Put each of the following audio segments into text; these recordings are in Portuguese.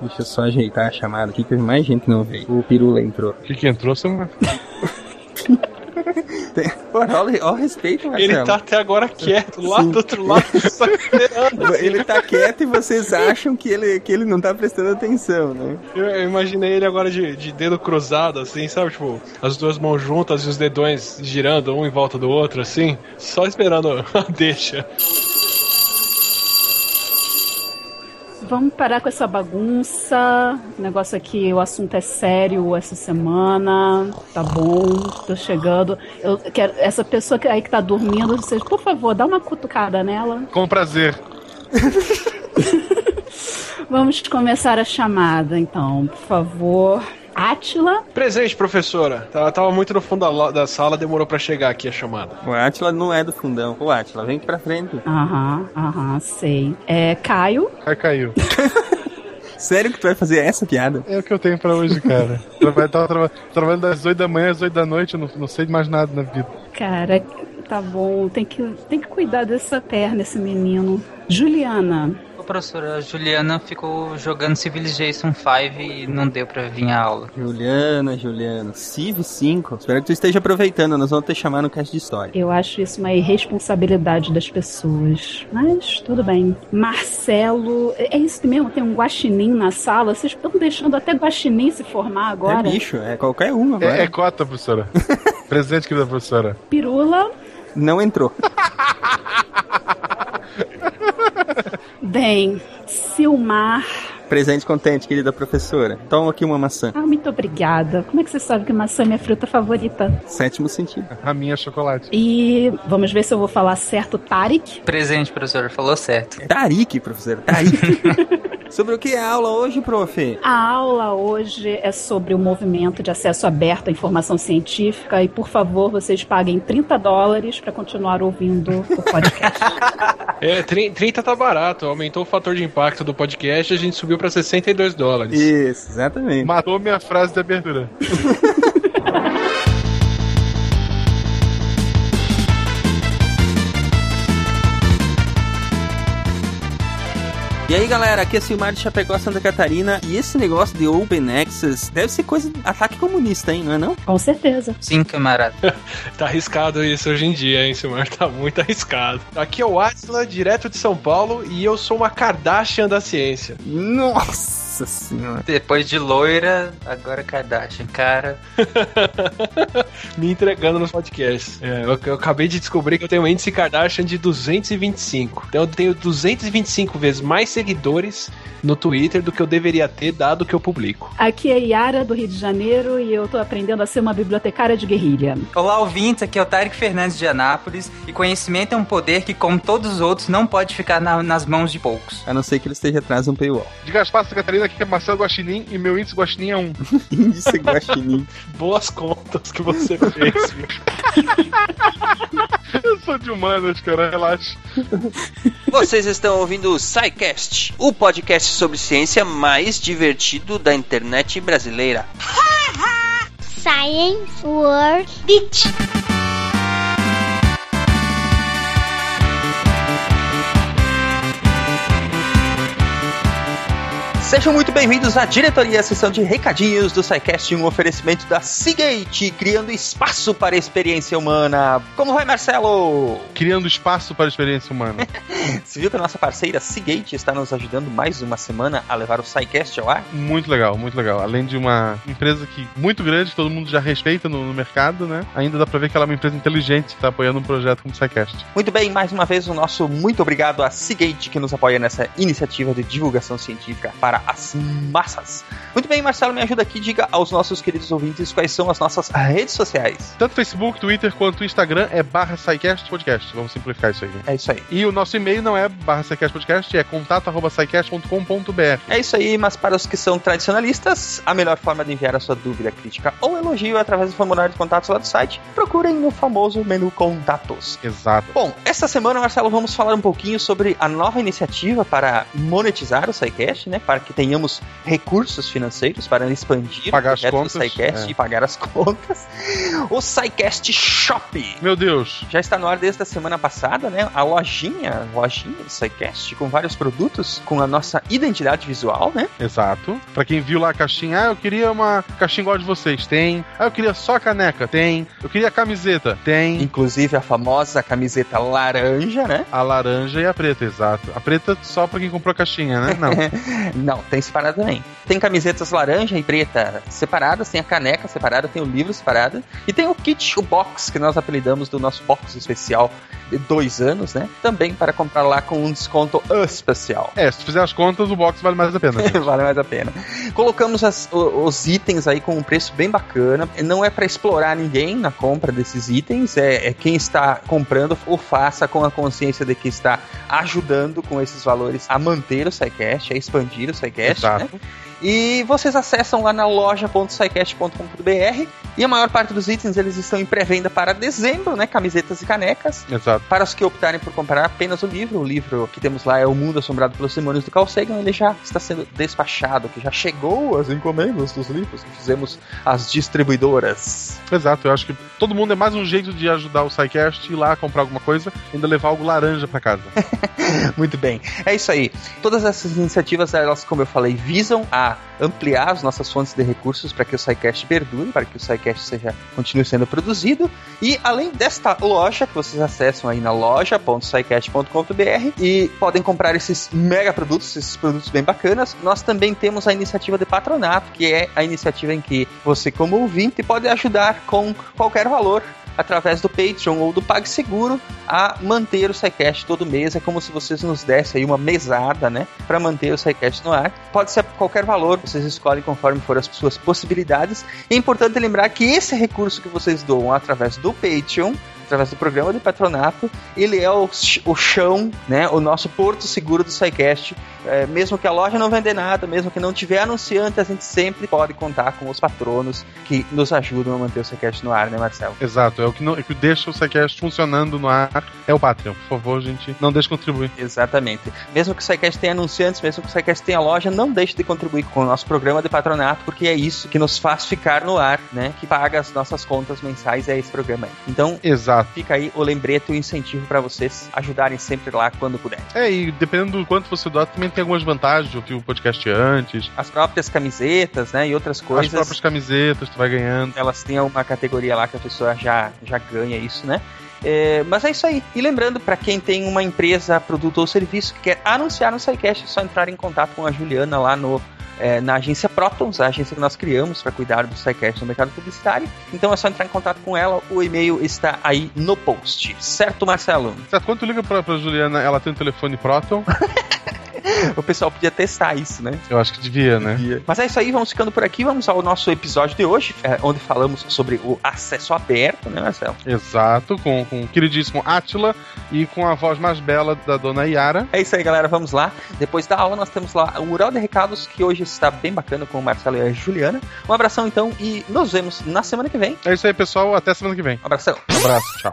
Deixa eu só ajeitar a chamada aqui, que teve mais gente que não veio. O Pirula entrou. O que, que entrou, não Tem... Porra, olha, olha o respeito, Marcelo. Ele tá até agora quieto, lá Sim. do outro lado, só esperando. Ele tá quieto e vocês acham que ele, que ele não tá prestando atenção, né? Eu, eu imaginei ele agora de, de dedo cruzado, assim, sabe? Tipo, as duas mãos juntas e os dedões girando um em volta do outro, assim, só esperando a deixa. Vamos parar com essa bagunça. O negócio aqui, o assunto é sério essa semana. Tá bom, tô chegando. Eu quero essa pessoa aí que tá dormindo, vocês, por favor, dá uma cutucada nela. Com prazer. Vamos começar a chamada, então, por favor. Átila. Presente, professora. Ela tava muito no fundo da, da sala, demorou para chegar aqui a chamada. O Átila não é do fundão. O Átila, vem aqui pra frente. Aham, aham, sei. É, Caio. Aí caiu. Sério que tu vai fazer essa piada? É o que eu tenho pra hoje, cara. Trabalho, tava tra trabalhando das 8 da manhã às 8 da noite, eu não, não sei de mais nada na vida. Cara, tá bom. Tem que, tem que cuidar dessa perna, esse menino. Juliana professora, Juliana ficou jogando Civilization 5 e não deu pra vir a aula. Juliana, Juliana, Civ 5. Espero que tu esteja aproveitando, nós vamos te chamar no cast de história. Eu acho isso uma irresponsabilidade das pessoas, mas tudo bem. Marcelo, é isso mesmo, tem um guaxinim na sala, vocês estão deixando até guaxinim se formar agora? É bicho, é qualquer um agora. É, é cota, professora. Presente, querida professora. Pirula. Não entrou. Bem, Silmar. Presente contente, querida professora. Toma aqui uma maçã. Ah, muito obrigada. Como é que você sabe que maçã é minha fruta favorita? Sétimo sentido. A minha é chocolate. E vamos ver se eu vou falar certo, Tarik. Presente, professor. Falou certo. Tarik, professor. Tarik. Sobre o que é a aula hoje, prof? A aula hoje é sobre o movimento de acesso aberto à informação científica e, por favor, vocês paguem 30 dólares para continuar ouvindo o podcast. é, 30 tá barato. Aumentou o fator de impacto do podcast e a gente subiu para 62 dólares. Isso, exatamente. Matou minha frase de abertura. E aí galera, aqui é Silmar de Chapecó, Santa Catarina E esse negócio de Open Access deve ser coisa de ataque comunista, hein, não é não? Com certeza. Sim, camarada. Tá arriscado isso hoje em dia, hein, Silmar, tá muito arriscado. Aqui é o Atila, direto de São Paulo E eu sou uma Kardashian da ciência. Nossa! Nossa senhora. Depois de loira, agora Kardashian, cara. Me entregando nos podcasts. É, eu, eu, acabei de descobrir que eu tenho um índice Kardashian de 225. Então eu tenho 225 vezes mais seguidores no Twitter do que eu deveria ter, dado que eu publico. Aqui é Yara, do Rio de Janeiro, e eu tô aprendendo a ser uma bibliotecária de guerrilha. Olá, ouvintes, aqui é o Tarek Fernandes de Anápolis, e conhecimento é um poder que, como todos os outros, não pode ficar na, nas mãos de poucos. A não ser que ele esteja atrás de um paywall. De Gaspar, Catarina, aqui é Marcelo Guaxinim, e meu índice Guaxinim é 1. índice Guaxinim. Boas contas que você fez, bicho. eu sou de humanas, cara, relaxa. Vocês estão ouvindo o SciCast, o podcast sobre ciência mais divertido da internet brasileira. Science World Beach. Sejam muito bem-vindos à diretoria, a sessão de recadinhos do SciCast, um oferecimento da Seagate, criando espaço para a experiência humana. Como vai, Marcelo? Criando espaço para a experiência humana. Você viu que a nossa parceira Seagate está nos ajudando mais uma semana a levar o SciCast ao ar? Muito legal, muito legal. Além de uma empresa que muito grande, todo mundo já respeita no, no mercado, né? Ainda dá para ver que ela é uma empresa inteligente que está apoiando um projeto como o SciCast. Muito bem, mais uma vez o nosso muito obrigado à Seagate que nos apoia nessa iniciativa de divulgação científica para para as massas. Muito bem, Marcelo, me ajuda aqui, diga aos nossos queridos ouvintes quais são as nossas redes sociais. Tanto Facebook, Twitter quanto Instagram é barra Podcast. Vamos simplificar isso aí. É isso aí. E o nosso e-mail não é barra Podcast, é contato arroba É isso aí, mas para os que são tradicionalistas, a melhor forma de enviar a sua dúvida, crítica ou elogio é através do formulário de contatos lá do site. Procurem no famoso menu Contatos. Exato. Bom, esta semana, Marcelo, vamos falar um pouquinho sobre a nova iniciativa para monetizar o SciCast, né? Para que tenhamos recursos financeiros para expandir Pagar o as contas, do SciCast é. e pagar as contas. O SciCast Shop Meu Deus. já está no ar desde a semana passada, né? A lojinha, lojinha do SciCast com vários produtos com a nossa identidade visual, né? Exato. Pra quem viu lá a caixinha, ah, eu queria uma caixinha igual a de vocês. Tem. Ah, eu queria só a caneca. Tem. Eu queria a camiseta. Tem. Inclusive a famosa camiseta laranja, né? A laranja e a preta, exato. A preta só pra quem comprou a caixinha, né? Não. Não, tem separado também. Tem camisetas laranja e preta separadas, tem a caneca separada, tem o livro separado. E tem o kit, o box, que nós apelidamos do nosso box especial de dois anos, né? Também para comprar lá com um desconto especial. É, se tu fizer as contas, o box vale mais a pena. gente. vale mais a pena. Colocamos as- os itens aí com um preço bem bacana. Não é para explorar ninguém na compra desses itens. É, é quem está comprando o faça com a consciência de que está ajudando com esses valores a manter o SciCast, a expandir o SciCast, né? Exato. E vocês acessam lá na loja.sicast.com.br e a maior parte dos itens eles estão em pré-venda para dezembro, né? Camisetas e canecas. Exato. Para os que optarem por comprar apenas o livro, o livro que temos lá é O Mundo Assombrado pelos Demônios do Carl Sagan, ele já está sendo despachado, que já chegou as encomendas dos livros que fizemos às distribuidoras. Exato. Eu acho que todo mundo é mais um jeito de ajudar o SciCast, ir lá comprar alguma coisa e ainda levar algo laranja pra casa. Muito bem, é isso aí. Todas essas iniciativas, elas, como eu falei, visam a ampliar as nossas fontes de recursos para que o SciCast perdure, para que o SciCast seja, continue sendo produzido. E além desta loja que vocês acessam aí na loja.scicast.com.br e podem comprar esses mega produtos, esses produtos bem bacanas, nós também temos a iniciativa de patronato, que é a iniciativa em que você, como ouvinte, pode ajudar com qualquer valor através do Patreon ou do PagSeguro a manter o SciCast todo mês. É como se vocês nos dessem aí uma mesada, né? Para manter o SciCast no ar. Pode ser qualquer valor, vocês escolhem conforme for as suas possibilidades. É importante lembrar que esse recurso que vocês doam através do Patreon através do programa de patronato, ele é o, o chão, né, o nosso porto seguro do SciCast. É, mesmo que a loja não vender nada, mesmo que não tiver anunciante, a gente sempre pode contar com os patronos que nos ajudam a manter o SciCast no ar, né, Marcelo? Exato. É o que, não, é o que deixa o SciCast funcionando no ar. É o Patreon. Por favor, gente, não deixe de contribuir. Exatamente. Mesmo que o SciCast tenha anunciantes, mesmo que o SciCast tenha loja, não deixe de contribuir com o nosso programa de patronato, porque é isso que nos faz ficar no ar, né? Que paga as nossas contas mensais, é esse programa aí. Então, Exato. Fica aí o lembrete e o incentivo para vocês ajudarem sempre lá quando puder. É, e dependendo do quanto você doar, também tem algumas vantagens o podcast antes. As próprias camisetas, né? E outras As coisas. próprias camisetas, tu vai ganhando. elas têm uma categoria lá que a pessoa já, já ganha isso, né? É, mas é isso aí. E lembrando, para quem tem uma empresa, produto ou serviço que quer anunciar no SciCast, é só entrar em contato com a Juliana lá no, é, na agência Protons, a agência que nós criamos para cuidar do SciCast no mercado publicitário. Então é só entrar em contato com ela, o e-mail está aí no post. Certo, Marcelo? Certo, quando tu liga pra, pra Juliana, ela tem um telefone Proton? O pessoal podia testar isso, né? Eu acho que devia, né? Mas é isso aí, vamos ficando por aqui. Vamos ao nosso episódio de hoje, é, onde falamos sobre o acesso aberto, né, Marcelo? Exato, com, com o queridíssimo Átila e com a voz mais bela da dona Yara. É isso aí, galera. Vamos lá. Depois da aula, nós temos lá o Mural de Recados, que hoje está bem bacana com o Marcelo e a Juliana. Um abração, então, e nos vemos na semana que vem. É isso aí, pessoal. Até semana que vem. Um abração. Um abraço, tchau.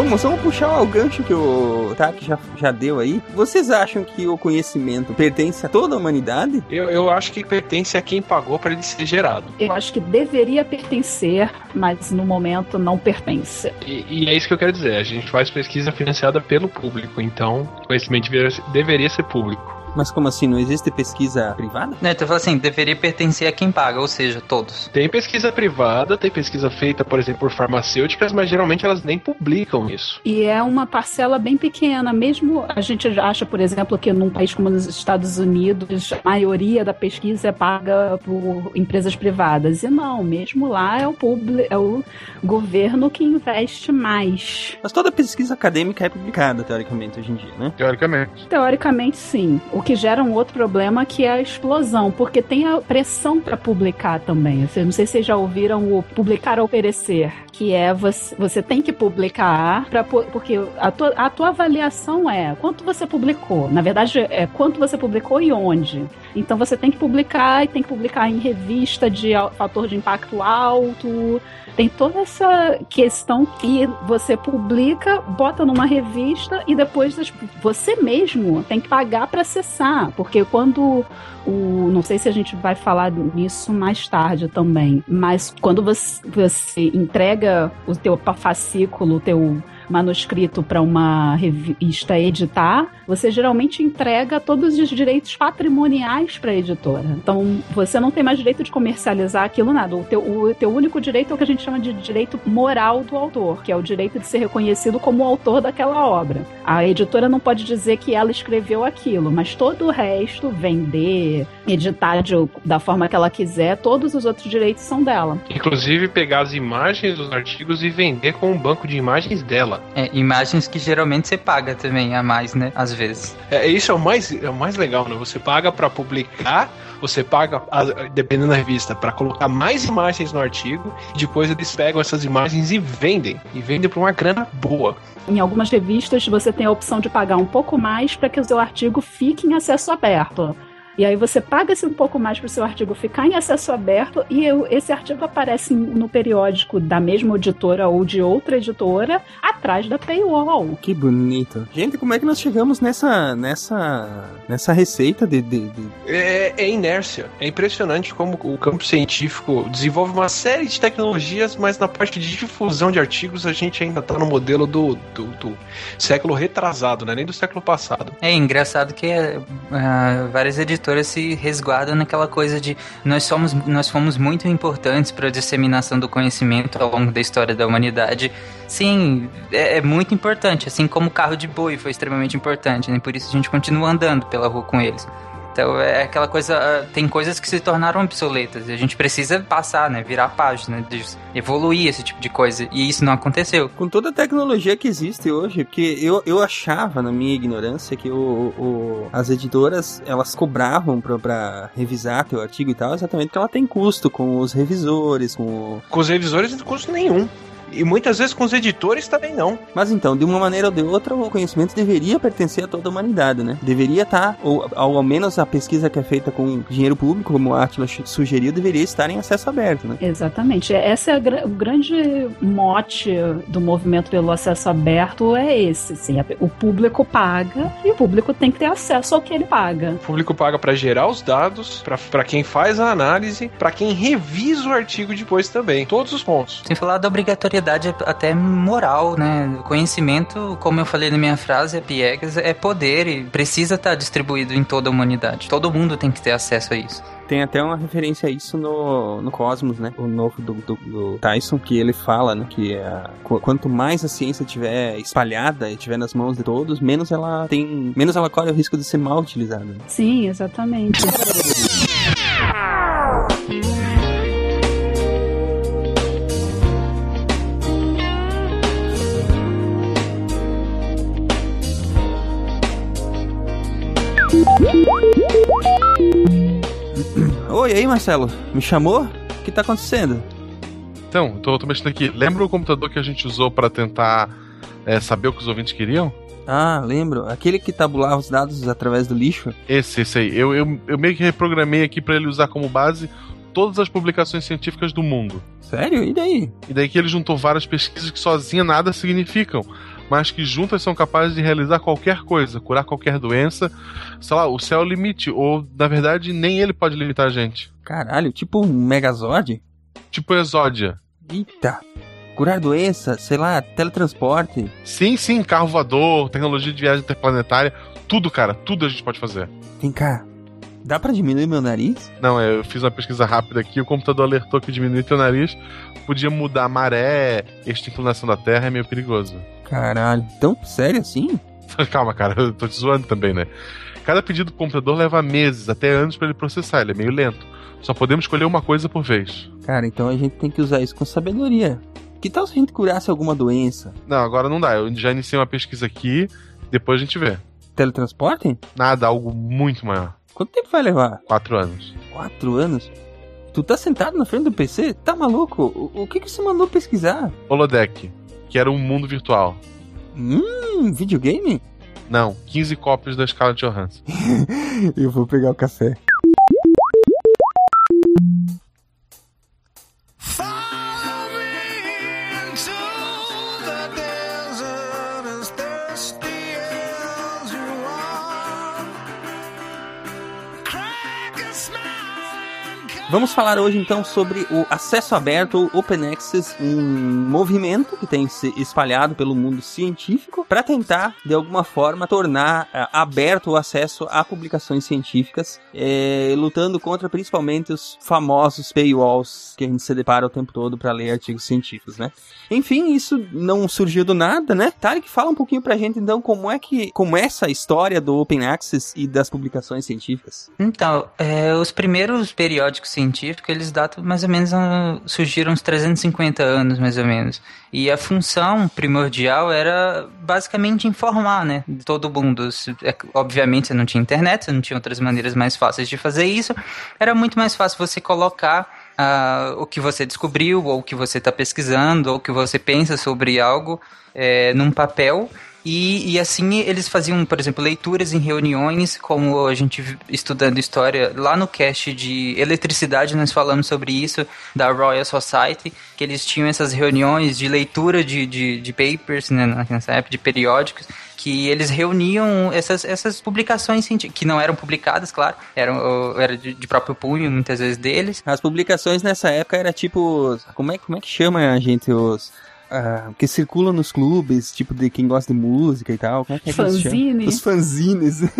Vamos, vamos puxar o gancho que o Taki já, já deu aí. Vocês acham que o conhecimento pertence a toda a humanidade? Eu, eu acho que pertence a quem pagou para ele ser gerado. Eu acho que deveria pertencer, mas no momento não pertence. E, e é isso que eu quero dizer. A gente faz pesquisa financiada pelo público, então o conhecimento deveria ser público. Mas como assim? Não existe pesquisa privada? Não, então eu falo assim, deveria pertencer a quem paga, ou seja, todos. Tem pesquisa privada, tem pesquisa feita, por exemplo, por farmacêuticas, mas geralmente elas nem publicam isso. E é uma parcela bem pequena. Mesmo a gente acha, por exemplo, que num país como os Estados Unidos, a maioria da pesquisa é paga por empresas privadas. E não, mesmo lá é o, publi- é o governo que investe mais. Mas toda pesquisa acadêmica é publicada, teoricamente, hoje em dia, né? Teoricamente. Teoricamente, sim. O O que gera um outro problema que é a explosão, porque tem a pressão para publicar também. Eu não sei se vocês já ouviram o publicar ou perecer, que é você, você tem que publicar para porque a tua, a tua avaliação é quanto você publicou. Na verdade, é quanto você publicou e onde. Então você tem que publicar e tem que publicar em revista de fator de impacto alto. Tem toda essa questão que você publica, bota numa revista e depois você mesmo tem que pagar para acessar, porque quando o não sei se a gente vai falar nisso mais tarde também, mas quando você, você entrega o teu fascículo, o teu manuscrito para uma revista editar, você geralmente entrega todos os direitos patrimoniais para a editora. Então, você não tem mais direito de comercializar aquilo nada. O teu, o teu único direito é o que a gente chama de direito moral do autor, que é o direito de ser reconhecido como autor daquela obra. A editora não pode dizer que ela escreveu aquilo, mas todo o resto, vender, editar de, da forma que ela quiser, todos os outros direitos são dela. Inclusive pegar as imagens dos artigos e vender com um banco de imagens dela. É, imagens que geralmente você paga também a mais, né? Às vezes. É, isso é o mais, é o mais legal, né? Você paga para publicar, você paga, dependendo da revista, para colocar mais imagens no artigo, e depois eles pegam essas imagens e vendem. E vendem por uma grana boa. Em algumas revistas você tem a opção de pagar um pouco mais para que o seu artigo fique em acesso aberto. E aí você paga-se um pouco mais para o seu artigo ficar em acesso aberto e eu, esse artigo aparece no periódico da mesma editora ou de outra editora atrás da paywall. Que bonito. Gente, como é que nós chegamos nessa nessa nessa receita de, de, de... É, é, inércia. É impressionante como o campo científico desenvolve uma série de tecnologias, mas na parte de difusão de artigos a gente ainda está no modelo do, do, do, século retrasado, né? nem do século passado. É engraçado que uh, várias editoras editoras se resguardam naquela coisa de nós somos nós fomos muito importantes para a disseminação do conhecimento ao longo da história da humanidade. Sim, é, é muito importante, assim como o carro de boi foi extremamente importante, né? Por isso a gente continua andando pela rua com eles. Então é aquela coisa. Ah, tem coisas que se tornaram obsoletas. E a gente precisa passar, né? Virar a página, evoluir esse tipo de coisa. E isso não aconteceu. Com toda a tecnologia que existe hoje, porque eu, eu achava, na minha ignorância, que o, o as editoras elas cobravam pra, pra, revisar teu artigo e tal, exatamente porque ela tem custo com os revisores, com. Com os revisores não tem custo nenhum. E muitas vezes com os editores também não. Mas então, de uma maneira ou de outra, o conhecimento deveria pertencer a toda a humanidade, né? Deveria estar, tá, ou ao menos a pesquisa que é feita com dinheiro público, como o Atlas sugeriu, deveria estar em acesso aberto, né? Exatamente. Esse é o grande mote do movimento pelo acesso aberto é esse. Assim, o público paga e o público tem que ter acesso ao que ele paga. O público paga para gerar os dados, para quem faz a análise, para quem revisa o artigo depois também. Todos os pontos. Sem falar da obrigatoriedade propriedade até moral, né? Conhecimento, como eu falei na minha frase, é piegas, é poder e precisa estar distribuído em toda a humanidade. Todo mundo tem que ter acesso a isso. Tem até uma referência a isso no, no Cosmos, né? O novo do, do, do Tyson, que ele fala, né? Que é, quanto mais a ciência tiver espalhada e tiver nas mãos de todos, menos ela tem. menos ela corre o risco de ser mal utilizada. Sim, exatamente. Oi, aí, Marcelo? Me chamou? O que tá acontecendo? Então, tô, tô mexendo aqui. Lembra o computador que a gente usou para tentar é, saber o que os ouvintes queriam? Ah, lembro. Aquele que tabulava os dados através do lixo? Esse, esse aí. Eu, eu, eu meio que reprogramei aqui para ele usar como base todas as publicações científicas do mundo. Sério? E daí? E daí que ele juntou várias pesquisas que sozinha nada significam mas que juntas são capazes de realizar qualquer coisa, curar qualquer doença. Sei lá, o céu é o limite, ou na verdade nem ele pode limitar a gente. Caralho, tipo um Megazord? Tipo Exódia. Eita. Curar doença, sei lá, teletransporte. Sim, sim, carro voador, tecnologia de viagem interplanetária, tudo, cara, tudo a gente pode fazer. Vem cá, Dá para diminuir meu nariz? Não, eu fiz uma pesquisa rápida aqui, o computador alertou que diminuir teu nariz podia mudar a maré, esta inclinação da Terra é meio perigoso. Caralho, tão sério assim? Calma, cara, eu tô te zoando também, né? Cada pedido do computador leva meses, até anos para ele processar, ele é meio lento. Só podemos escolher uma coisa por vez. Cara, então a gente tem que usar isso com sabedoria. Que tal se a gente curasse alguma doença? Não, agora não dá. Eu já iniciei uma pesquisa aqui, depois a gente vê. teletransportem? Nada, algo muito maior. Quanto tempo vai levar? Quatro anos. Quatro anos? Tu tá sentado na frente do PC? Tá maluco? O, o que que você mandou pesquisar? Holodeck, que era um mundo virtual. Hum, videogame? Não, 15 cópias da escala de Johansson. Eu vou pegar o café. Vamos falar hoje então sobre o acesso aberto, Open Access, um movimento que tem se espalhado pelo mundo científico para tentar, de alguma forma, tornar uh, aberto o acesso a publicações científicas, eh, lutando contra principalmente os famosos paywalls que a gente se depara o tempo todo para ler artigos científicos, né? Enfim, isso não surgiu do nada, né? Tarek, fala um pouquinho pra gente então como é que, como é essa história do Open Access e das publicações científicas. Então, é, os primeiros periódicos científicos, eles datam mais ou menos, uh, surgiram uns 350 anos, mais ou menos. E a função primordial era basicamente informar, né, todo mundo. É, obviamente você não tinha internet, você não tinha outras maneiras mais fáceis de fazer isso. Era muito mais fácil você colocar Uh, o que você descobriu, ou o que você está pesquisando, ou o que você pensa sobre algo é, num papel e, e, assim eles faziam, por exemplo, leituras em reuniões, como a gente estudando história lá no cast de eletricidade, nós falamos sobre isso, da Royal Society, que eles tinham essas reuniões de leitura de, de, de papers, né, nessa época, de periódicos, que eles reuniam essas, essas publicações que não eram publicadas, claro, eram era de, de, próprio punho muitas vezes deles. As publicações nessa época era tipo, como é, como é que chama a gente os uh, que circulam nos clubes, tipo de quem gosta de música e tal. Como é que é fanzine. Os fanzines.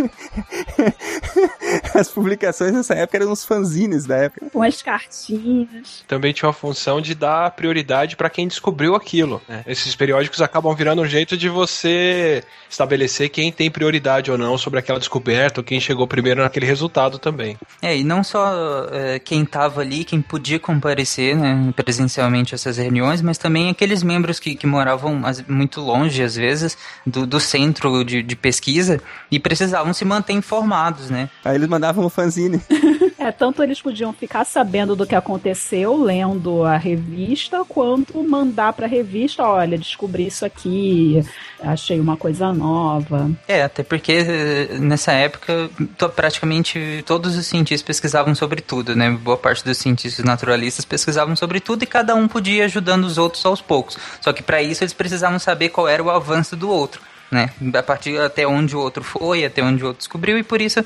As publicações nessa época eram os fanzines da época. Com as cartinhas. Também tinha uma função de dar prioridade para quem descobriu aquilo. Né? Esses periódicos acabam virando um jeito de você estabelecer quem tem prioridade ou não sobre aquela descoberta, ou quem chegou primeiro naquele resultado também. É, e não só é, quem estava ali, quem podia comparecer né, presencialmente a essas reuniões, mas também aqueles membros membros que, que moravam muito longe, às vezes, do, do centro de, de pesquisa e precisavam se manter informados, né? Aí eles mandavam um fanzine. É, tanto eles podiam ficar sabendo do que aconteceu lendo a revista, quanto mandar para a revista, olha, descobri isso aqui, achei uma coisa nova. É, até porque eh, nessa época praticamente todos os cientistas pesquisavam sobre tudo, né? Boa parte dos cientistas naturalistas pesquisavam sobre tudo e cada um podia ir ajudando os outros aos poucos. Só que para isso eles precisavam saber qual era o avanço do outro, né? A partir até onde o outro foi, até onde o outro descobriu e por isso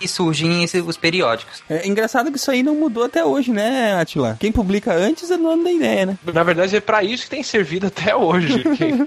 e surgem esses, os periódicos. É engraçado que isso aí não mudou até hoje, né, Atila? Quem publica antes é dono da ideia, né? Na verdade, é para isso que tem servido até hoje.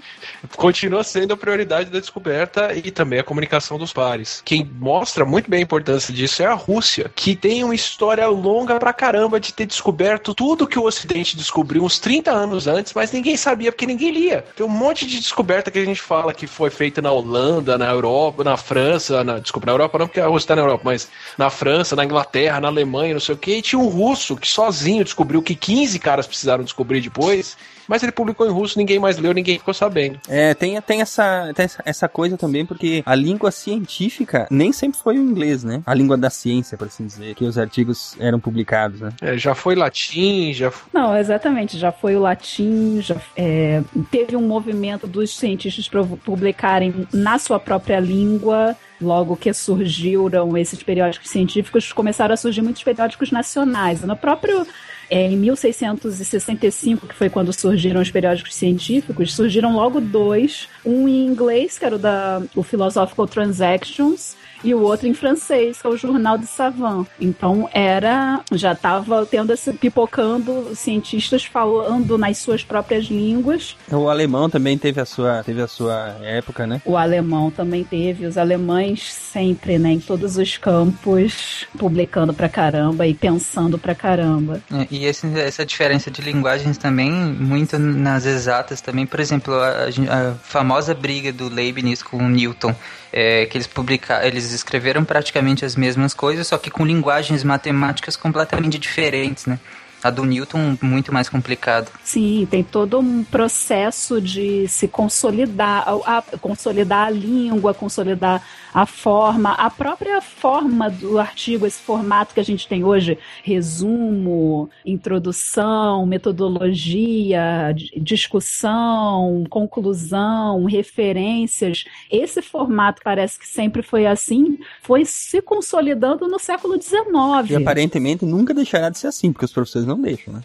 continua sendo a prioridade da descoberta e também a comunicação dos pares. Quem mostra muito bem a importância disso é a Rússia, que tem uma história longa pra caramba de ter descoberto tudo que o Ocidente descobriu uns 30 anos antes, mas ninguém sabia porque ninguém lia. Tem um monte de descoberta que a gente fala que foi feita na Holanda, na Europa, na França, na, desculpa, na Europa não, porque a Rússia tá na Europa, mas na França, na Inglaterra, na Alemanha, não sei o que, e tinha um russo que sozinho descobriu que 15 caras precisaram descobrir depois mas ele publicou em russo, ninguém mais leu, ninguém ficou sabendo. É, tem, tem, essa, tem essa coisa também, porque a língua científica nem sempre foi o inglês, né? A língua da ciência, por assim dizer, que os artigos eram publicados, né? É, já foi latim, já Não, exatamente, já foi o latim, já é, teve um movimento dos cientistas para publicarem na sua própria língua. Logo que surgiram esses periódicos científicos, começaram a surgir muitos periódicos nacionais. No próprio é, em 1665, que foi quando surgiram os periódicos científicos, surgiram logo dois, um em inglês, que era o da o Philosophical Transactions, e o outro em francês, que é o Jornal de Savant. Então era, já estava tendo esse pipocando cientistas falando nas suas próprias línguas. O alemão também teve a sua, teve a sua época, né? O alemão também teve, os alemães sempre, né, em todos os campos, publicando pra caramba e pensando pra caramba. É, e esse, essa diferença de linguagens também, muito nas exatas também, por exemplo, a, a famosa briga do Leibniz com o Newton, é, que eles publicaram, eles escreveram praticamente as mesmas coisas, só que com linguagens matemáticas completamente diferentes, né? A do Newton, muito mais complicado. Sim, tem todo um processo de se consolidar, a, a- consolidar a língua, consolidar a forma, a própria forma do artigo, esse formato que a gente tem hoje, resumo, introdução, metodologia, di- discussão, conclusão, referências. Esse formato parece que sempre foi assim, foi se consolidando no século E XIX. aparentemente nunca deixará de ser assim, porque os professores não deixam, né?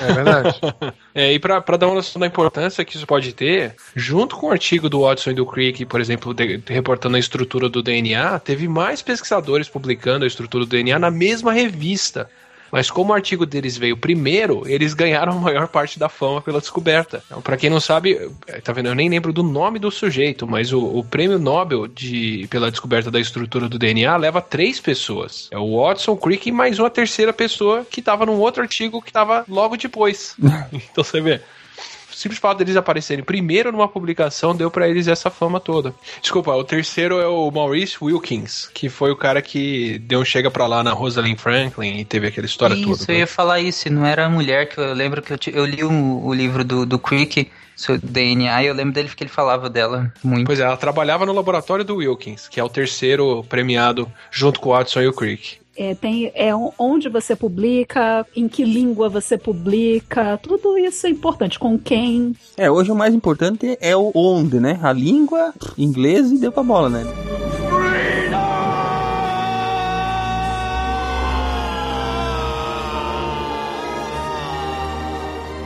É verdade. É, e pra dar uma noção da importância que isso pode ter, junto com o artigo do Watson e do Crick, por exemplo, de- reportando a estrutura do DNA, teve mais pesquisadores publicando a estrutura do DNA na mesma revista. Mas como o artigo deles veio primeiro, eles ganharam a maior parte da fama pela descoberta. Então, para quem não sabe, eh, tá vendo? Eu nem lembro do nome do sujeito, mas o, o prêmio Nobel de, pela descoberta da estrutura do DNA leva três pessoas. É o Watson, Crick e mais uma terceira pessoa que estava num outro artigo que estava logo depois. então você vê. Simples fato deles aparecerem primeiro numa publicação deu pra eles essa fama toda. Desculpa, o terceiro é o Maurice Wilkins, que foi o cara que deu um chega pra lá na Rosalind Franklin e teve aquela história Isso, toda. eu ia falar isso, não era a mulher que eu lembro que eu, eu li o, o livro do, do Crick sobre DNA e eu lembro dele que ele falava dela muito. Pois é, ela trabalhava no laboratório do Wilkins, que é o terceiro premiado junto com o Watson e o Crick. É, tem, é onde você publica, em que língua você publica, tudo isso é importante. Com quem. É, hoje o mais importante é o onde, né? A língua, inglês e deu pra bola, né?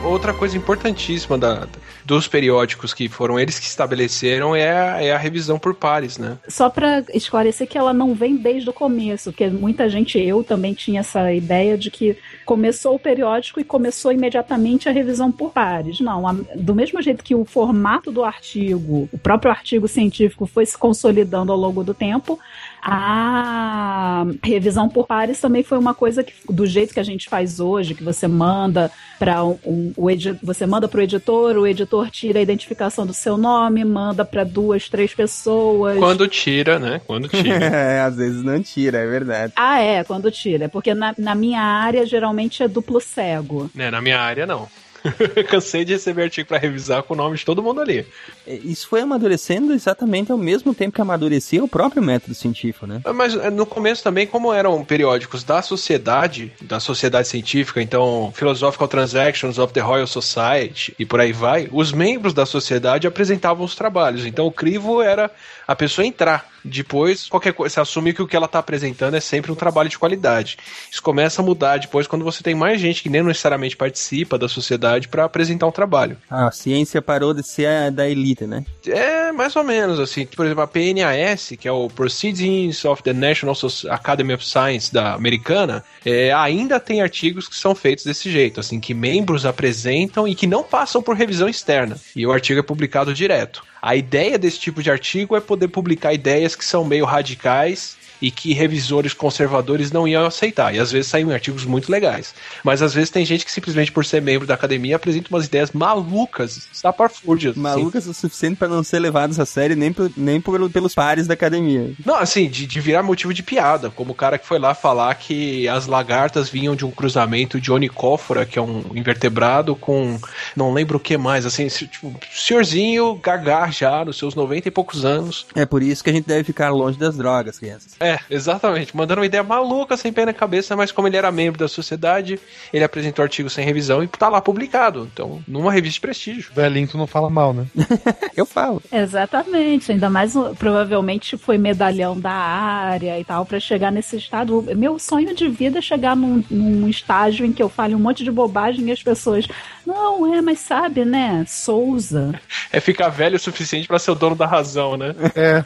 Outra coisa importantíssima da, dos periódicos que foram eles que estabeleceram é a, é a revisão por pares, né? Só para esclarecer que ela não vem desde o começo, porque muita gente, eu também tinha essa ideia de que começou o periódico e começou imediatamente a revisão por pares. Não, a- do mesmo jeito que o formato do artigo, o próprio artigo científico foi se consolidando ao longo do tempo, a revisão por pares também foi uma coisa que, do jeito que a gente faz hoje, que você manda para um, um- o você manda para o editor, o editor tira a identificação do seu nome, manda para duas, três pessoas. Quando tira, né? Quando tira. É, às vezes não tira, é verdade. Ah, é, quando tira. Porque na, na minha área geralmente é duplo cego. né? Na minha área, não. Cansei de receber artigo pra revisar com o nome de todo mundo ali. É, Isso foi amadurecendo exatamente ao mesmo tempo que amadurecia o próprio método científico, né? Mas eh, no começo também, como eram periódicos da sociedade, da sociedade científica, então Philosophical Transactions of the Royal Society e por aí vai, os membros da sociedade apresentavam os trabalhos. Então o crivo era a pessoa entrar. Depois, qualquer coisa, você assume que o que ela está apresentando é sempre um trabalho de qualidade. Isso começa a mudar depois quando você tem mais gente que nem necessariamente participa da sociedade para apresentar um trabalho. A ciência parou de ser a da elite, né? É, mais ou menos, assim. Por exemplo, a PNAS, que é o Proceedings of the National Academy of Science da americana, é, ainda tem artigos que são feitos desse jeito, assim, que membros apresentam e que não passam por revisão externa. E o artigo é publicado direto. A ideia desse tipo de artigo é poder publicar ideias que são meio radicais e que revisores conservadores não iam aceitar. E às vezes saem artigos muito legais. Mas às vezes tem gente que simplesmente por ser membro da academia apresenta umas ideias malucas, estapafúrdias. assim. Malucas o suficiente pra não ser levados a sério nem, por- nem por- pelos pares da academia. Não, assim, de, de virar motivo de piada, como o cara que foi lá falar que as lagartas vinham de um cruzamento de onicófora, que é um invertebrado, com não lembro o que mais, assim, tipo, senhorzinho gagar já, nos seus 90 e poucos anos. É por isso que a gente deve ficar longe das drogas, crianças. É, exatamente, mandando uma ideia maluca, sem pé na cabeça, mas como ele era membro da sociedade, ele apresentou o artigo sem revisão e tá lá publicado. Então, numa revista de prestígio. Velhinho, tu não fala mal, né? Eu falo. Exatamente, ainda mais provavelmente foi medalhão da área e tal, pra chegar nesse estado. Meu sonho de vida é chegar num, num estágio em que eu fale um monte de bobagem e as pessoas, não, é, mas sabe, né? Souza. É ficar velho o suficiente pra ser o dono da razão, né? É.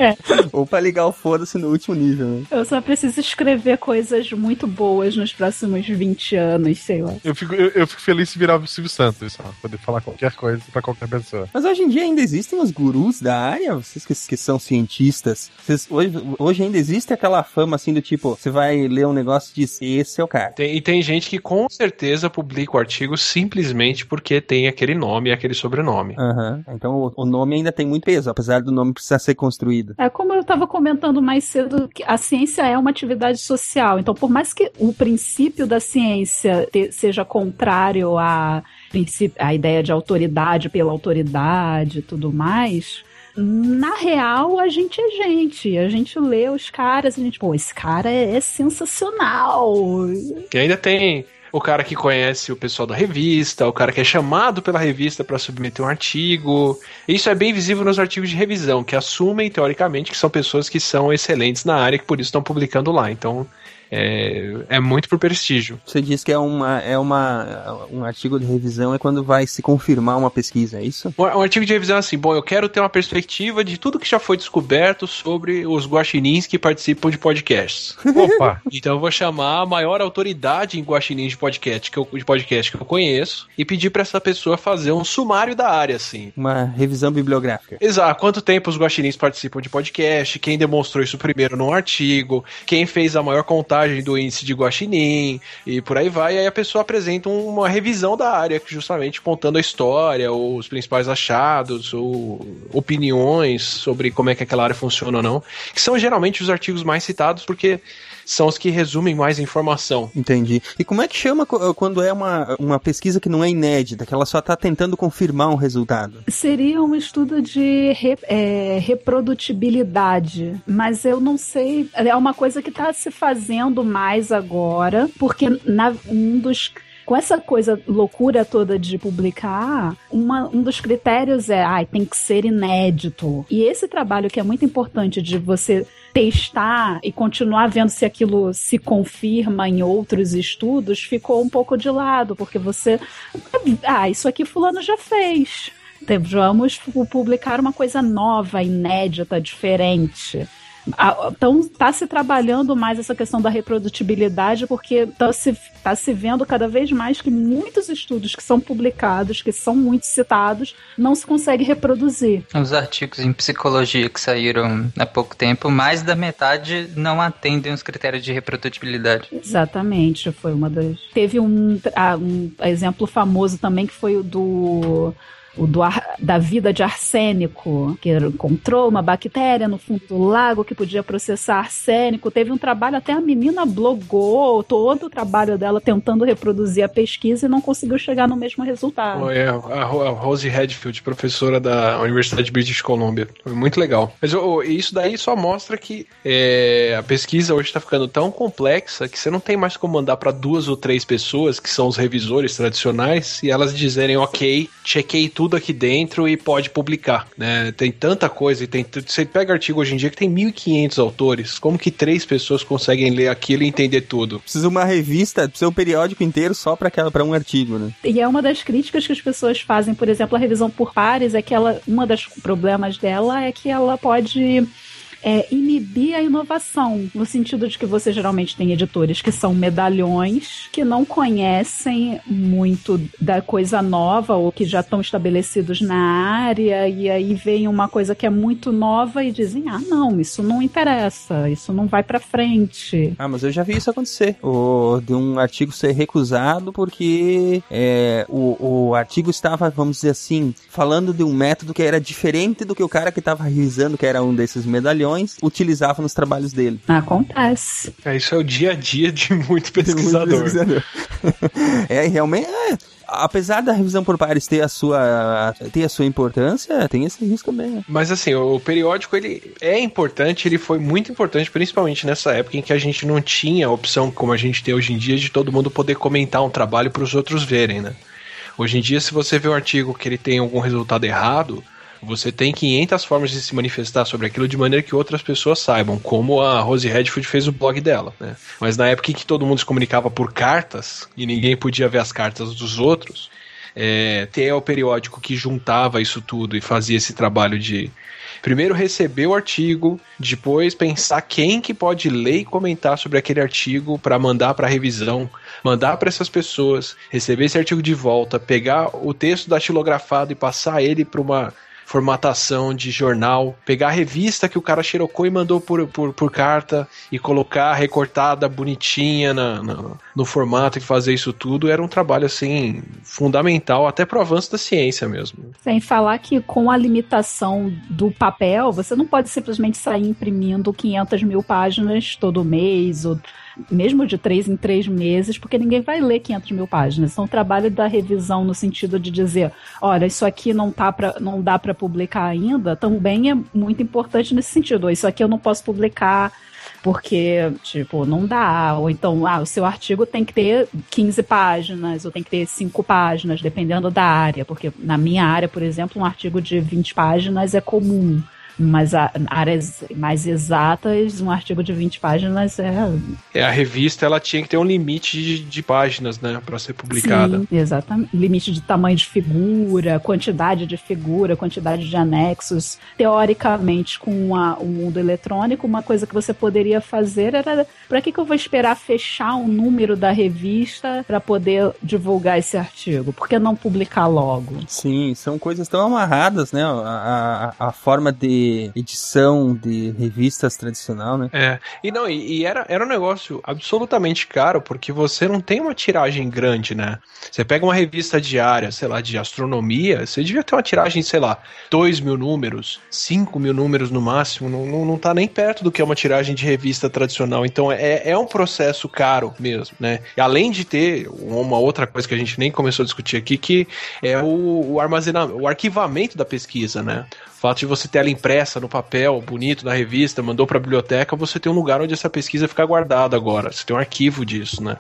Ou pra ligar o foda-se no último nível, né? Eu só preciso escrever coisas muito boas nos próximos 20 anos, sei lá. Eu fico, eu, eu fico feliz se virar o Silvio Santos, só, poder falar qualquer coisa pra qualquer pessoa. Mas hoje em dia ainda existem os gurus da área, vocês que, que são cientistas. Vocês- hoje, hoje ainda existe aquela fama assim do tipo, você vai ler um negócio e diz, esse é o cara. Tem- e tem gente que com certeza publica o artigo simplesmente porque tem aquele nome e aquele sobrenome. Aham. Então o, o nome ainda tem muito peso, apesar do nome precisar ser construído. É como eu estava comentando mais cedo, que a ciência é uma atividade social. Então, por mais que o princípio da ciência te, seja contrário à a ideia de autoridade pela autoridade e tudo mais, na real, a gente é gente. A gente lê os caras e a gente, pô, esse cara é, é sensacional. Que ainda tem o cara que conhece o pessoal da revista, o cara que é chamado pela revista para submeter um artigo. Isso é bem visível nos artigos de revisão, que assumem, teoricamente, que são pessoas que são excelentes na área, que por isso estão publicando lá. Então, é, é muito por prestígio. Você diz que é, uma, é uma, um artigo de revisão é quando vai se confirmar uma pesquisa, é isso? Um, um artigo de revisão é assim, bom, eu quero ter uma perspectiva de tudo que já foi descoberto sobre os guaxinins que participam de podcasts. Opa! então eu vou chamar a maior autoridade em guaxinins de podcast que eu, de podcast que eu conheço e pedir para essa pessoa fazer um sumário da área, assim. Uma revisão bibliográfica. Exato. Quanto tempo os guaxinins participam de podcast, quem demonstrou isso primeiro num artigo, quem fez a maior contagem do índice de guaxinim e por aí vai. E aí a pessoa apresenta uma revisão da área, justamente contando a história, os principais achados, ou opiniões sobre como é que aquela área funciona ou não, que são geralmente os artigos mais citados, porque são os que resumem mais informação. Entendi. E como é que chama quando é uma, uma pesquisa que não é inédita, que ela só está tentando confirmar um resultado? Seria um estudo de re, é, reprodutibilidade, mas eu não sei. É uma coisa que está se fazendo mais agora, porque na, um dos com essa coisa loucura toda de publicar, uma, um dos critérios é, ai, tem que ser inédito. E esse trabalho que é muito importante de você testar e continuar vendo se aquilo se confirma em outros estudos ficou um pouco de lado, porque você. Ah, isso aqui Fulano já fez. Vamos publicar uma coisa nova, inédita, diferente. Então, está se trabalhando mais essa questão da reprodutibilidade, porque está se, tá se vendo cada vez mais que muitos estudos que são publicados, que são muito citados, não se consegue reproduzir. Os artigos em psicologia que saíram há pouco tempo, mais da metade não atendem os critérios de reprodutibilidade. Exatamente, foi uma das. Teve um, ah, um exemplo famoso também que foi o do o do ar, da vida de arsênico, que encontrou uma bactéria no fundo do lago que podia processar arsênico. Teve um trabalho, até a menina blogou todo o trabalho dela tentando reproduzir a pesquisa e não conseguiu chegar no mesmo resultado. É, a, Rose Redfield, professora da Universidade de British Columbia. Foi muito legal. Mas oh, isso daí só mostra que é, a pesquisa hoje está ficando tão complexa que você não tem mais como mandar para duas ou três pessoas, que são os revisores tradicionais, e elas dizerem, ok, chequei tudo aqui dentro e pode publicar, né? Tem tanta coisa e tem você pega artigo hoje em dia que tem 1500 autores, como que três pessoas conseguem ler aquilo e entender tudo? Precisa uma revista, precisa um periódico inteiro só para para um artigo, né? E é uma das críticas que as pessoas fazem, por exemplo, a revisão por pares é que ela, uma das problemas dela é que ela pode é, inibir a inovação, no sentido de que você geralmente tem editores que são medalhões, que não conhecem muito da coisa nova ou que já estão estabelecidos na área, e aí vem uma coisa que é muito nova e dizem: ah, não, isso não interessa, isso não vai para frente. Ah, mas eu já vi isso acontecer. O, de um artigo ser recusado porque é, o, o artigo estava, vamos dizer assim, falando de um método que era diferente do que o cara que estava revisando, que era um desses medalhões utilizava nos trabalhos dele. Acontece. É, isso é o dia a dia de muito pesquisador. muito pesquisador. é, realmente. É, apesar da revisão por pares ter a sua ter a sua importância, tem esse risco também. Mas assim, o periódico ele é importante, ele foi muito importante, principalmente nessa época em que a gente não tinha a opção como a gente tem hoje em dia de todo mundo poder comentar um trabalho para os outros verem, né? Hoje em dia, se você vê um artigo que ele tem algum resultado errado, você tem 500 formas de se manifestar sobre aquilo de maneira que outras pessoas saibam, como a Rose Redfield fez o blog dela, né? Mas na época em que todo mundo se comunicava por cartas e ninguém podia ver as cartas dos outros, é, ter o periódico que juntava isso tudo e fazia esse trabalho de primeiro receber o artigo, depois pensar quem que pode ler e comentar sobre aquele artigo para mandar para revisão, mandar para essas pessoas, receber esse artigo de volta, pegar o texto datilografado e passar ele para uma formatação de jornal, pegar a revista que o cara xerocou e mandou por, por, por carta e colocar recortada bonitinha na, na, no formato e fazer isso tudo, era um trabalho assim fundamental até pro avanço da ciência mesmo. Sem falar que com a limitação do papel, você não pode simplesmente sair imprimindo 500 mil páginas todo mês ou mesmo de três em três meses, porque ninguém vai ler 500 mil páginas. Então, o trabalho da revisão no sentido de dizer, olha, isso aqui não, tá pra, não dá para publicar ainda, também é muito importante nesse sentido. Isso aqui eu não posso publicar porque, tipo, não dá. Ou então, ah, o seu artigo tem que ter 15 páginas, ou tem que ter 5 páginas, dependendo da área. Porque na minha área, por exemplo, um artigo de 20 páginas é comum mas a, áreas mais exatas, um artigo de 20 páginas é. É, a revista ela tinha que ter um limite de, de páginas, né, para ser publicada. Sim, exatamente. Limite de tamanho de figura, quantidade de figura, quantidade de anexos. Teoricamente, com a, o mundo eletrônico, uma coisa que você poderia fazer era: para que, que eu vou esperar fechar um número da revista para poder divulgar esse artigo? Por que não publicar logo? Sim, são coisas tão amarradas, né? A, a, a forma de edição de revistas tradicional, né? É. E não, e, e, era, era um negócio absolutamente caro, porque você não tem uma tiragem grande, né? Você pega uma revista diária, sei lá, de astronomia, você devia ter uma tiragem, sei lá, 2 mil números, 5 mil números no máximo, não, não, não tá nem perto do que é uma tiragem de revista tradicional. Então é, é um processo caro mesmo, né? E além de ter uma outra coisa que a gente nem começou a discutir aqui, que é o, o armazenamento, o arquivamento da pesquisa, né? O fato de você ter ela impressa no papel, bonito, na revista, mandou para a biblioteca, você tem um lugar onde essa pesquisa fica guardada agora. Você tem um arquivo disso, né?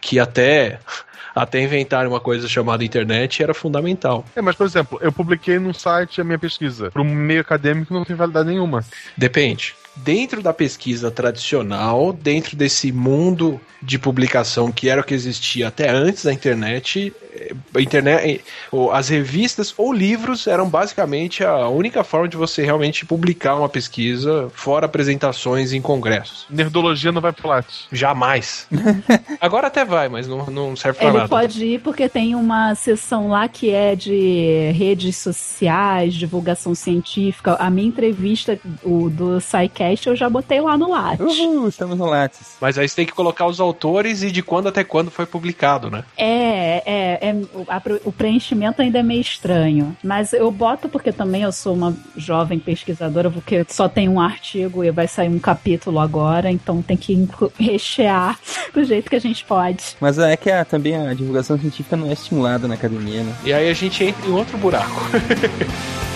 Que até até inventar uma coisa chamada internet era fundamental. É, mas por exemplo, eu publiquei num site a minha pesquisa. Para um meio acadêmico não tem validade nenhuma. Depende dentro da pesquisa tradicional, dentro desse mundo de publicação que era o que existia até antes da internet, eh, internet, eh, as revistas ou livros eram basicamente a única forma de você realmente publicar uma pesquisa, fora apresentações em congressos. Nerdologia não vai pro Lattes. Jamais. Agora até vai, mas não, não serve pra Ele nada. pode ir porque tem uma seção lá que é de redes sociais, divulgação científica. A minha entrevista o, do SciCast eu já botei lá no Lattes. Uhul, estamos no Lattes. Mas aí você tem que colocar os autores e de quando até quando foi publicado, né? É, é, é a, o preenchimento ainda é meio estranho. Mas eu boto porque também eu sou uma jovem pesquisadora, porque só tem um artigo e vai sair um capítulo agora, então tem que rechear do jeito que a gente pode. Mas é que a, também a divulgação científica não é estimulada na academia, né? E aí a gente entra em outro buraco.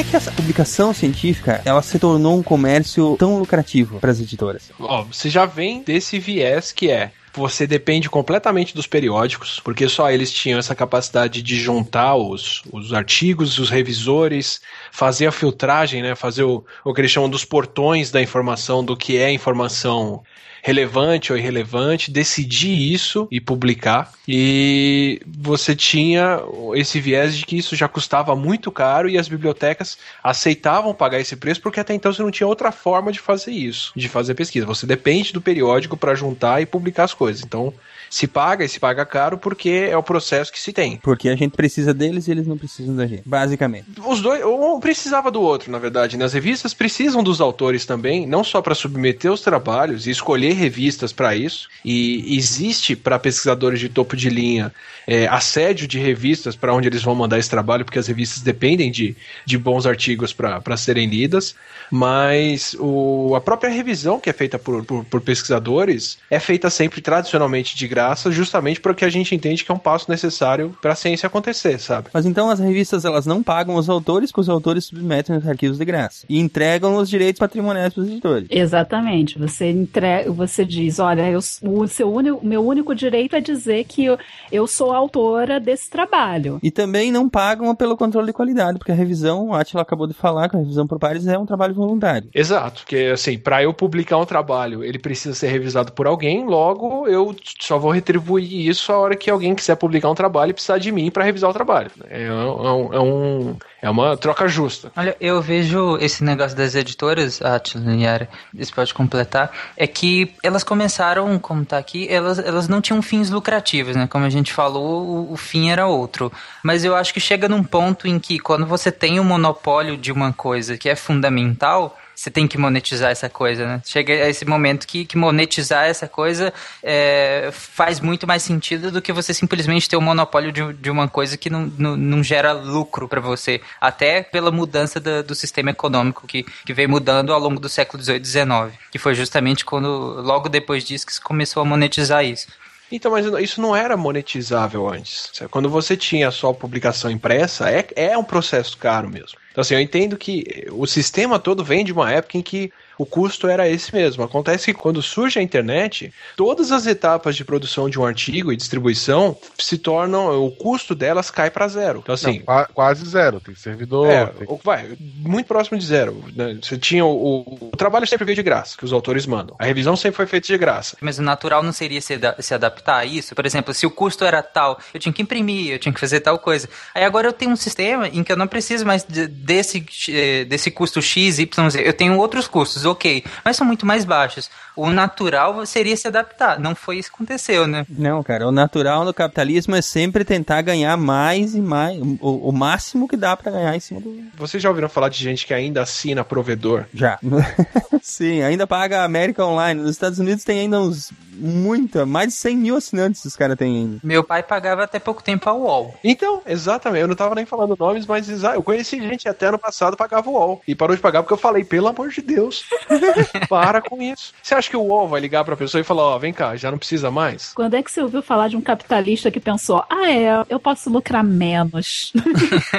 é que essa publicação científica ela se tornou um comércio tão lucrativo para as editoras? Ó, você já vem desse viés que é você depende completamente dos periódicos, porque só eles tinham essa capacidade de juntar os, os artigos, os revisores, fazer a filtragem, né? Fazer o, o que eles chamam dos portões da informação, do que é informação relevante ou irrelevante, decidir isso e publicar. E você tinha esse viés de que isso já custava muito caro e as bibliotecas aceitavam pagar esse preço porque até então você não tinha outra forma de fazer isso, de fazer pesquisa. Você depende do periódico para juntar e publicar as coisas. Então, se paga e se paga caro porque é o processo que se tem. Porque a gente precisa deles e eles não precisam da gente, basicamente. Os dois, um precisava do outro, na verdade. Né? As revistas precisam dos autores também, não só para submeter os trabalhos e escolher revistas para isso. E existe para pesquisadores de topo de linha é, assédio de revistas para onde eles vão mandar esse trabalho, porque as revistas dependem de, de bons artigos para serem lidas. Mas o, a própria revisão que é feita por, por, por pesquisadores é feita sempre tradicionalmente de graça graça, justamente porque a gente entende que é um passo necessário para a ciência acontecer, sabe? Mas então as revistas elas não pagam os autores, que os autores submetem os arquivos de graça e entregam os direitos patrimoniais para os editores. Exatamente. Você entrega, você diz, olha, eu, o seu único, meu único direito é dizer que eu, eu sou autora desse trabalho. E também não pagam pelo controle de qualidade, porque a revisão, o Atila acabou de falar que a revisão por pares é um trabalho voluntário. Exato, porque assim, para eu publicar um trabalho, ele precisa ser revisado por alguém, logo eu só vou retribuir isso a hora que alguém quiser publicar um trabalho e precisar de mim para revisar o trabalho. É um, é um é uma troca justa. Olha, eu vejo esse negócio das editoras, Atila e Yara, isso pode completar, é que elas começaram, como tá aqui, elas, elas não tinham fins lucrativos, né? Como a gente falou, o, o fim era outro. Mas eu acho que chega num ponto em que quando você tem o um monopólio de uma coisa que é fundamental, você tem que monetizar essa coisa, né? Chega a esse momento que, que monetizar essa coisa é, faz muito mais sentido do que você simplesmente ter o um monopólio de, de uma coisa que não, não, não gera lucro para você. Até pela mudança do, sistema econômico que, que mudando ao longo do século XVIII e XIX, que foi justamente quando, logo depois disso, que se começou a monetizar isso. Então, mas isso não era monetizável antes. Quando você tinha só publicação impressa, é, é um processo caro mesmo. Então, assim, eu entendo que o sistema todo vem de uma época em que o custo era esse mesmo. Acontece que quando surge a internet, todas as etapas de produção de um artigo e distribuição se tornam. O custo delas cai para zero. Então, assim. Não, quase zero. Tem servidor. É, tem... vai, muito próximo de zero. Né? Você tinha o, o, o, trabalho sempre veio de graça, que os autores mandam. A revisão sempre foi feita de graça. Mas o natural não seria se, se adaptar a isso? Por exemplo, se o custo era tal, eu tinha que imprimir, eu tinha que fazer tal coisa. Aí agora eu tenho um sistema em que eu não preciso mais de, desse, eh, desse custo X, Y, Z. Eu tenho outros custos ok, mas são muito mais baixos. O natural seria se adaptar. Não foi isso que aconteceu, né? Não, cara. O natural no capitalismo é sempre tentar ganhar mais e mais. O, o máximo que dá para ganhar em cima do. Vocês já ouviram falar de gente que ainda assina provedor? Já. Sim, ainda paga a América Online. Nos Estados Unidos tem ainda uns. Muita, mais de 100 mil assinantes os caras têm ainda. Meu pai pagava até pouco tempo a UOL. Então, exatamente. Eu não tava nem falando nomes, mas eu conheci gente até ano passado pagava o UOL. E parou de pagar porque eu falei, pelo amor de Deus. Para com isso. Você acha que o UOL vai ligar pra pessoa e falar, ó, oh, vem cá, já não precisa mais? Quando é que você ouviu falar de um capitalista que pensou, ah, é, eu posso lucrar menos?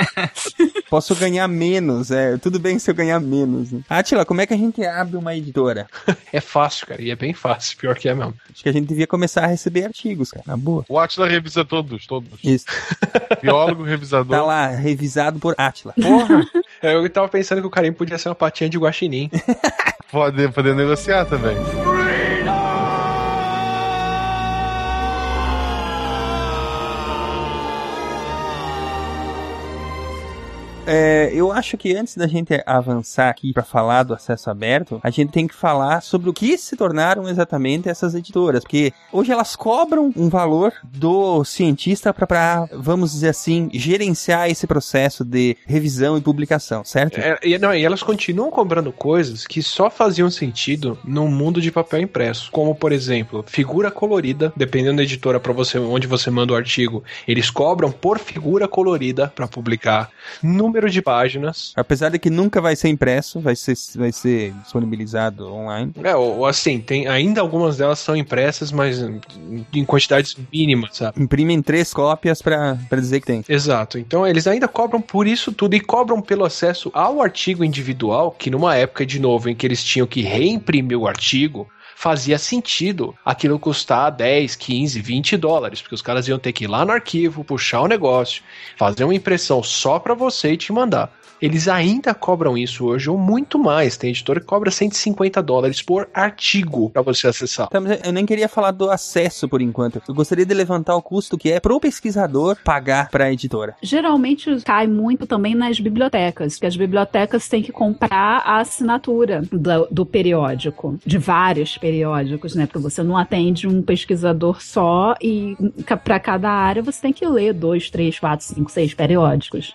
posso ganhar menos, é, tudo bem se eu ganhar menos. Né? Atila, como é que a gente abre uma editora? é fácil, cara, e é bem fácil, pior que é mesmo. Acho que a gente devia começar a receber artigos, cara, na boa. O Atila revisa todos, todos. Isso. Biólogo, revisador. Tá lá, revisado por Atila. Porra! Eu tava pensando que o carinho podia ser uma patinha de guaxinim. Pode, poder negociar também. É, eu acho que antes da gente avançar aqui para falar do acesso aberto, a gente tem que falar sobre o que se tornaram exatamente essas editoras, porque hoje elas cobram um valor do cientista para, vamos dizer assim, gerenciar esse processo de revisão e publicação, certo? É, e, não, e elas continuam cobrando coisas que só faziam sentido no mundo de papel impresso, como por exemplo, figura colorida, dependendo da editora para você onde você manda o artigo, eles cobram por figura colorida para publicar. No número de páginas. Apesar de que nunca vai ser impresso, vai ser, vai ser disponibilizado online. É, ou assim, tem, ainda algumas delas são impressas, mas em quantidades mínimas, sabe? Imprimem três cópias para dizer que tem. Exato. Então eles ainda cobram por isso tudo e cobram pelo acesso ao artigo individual, que numa época, de novo, em que eles tinham que reimprimir o artigo, fazia sentido aquilo custar 10, 15, 20 dólares, porque os caras iam ter que ir lá no arquivo, puxar o negócio, fazer uma impressão só para você e te mandar. Eles ainda cobram isso hoje, ou muito mais. Tem editora que cobra 150 dólares por artigo para você acessar. Tá, eu nem queria falar do acesso por enquanto. Eu gostaria de levantar o custo que é pro pesquisador pagar para a editora. Geralmente cai muito também nas bibliotecas, que as bibliotecas têm que comprar a assinatura do, do periódico, de vários periódicos, né? Porque você não atende um pesquisador só e para cada área você tem que ler dois, três, quatro, cinco, seis periódicos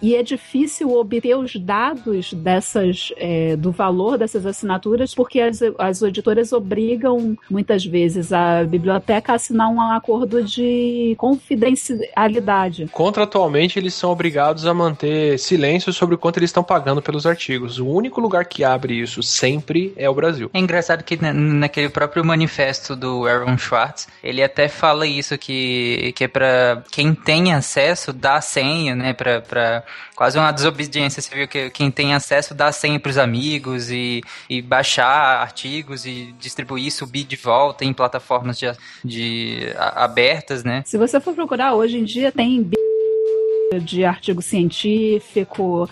e é difícil obter os dados dessas é, do valor dessas assinaturas porque as, as editoras obrigam muitas vezes a biblioteca a assinar um acordo de confidencialidade. Contratualmente eles são obrigados a manter silêncio sobre o quanto eles estão pagando pelos artigos. O único lugar que abre isso sempre é o Brasil. É engraçado que naquele próprio manifesto do Aaron Schwartz ele até fala isso que, que é para quem tem acesso dar a senha, né, para quase uma desobediência. Viu que quem tem acesso dá senha pros amigos e, e baixar artigos e distribuir, subir de volta em plataformas de, de a- abertas, né? Se você for procurar, hoje em dia tem de artigo científico.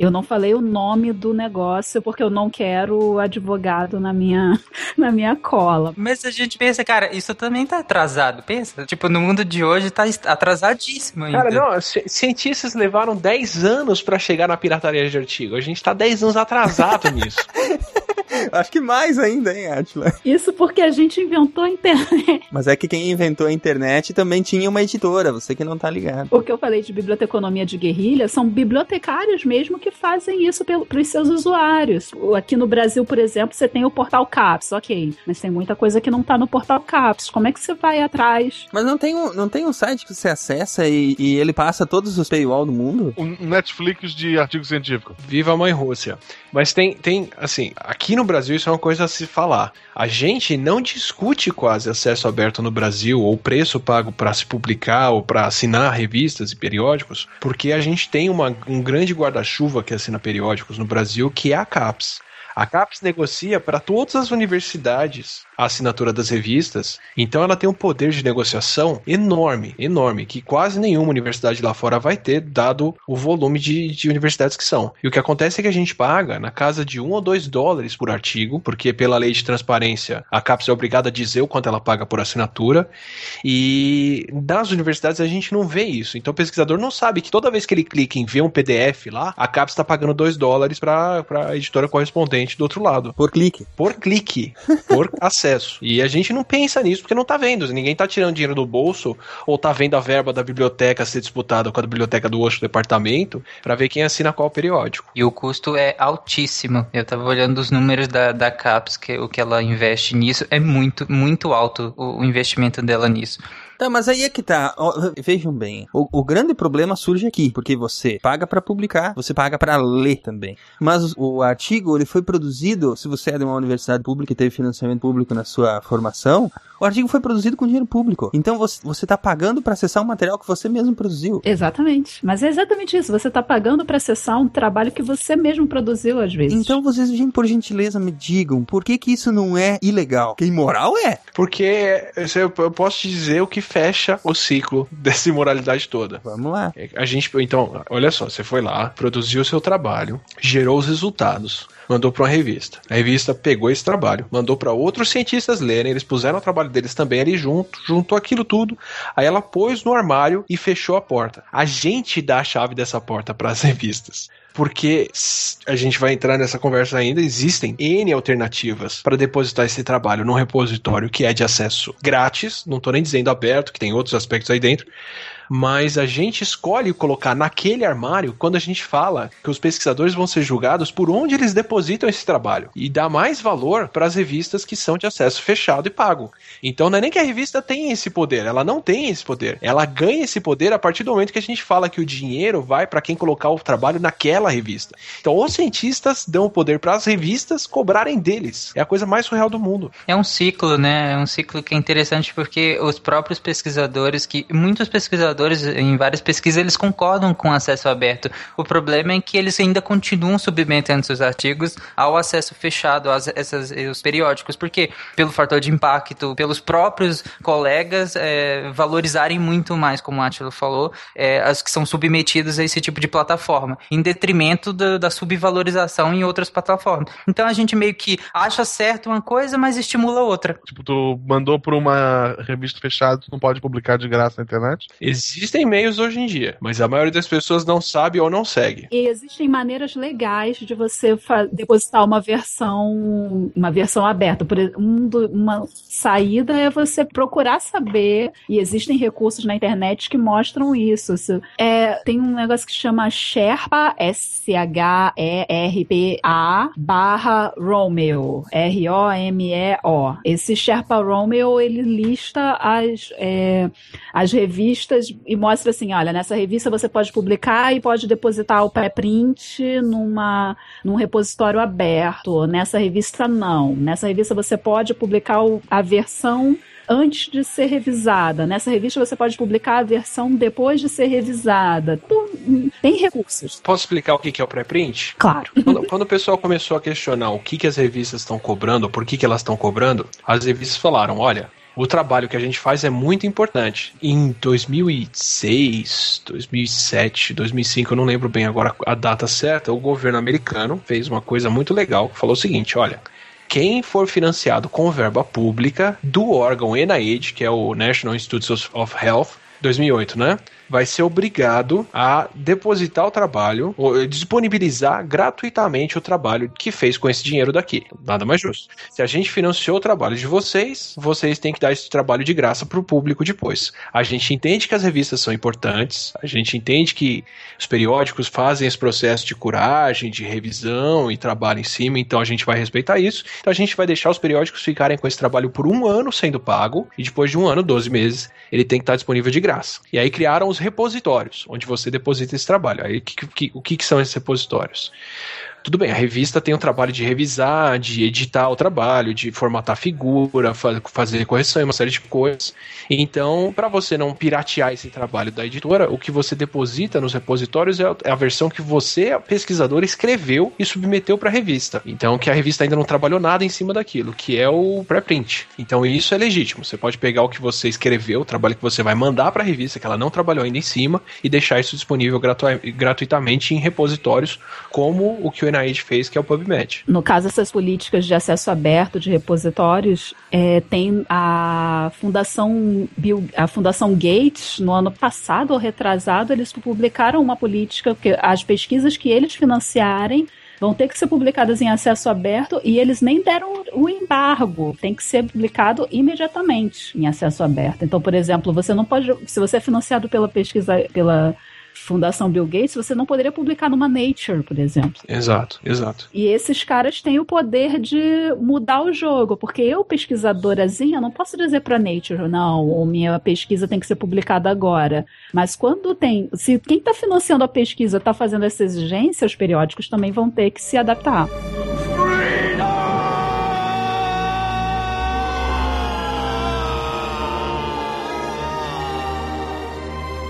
Eu não falei o nome do negócio porque eu não quero advogado na minha, na minha cola. Mas a gente pensa, cara, isso também tá atrasado. Pensa, tipo, no mundo de hoje tá atrasadíssimo ainda. Cara, não, ci- cientistas levaram 10 anos pra chegar na pirataria de artigo. A gente tá 10 anos atrasado nisso. Acho que mais ainda, hein, Atila? Isso porque a gente inventou a internet. Mas é que quem inventou a internet também tinha uma editora, você que não tá ligado. O que eu falei de biblioteconomia de guerrilha são bibliotecários mesmo que fazem isso para os seus usuários. Aqui no Brasil, por exemplo, você tem o Portal CAPS, ok. Mas tem muita coisa que não tá no Portal CAPS. Como é que você vai atrás? Mas não tem um, não tem um site que você acessa e, e ele passa todos os paywall do mundo? Um Netflix de artigo científico. Viva a mãe Rússia. Mas tem, tem, assim, aqui no Brasil isso é uma coisa a se falar. A gente não discute quase acesso aberto no Brasil ou preço pago para se publicar ou para assinar revistas e periódicos, porque a gente tem uma- um grande guarda-chuva que assina periódicos no Brasil, que é a CAPES. A CAPES negocia para todas as universidades a assinatura das revistas, então ela tem um poder de negociação enorme, enorme, que quase nenhuma universidade lá fora vai ter, dado o volume de, de universidades que são. E o que acontece é que a gente paga na casa de um ou dois dólares por artigo, porque pela lei de transparência a CAPES é obrigada a dizer o quanto ela paga por assinatura, e nas universidades a gente não vê isso. Então o pesquisador não sabe que toda vez que ele clica em ver um PDF lá, a CAPES está pagando dois dólares para a editora correspondente do outro lado. Por clique. Por clique, por acesso. E a gente não pensa nisso porque não tá vendo. Ninguém tá tirando dinheiro do bolso ou tá vendo a verba da biblioteca ser disputada com a biblioteca do outro departamento para ver quem assina qual periódico. E o custo é altíssimo. Eu tava olhando os números da, da CAPES, que o que ela investe nisso, é muito, muito alto o investimento dela nisso. Tá, mas aí é que tá. Vejam bem. O, o grande problema surge aqui, porque você paga pra publicar, você paga pra ler também. Mas o, artigo, ele foi produzido, se você é de uma universidade pública e teve financiamento público na sua formação, o artigo foi produzido com dinheiro público. Então você, você tá pagando pra acessar um material que você mesmo produziu. Exatamente. Mas é exatamente isso. Você tá pagando para acessar um trabalho que você mesmo produziu às vezes. Então vocês, por gentileza, me digam, por que que isso não é ilegal? Que imoral é? Porque eu eu posso te dizer o que fecha o ciclo dessa imoralidade toda. Vamos lá. É, A gente, então, olha só, você foi lá, produziu o seu trabalho, gerou os resultados, mandou para uma revista. A revista pegou esse trabalho, mandou para outros cientistas lerem, eles puseram o trabalho deles também ali junto, juntou aquilo tudo. Aí ela pôs no armário e fechou a porta. A gente dá a chave dessa porta para as revistas. Porque a gente vai entrar nessa conversa ainda, existem N alternativas para depositar esse trabalho num repositório que é de acesso grátis, não estou nem dizendo aberto, que tem outros aspectos aí dentro, mas a gente escolhe colocar naquele armário quando a gente fala que os pesquisadores vão ser julgados por onde eles depositam esse trabalho e dá mais valor para as revistas que são de acesso fechado e pago. Então não é nem que a revista tem esse poder, ela não tem esse poder. Ela ganha esse poder a partir do momento que a gente fala que o dinheiro vai para quem colocar o trabalho naquela revista. Então os cientistas dão o poder para as revistas cobrarem deles. É a coisa mais surreal do mundo. É um ciclo, né? É um ciclo que é interessante porque os próprios pesquisadores, que muitos pesquisadores em várias pesquisas eles concordam com o acesso aberto. O problema é que eles ainda continuam submetendo seus artigos ao acesso fechado, às essas, os periódicos, porque pelo fator de impacto, pelos próprios colegas é, valorizarem muito mais, como o Átila falou, é, as que são submetidas a esse tipo de plataforma, em detrimento da, da subvalorização em outras plataformas. Então a gente meio que acha certo uma coisa, mas estimula outra. Tipo, tu mandou pra uma revista fechada, tu não pode publicar de graça na internet? Existem meios hoje em dia, mas a maioria das pessoas não sabe ou não segue. E existem maneiras legais de você depositar uma versão, uma versão aberta. Por ex- do- uma saída é você procurar saber, e existem recursos na internet que mostram isso. É, tem um negócio que chama Sherpa, S-H-E-R-P-A, barra Romeo, R-O-M-E-O. Esse Sherpa Romeo, ele lista as, é, as revistas e mostra assim, olha, nessa revista você pode publicar e pode depositar o pré-print numa, num repositório aberto. Nessa revista não. Nessa revista você pode publicar o- a versão antes de ser revisada. Nessa revista você pode publicar a versão depois de ser revisada. Então, tem recursos. Posso explicar o que é o pré-print? Claro. Quando, quando, o pessoal começou a questionar o que, que as revistas estão cobrando, por que, que elas estão cobrando, as revistas falaram: olha, o trabalho que a gente faz é muito importante. Em 2006, 2007, 2005, eu não lembro bem agora a data certa, o governo americano fez uma coisa muito legal, falou o seguinte, olha, quem for financiado com verba pública do órgão NIH, que é o National Institutes of Health, 2008, né? Vai ser obrigado a depositar o trabalho, ou disponibilizar gratuitamente o trabalho que fez com esse dinheiro daqui. Nada mais justo. Se a gente financiou o trabalho de vocês, vocês têm que dar esse trabalho de graça para o público depois. A gente entende que as revistas são importantes, a gente entende que os periódicos fazem esse processo de curagem, de revisão e trabalho em cima, então a gente vai respeitar isso. Então a gente vai deixar os periódicos ficarem com esse trabalho por um ano sendo pago, e depois de um ano, 12 meses, ele tem que estar disponível de graça. E aí criaram os repositórios, onde você deposita esse trabalho. Aí que, que, o que, que são esses repositórios? Tudo bem, a revista tem o trabalho de revisar, de editar o trabalho, de formatar figura, fazer correção uma série de coisas. Então, para você não piratear esse trabalho da editora, o que você deposita nos repositórios é, é a versão que você, pesquisador, escreveu e submeteu para a revista. Então, que a revista ainda não trabalhou nada em cima daquilo, que é o pré-print. Então, isso é legítimo. Você pode pegar o que você escreveu, o trabalho que você vai mandar para a revista, que ela não trabalhou ainda em cima, e deixar isso disponível gratu gratuitamente em repositórios, como o que o NIH fez, que é o PubMed. No caso, essas políticas de acesso aberto de repositórios, é, tem a Fundação Bill, a Fundação Gates, no ano passado ou retrasado, eles publicaram uma política que as pesquisas que eles financiarem vão ter que ser publicadas em acesso aberto e eles nem deram o embargo, tem que ser publicado imediatamente em acesso aberto. Então, por exemplo, você não pode, se você é financiado pela pesquisa, pela Fundação Bill Gates, você não poderia publicar numa Nature, por exemplo. Exato, exato. E esses caras têm o poder de mudar o jogo, porque eu, pesquisadorazinha, não posso dizer para Nature, não, ou minha pesquisa tem que ser publicada agora. Mas quando tem, se quem está financiando a pesquisa está fazendo essa exigência, os periódicos também vão ter que se adaptar.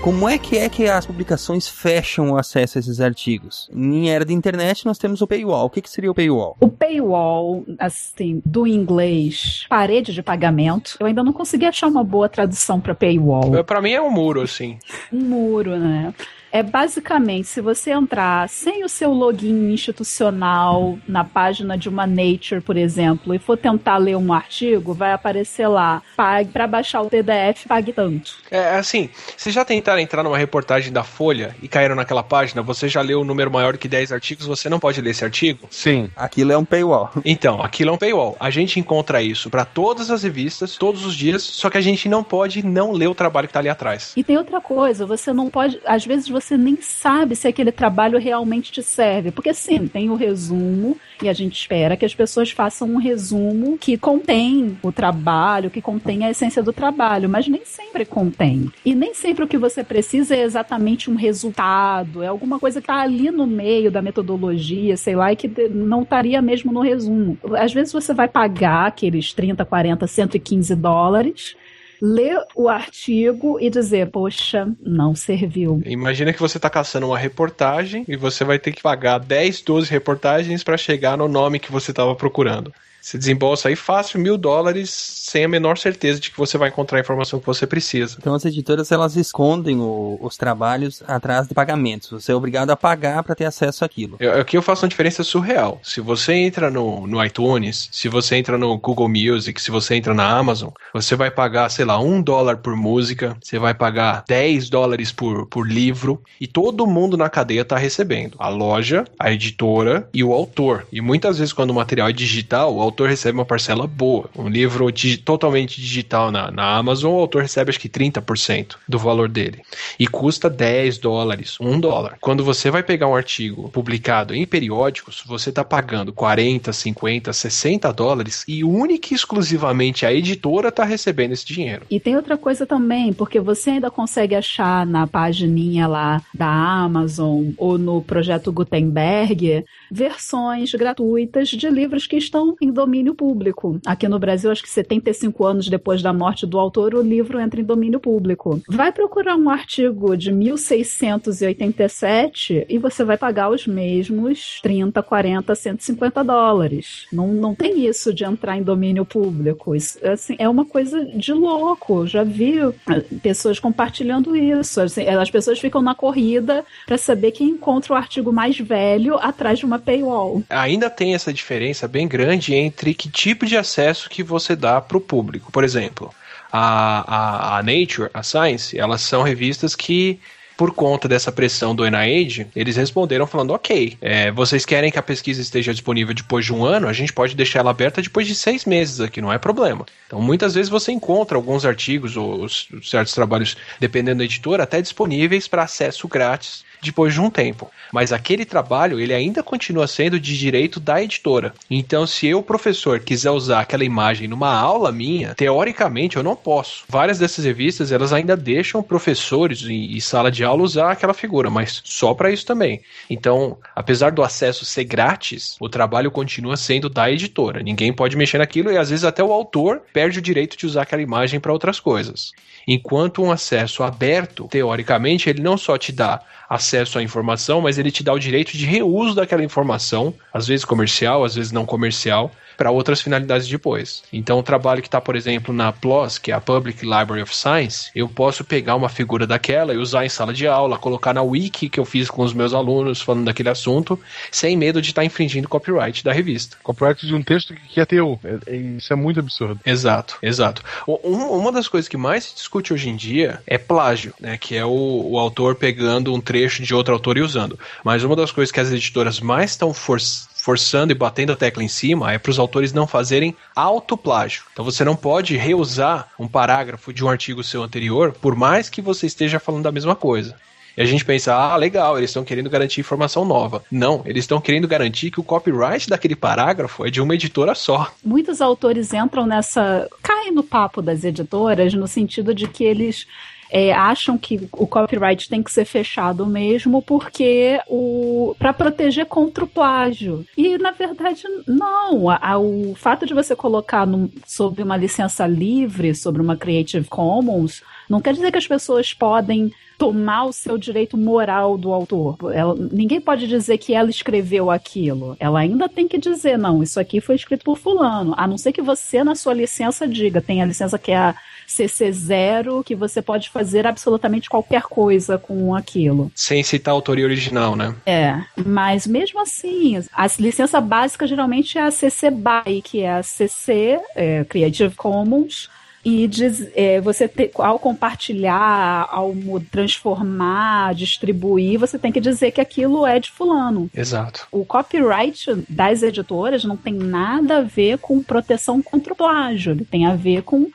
Como é que é que as publicações fecham o acesso a esses artigos? Em era de internet nós temos o paywall. O que, que seria o paywall? O paywall, assim, do inglês, parede de pagamento. Eu ainda não consegui achar uma boa tradução para paywall. Para mim é um muro, assim. Um muro, né? É basicamente, se você entrar sem o seu login institucional na página de uma Nature, por exemplo, e for tentar ler um artigo, vai aparecer lá, pague para baixar o PDF, pague tanto. É assim, vocês já tentaram entrar numa reportagem da Folha e caíram naquela página, você já leu um número maior que 10 artigos, você não pode ler esse artigo? Sim. Aquilo é um paywall. Então, aquilo é um paywall. A gente encontra isso para todas as revistas, todos os dias, só que a gente não pode não ler o trabalho que tá ali atrás. E tem outra coisa, você não pode, às vezes você você nem sabe se aquele trabalho realmente te serve. Porque sim, tem o resumo e a gente espera que as pessoas façam um resumo que contém o trabalho, que contém a essência do trabalho, mas nem sempre contém. E nem sempre o que você precisa é exatamente um resultado, é alguma coisa que está ali no meio da metodologia, sei lá, e que não estaria mesmo no resumo. Às vezes você vai pagar aqueles 30, 40, 115 dólares ler o artigo e dizer, poxa, não serviu. Imagina que você está caçando uma reportagem e você vai ter que pagar 10, 12 reportagens para chegar no nome que você estava procurando. Você desembolsa aí fácil mil dólares sem a menor certeza de que você vai encontrar a informação que você precisa. Então as editoras elas escondem o, os trabalhos atrás de pagamentos. Você é obrigado a pagar para ter acesso àquilo. Aqui eu faço uma diferença surreal. Se você entra no, no iTunes, se você entra no Google Music, se você entra na Amazon, você vai pagar, sei lá, um dólar por música, você vai pagar 10 dólares por, por livro e todo mundo na cadeia está recebendo. A loja, a editora e o autor. E muitas vezes quando o material é digital, o autor recebe uma parcela boa. Um livro di totalmente digital na, na Amazon, o autor recebe acho que 30% do valor dele. E custa 10 dólares, 1 dólar. Quando você vai pegar um artigo publicado em periódicos, você está pagando 40, 50, 60 dólares e única e exclusivamente a editora está recebendo esse dinheiro. E tem outra coisa também, porque você ainda consegue achar na pagininha lá da Amazon ou no projeto Gutenberg versões gratuitas de livros que estão em domínio público. Aqui no Brasil, acho que 75 anos depois da morte do autor, o livro entra em domínio público. Vai procurar um artigo de 1687 e você vai pagar os mesmos 30, 40, 150 dólares. Não, não tem isso de entrar em domínio público. Isso, assim, é uma coisa de louco. Já vi eh, pessoas compartilhando isso. Assim, as pessoas ficam na corrida para saber quem encontra o artigo mais velho atrás de uma paywall. Ainda tem essa diferença bem grande entre que tipo de acesso que você dá para o público. Por exemplo, a, a, a Nature, a Science, elas são revistas que por conta dessa pressão do NIH, eles responderam falando: ok, é, vocês querem que a pesquisa esteja disponível depois de um ano, a gente pode deixar ela aberta depois de seis meses aqui, não é problema. Então, muitas vezes você encontra alguns artigos ou certos trabalhos, dependendo da editora, até disponíveis para acesso grátis depois de um tempo. Mas aquele trabalho, ele ainda continua sendo de direito da editora. Então, se eu, professor, quiser usar aquela imagem numa aula minha, teoricamente eu não posso. Várias dessas revistas, elas ainda deixam professores em sala de aula usar aquela figura, mas só para isso também. Então, apesar do acesso ser grátis, o trabalho continua sendo da editora. Ninguém pode mexer naquilo e às vezes até o autor perde o direito de usar aquela imagem para outras coisas. Enquanto um acesso aberto, teoricamente, ele não só te dá acesso à informação, mas ele te dá o direito de reuso daquela informação, às vezes comercial, às vezes não comercial, para outras finalidades depois. Então, o trabalho que está, por exemplo, na PLOS, que é a Public Library of Science, eu posso pegar uma figura daquela e usar em sala de aula, colocar na wiki que eu fiz com os meus alunos falando daquele assunto, sem medo de estar tá infringindo copyright da revista. Copyright de um texto que é teu. É, é, isso é muito absurdo. Exato, exato. Um, uma das coisas que mais se discute hoje em dia é plágio, né? Que é o, o autor pegando um trecho de outro autor e usando. Mas uma das coisas que as editoras mais estão forçando forçando e batendo a tecla em cima é para os autores não fazerem autoplágio. Então você não pode reusar um parágrafo de um artigo seu anterior, por mais que você esteja falando da mesma coisa. E a gente pensa, ah, legal, eles estão querendo garantir informação nova. Não, eles estão querendo garantir que o copyright daquele parágrafo é de uma editora só. Muitos autores entram nessa. caem no papo das editoras no sentido de que eles é, acham que o copyright tem que ser fechado mesmo porque o para proteger contra o plágio. E na verdade não. A, a, o fato de você colocar sob uma licença livre, sobre uma Creative Commons, não quer dizer que as pessoas podem tomar o seu direito moral do autor. Ela, ninguém pode dizer que ela escreveu aquilo. Ela ainda tem que dizer, não, isso aqui foi escrito por fulano. A não ser que você, na sua licença, diga, tem a licença que é a CC0 que você pode fazer absolutamente qualquer coisa com aquilo. Sem citar a autoria original, né? É, mas mesmo assim, a licença básica geralmente é a CC BY, que é a CC é, Creative Commons, e diz, é, você te, ao compartilhar, ao transformar, distribuir, você tem que dizer que aquilo é de fulano. Exato. O copyright das editoras não tem nada a ver com proteção contra o plágio, ele tem a ver com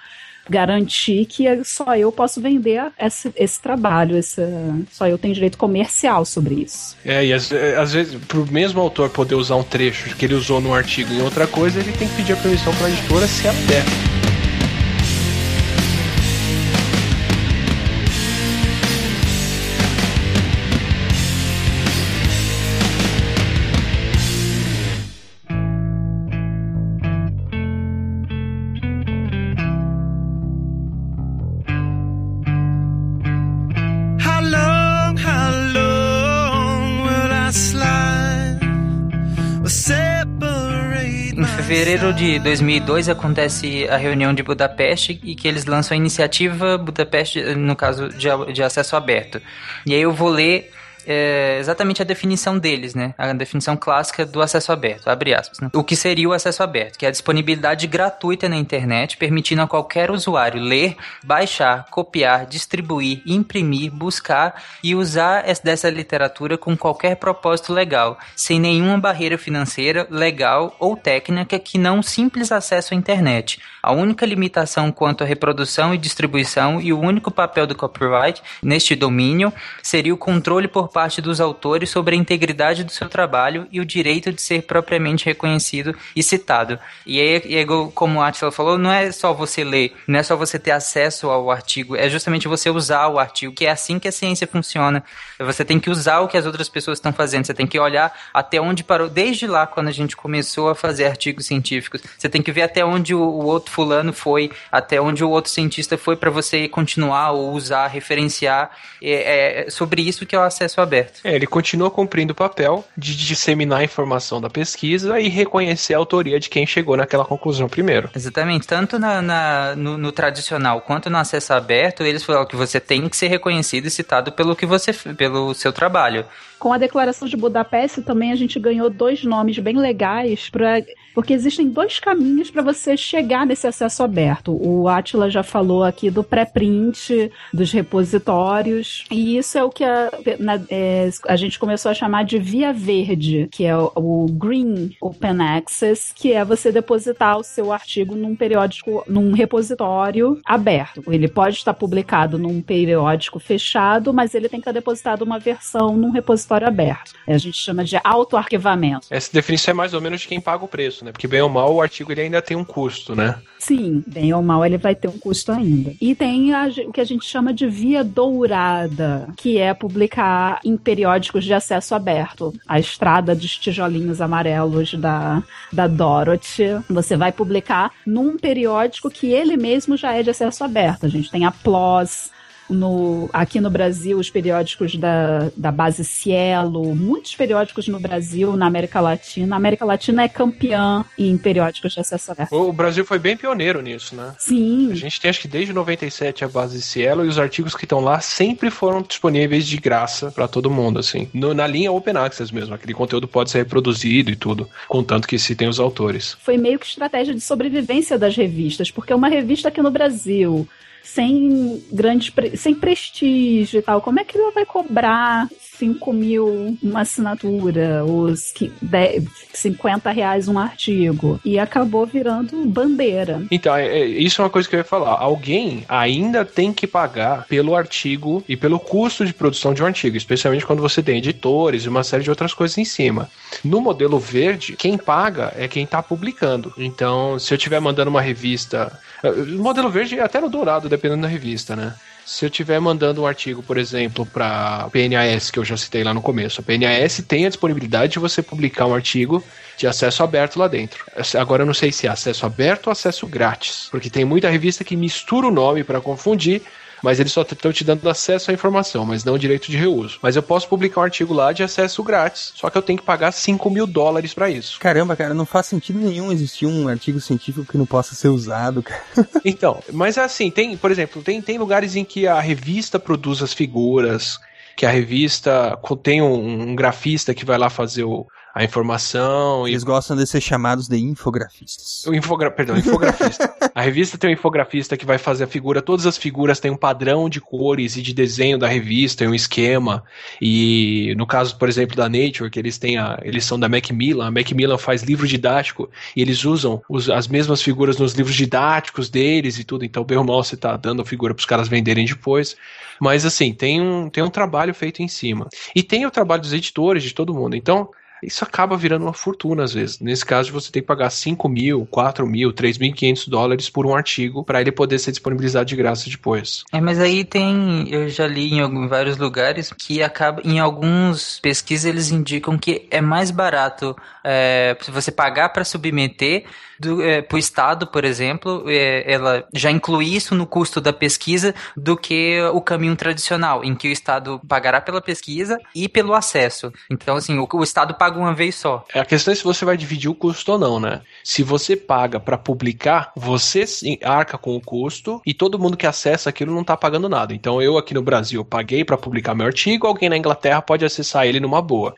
garantir que só eu posso vender esse, esse trabalho, esse, só eu tenho direito comercial sobre isso. É, e às, às vezes, para o mesmo autor poder usar um trecho que ele usou no artigo em outra coisa, ele tem que pedir a permissão para a editora se ela de 2002 acontece a reunião de Budapeste e que eles lançam a iniciativa Budapeste, no caso de, de acesso aberto. E aí eu vou ler é exatamente a definição deles, né? A definição clássica do acesso aberto, abre aspas. Né? O que seria o acesso aberto? Que é a disponibilidade gratuita na internet, permitindo a qualquer usuário ler, baixar, copiar, distribuir, imprimir, buscar e usar dessa literatura com qualquer propósito legal, sem nenhuma barreira financeira, legal ou técnica que não simples acesso à internet. A única limitação quanto à reprodução e distribuição e o único papel do copyright neste domínio seria o controle por parte dos autores sobre a integridade do seu trabalho e o direito de ser propriamente reconhecido e citado. E aí, como a Atila falou, não é só você ler, não é só você ter acesso ao artigo, é justamente você usar o artigo, que é assim que a ciência funciona. Você tem que usar o que as outras pessoas estão fazendo, você tem que olhar até onde parou, desde lá quando a gente começou a fazer artigos científicos, você tem que ver até onde o, o outro fulano foi, até onde o outro cientista foi para você continuar ou usar, referenciar. É, é, sobre isso que é o acesso aberto. É, ele continua cumprindo o papel de disseminar a informação da pesquisa e reconhecer a autoria de quem chegou naquela conclusão primeiro. Exatamente. Tanto na, na no, no, tradicional quanto no acesso aberto, eles falam que você tem que ser reconhecido e citado pelo que você pelo seu trabalho. Com a declaração de Budapeste também a gente ganhou dois nomes bem legais para porque existem dois caminhos para você chegar nesse acesso aberto. O Atila já falou aqui do pré-print, dos repositórios, e isso é o que a, na, é, a gente começou a chamar de via verde, que é o, o, Green Open Access, que é você depositar o seu artigo num periódico, num repositório aberto. Ele pode estar publicado num periódico fechado, mas ele tem que estar depositado uma versão num repositório aberto. A gente chama de auto-arquivamento. Essa definição é mais ou menos de quem paga o preço, né? Porque bem ou mal o artigo ele ainda tem um custo, né? Sim, bem ou mal ele vai ter um custo ainda. E tem a, o que a gente chama de via dourada, que é publicar em periódicos de acesso aberto. A estrada dos tijolinhos amarelos da, da Dorothy. Você vai publicar num periódico que ele mesmo já é de acesso aberto. A gente tem a PLOS, no, aqui no Brasil, os periódicos da, da base Cielo, muitos periódicos no Brasil, na América Latina. A América Latina é campeã em periódicos de acesso aberto. O Brasil foi bem pioneiro nisso, né? Sim. A gente tem acho que desde 97 a base Cielo e os artigos que estão lá sempre foram disponíveis de graça para todo mundo, assim. No, na linha Open Access mesmo, aquele conteúdo pode ser reproduzido e tudo, contanto que se tem os autores. Foi meio que estratégia de sobrevivência das revistas, porque uma revista aqui no Brasil sem grandes sem prestígio e tal, como é que ela vai cobrar 5 mil uma assinatura, os 50 reais um artigo? E acabou virando bandeira. Então, é, é, isso é uma coisa que eu ia falar. Alguém ainda tem que pagar pelo artigo e pelo custo de produção de um artigo, especialmente quando você tem editores e uma série de outras coisas em cima. No modelo verde, quem paga é quem está publicando. Então, se eu estiver mandando uma revista o modelo verde é até no dourado, dependendo da revista, né? Se eu estiver mandando um artigo, por exemplo, para PNAS, que eu já citei lá no começo, a PNAS tem a disponibilidade de você publicar um artigo de acesso aberto lá dentro. Agora eu não sei se é acesso aberto ou acesso grátis, porque tem muita revista que mistura o nome para confundir mas eles só estão te dando acesso à informação, mas não o direito de reuso. Mas eu posso publicar um artigo lá de acesso grátis, só que eu tenho que pagar 5 mil dólares para isso. Caramba, cara, não faz sentido nenhum existir um artigo científico que não possa ser usado, cara. Então, mas é assim, tem, por exemplo, tem, tem lugares em que a revista produz as figuras, que a revista tem um, um grafista que vai lá fazer o, a informação. Eles e... gostam de ser chamados de infografistas. O infogra... Perdão, infografista. a revista tem um infografista que vai fazer a figura, todas as figuras têm um padrão de cores e de desenho da revista, e um esquema. E no caso, por exemplo, da Nature, que eles têm a, eles são da Macmillan, a Macmillan faz livro didático e eles usam os, as mesmas figuras nos livros didáticos deles e tudo. Então, bem ou mal, você tá dando a figura para os caras venderem depois. Mas assim, tem um, tem um trabalho feito em cima. E tem o trabalho dos editores, de todo mundo. Então, isso acaba virando uma fortuna às vezes. Nesse caso, você tem que pagar 5 mil, 4 mil, 3.500 dólares por um artigo para ele poder ser disponibilizado de graça depois. É, mas aí tem, eu já li em, algum, vários lugares que acaba, em alguns pesquisas eles indicam que é mais barato é, você pagar para submeter do, é, para o Estado, por exemplo, é, ela já inclui isso no custo da pesquisa do que o caminho tradicional, em que o Estado pagará pela pesquisa e pelo acesso. Então, assim, o, o Estado paga uma vez só. É, a questão é se você vai dividir o custo ou não, né? Se você paga para publicar, você arca com o custo e todo mundo que acessa aquilo não está pagando nada. Então, eu aqui no Brasil paguei para publicar meu artigo, alguém na Inglaterra pode acessar ele numa boa.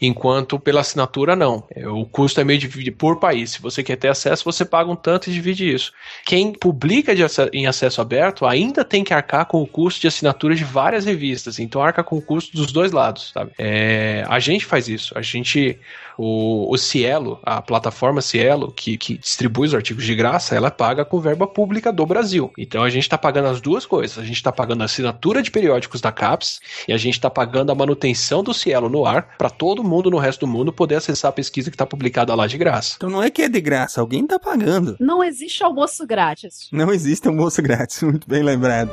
Enquanto pela assinatura, não. É, o custo é meio dividido por país. Se você quer ter acesso, você paga um tanto e divide isso. Quem publica em acesso aberto ainda tem que arcar com o custo de assinatura de várias revistas. Então arca com o custo dos dois lados, sabe? É, a gente faz isso. A gente o, o Cielo, a plataforma Cielo, que, que distribui os artigos de graça, ela paga com verba pública do Brasil. Então a gente está pagando as duas coisas. A gente está pagando a assinatura de periódicos da CAPES e a gente está pagando a manutenção do Cielo no ar para todo mundo no resto do mundo poder acessar a pesquisa que está publicada lá de graça. Então não é que é de graça, alguém está pagando. Não existe almoço grátis. Não existe almoço grátis, muito bem lembrado.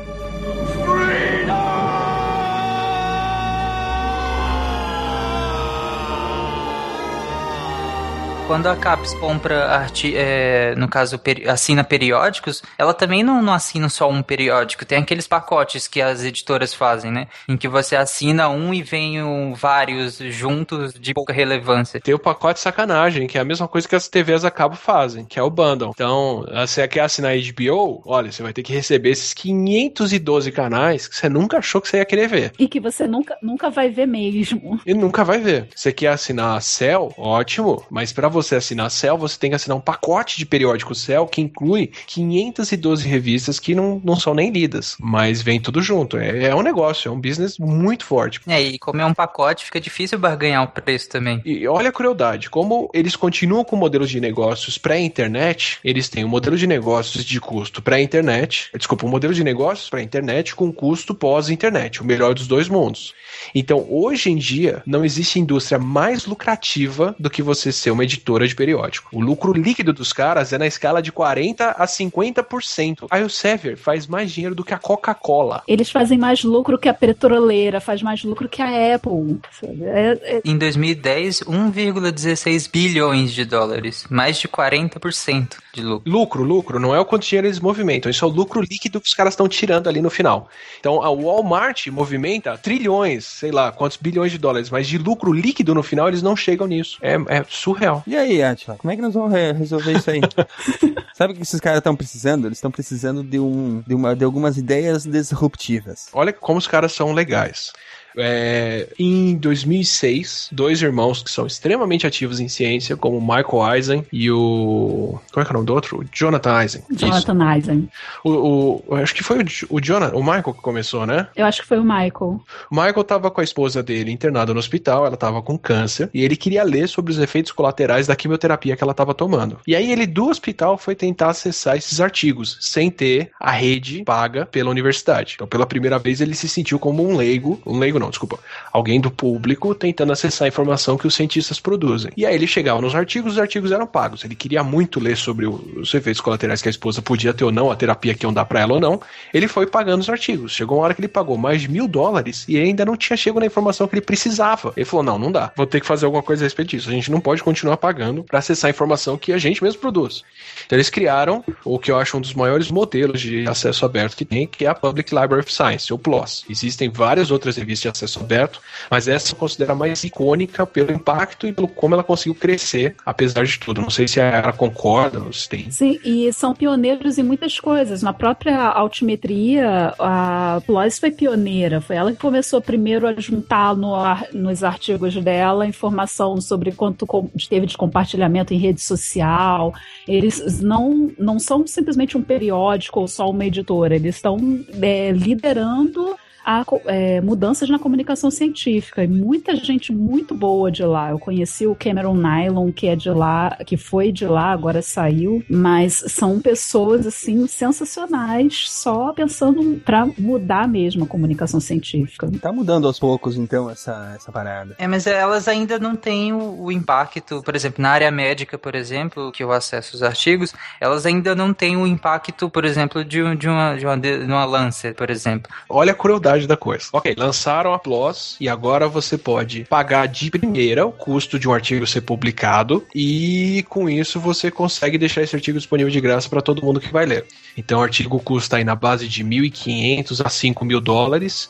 Quando a CAPES compra, arti é, no caso, peri assina periódicos, ela também não, não assina só um periódico. Tem aqueles pacotes que as editoras fazem, né? Em que você assina um e vem um, vários juntos de pouca relevância. Tem o pacote sacanagem, que é a mesma coisa que as TVs a cabo fazem, que é o bundle. Então, você quer assinar HBO, olha, você vai ter que receber esses 512 canais que você nunca achou que você ia querer ver. E que você nunca, nunca vai ver mesmo. E nunca vai ver. Você quer assinar a Cell? Ótimo. Mas para você assinar a Cell, você tem que assinar um pacote de periódico Cell que inclui 512 revistas que não, não são nem lidas, mas vem tudo junto. É, é um negócio, é um business muito forte. É, e como é um pacote, fica difícil barganhar o preço também. E olha a crueldade, como eles continuam com modelos de negócios pré-internet, eles têm um modelo de negócios de custo pré-internet, desculpa, um modelo de negócios pré-internet com custo pós-internet, o melhor dos dois mundos. Então, hoje em dia, não existe indústria mais lucrativa do que você ser uma editora de periódico. O lucro líquido dos caras é na escala de 40 a 50%. A Elsevier faz mais dinheiro do que a Coca-Cola. Eles fazem mais lucro que a petroleira, faz mais lucro que a Apple. É, é... Em 2010, 1,16 bilhões de dólares, mais de 40% de lucro. Lucro, lucro, não é o quanto dinheiro eles movimentam, isso é o lucro líquido que os caras estão tirando ali no final. Então, a Walmart movimenta trilhões sei lá, quantos bilhões de dólares, mas de lucro líquido no final eles não chegam nisso. É, é surreal. E aí, Atila, como é que nós vamos re resolver isso aí? Sabe o que esses caras estão precisando? Eles estão precisando de, um, de, uma, de algumas ideias disruptivas. Olha como os caras são legais. É, em 2006, dois irmãos que são extremamente ativos em ciência, como o Michael Eisen e o. Como é que é o nome do outro? O Jonathan Eisen. Jonathan Eisen. O, o, acho que foi o, o Jonathan, o Michael que começou, né? Eu acho que foi o Michael. O Michael tava com a esposa dele internada no hospital, ela tava com câncer, e ele queria ler sobre os efeitos colaterais da quimioterapia que ela tava tomando. E aí ele do hospital foi tentar acessar esses artigos, sem ter a rede paga pela universidade. Então, pela primeira vez, ele se sentiu como um leigo, um leigo não, não, desculpa, alguém do público tentando acessar a informação que os cientistas produzem. E aí ele chegava nos artigos, os artigos eram pagos. Ele queria muito ler sobre os efeitos colaterais que a esposa podia ter ou não, a terapia que iam dar para ela ou não. Ele foi pagando os artigos. Chegou uma hora que ele pagou mais de mil dólares e ainda não tinha chegado na informação que ele precisava. Ele falou: não, não dá. Vou ter que fazer alguma coisa a respeito disso. A gente não pode continuar pagando para acessar a informação que a gente mesmo produz. Então eles criaram o que eu acho um dos maiores modelos de acesso aberto que tem, que é a Public Library of Science, ou PLOS. Existem várias outras revistas acesso aberto, mas essa eu considero a mais icônica pelo impacto e pelo como ela conseguiu crescer, apesar de tudo. Não sei se ela concorda ou se tem. Sim, e são pioneiros em muitas coisas. Na própria altimetria, a Plois foi pioneira. Foi ela que começou primeiro a juntar no, nos artigos dela informação sobre quanto teve de compartilhamento em rede social. Eles não, não são simplesmente um periódico ou só uma editora, eles estão é, liderando a é, mudanças na comunicação científica e muita gente muito boa de lá. Eu conheci o Cameron Nylon, que é de lá, que foi de lá, agora saiu, mas são pessoas assim sensacionais, só pensando para mudar mesmo a comunicação científica. Tá mudando aos poucos então essa essa parada. É, mas elas ainda não têm o, o impacto, por exemplo, na área médica, por exemplo, que eu acesso os artigos, elas ainda não têm o impacto, por exemplo, de, de uma de uma, de uma Lancet, por exemplo. Olha a crueldade da coisa. Ok, lançaram a PLOS e agora você pode pagar de primeira o custo de um artigo ser publicado e com isso você consegue deixar esse artigo disponível de graça para todo mundo que vai ler. Então o artigo custa aí na base de 1.500 a 5.000 dólares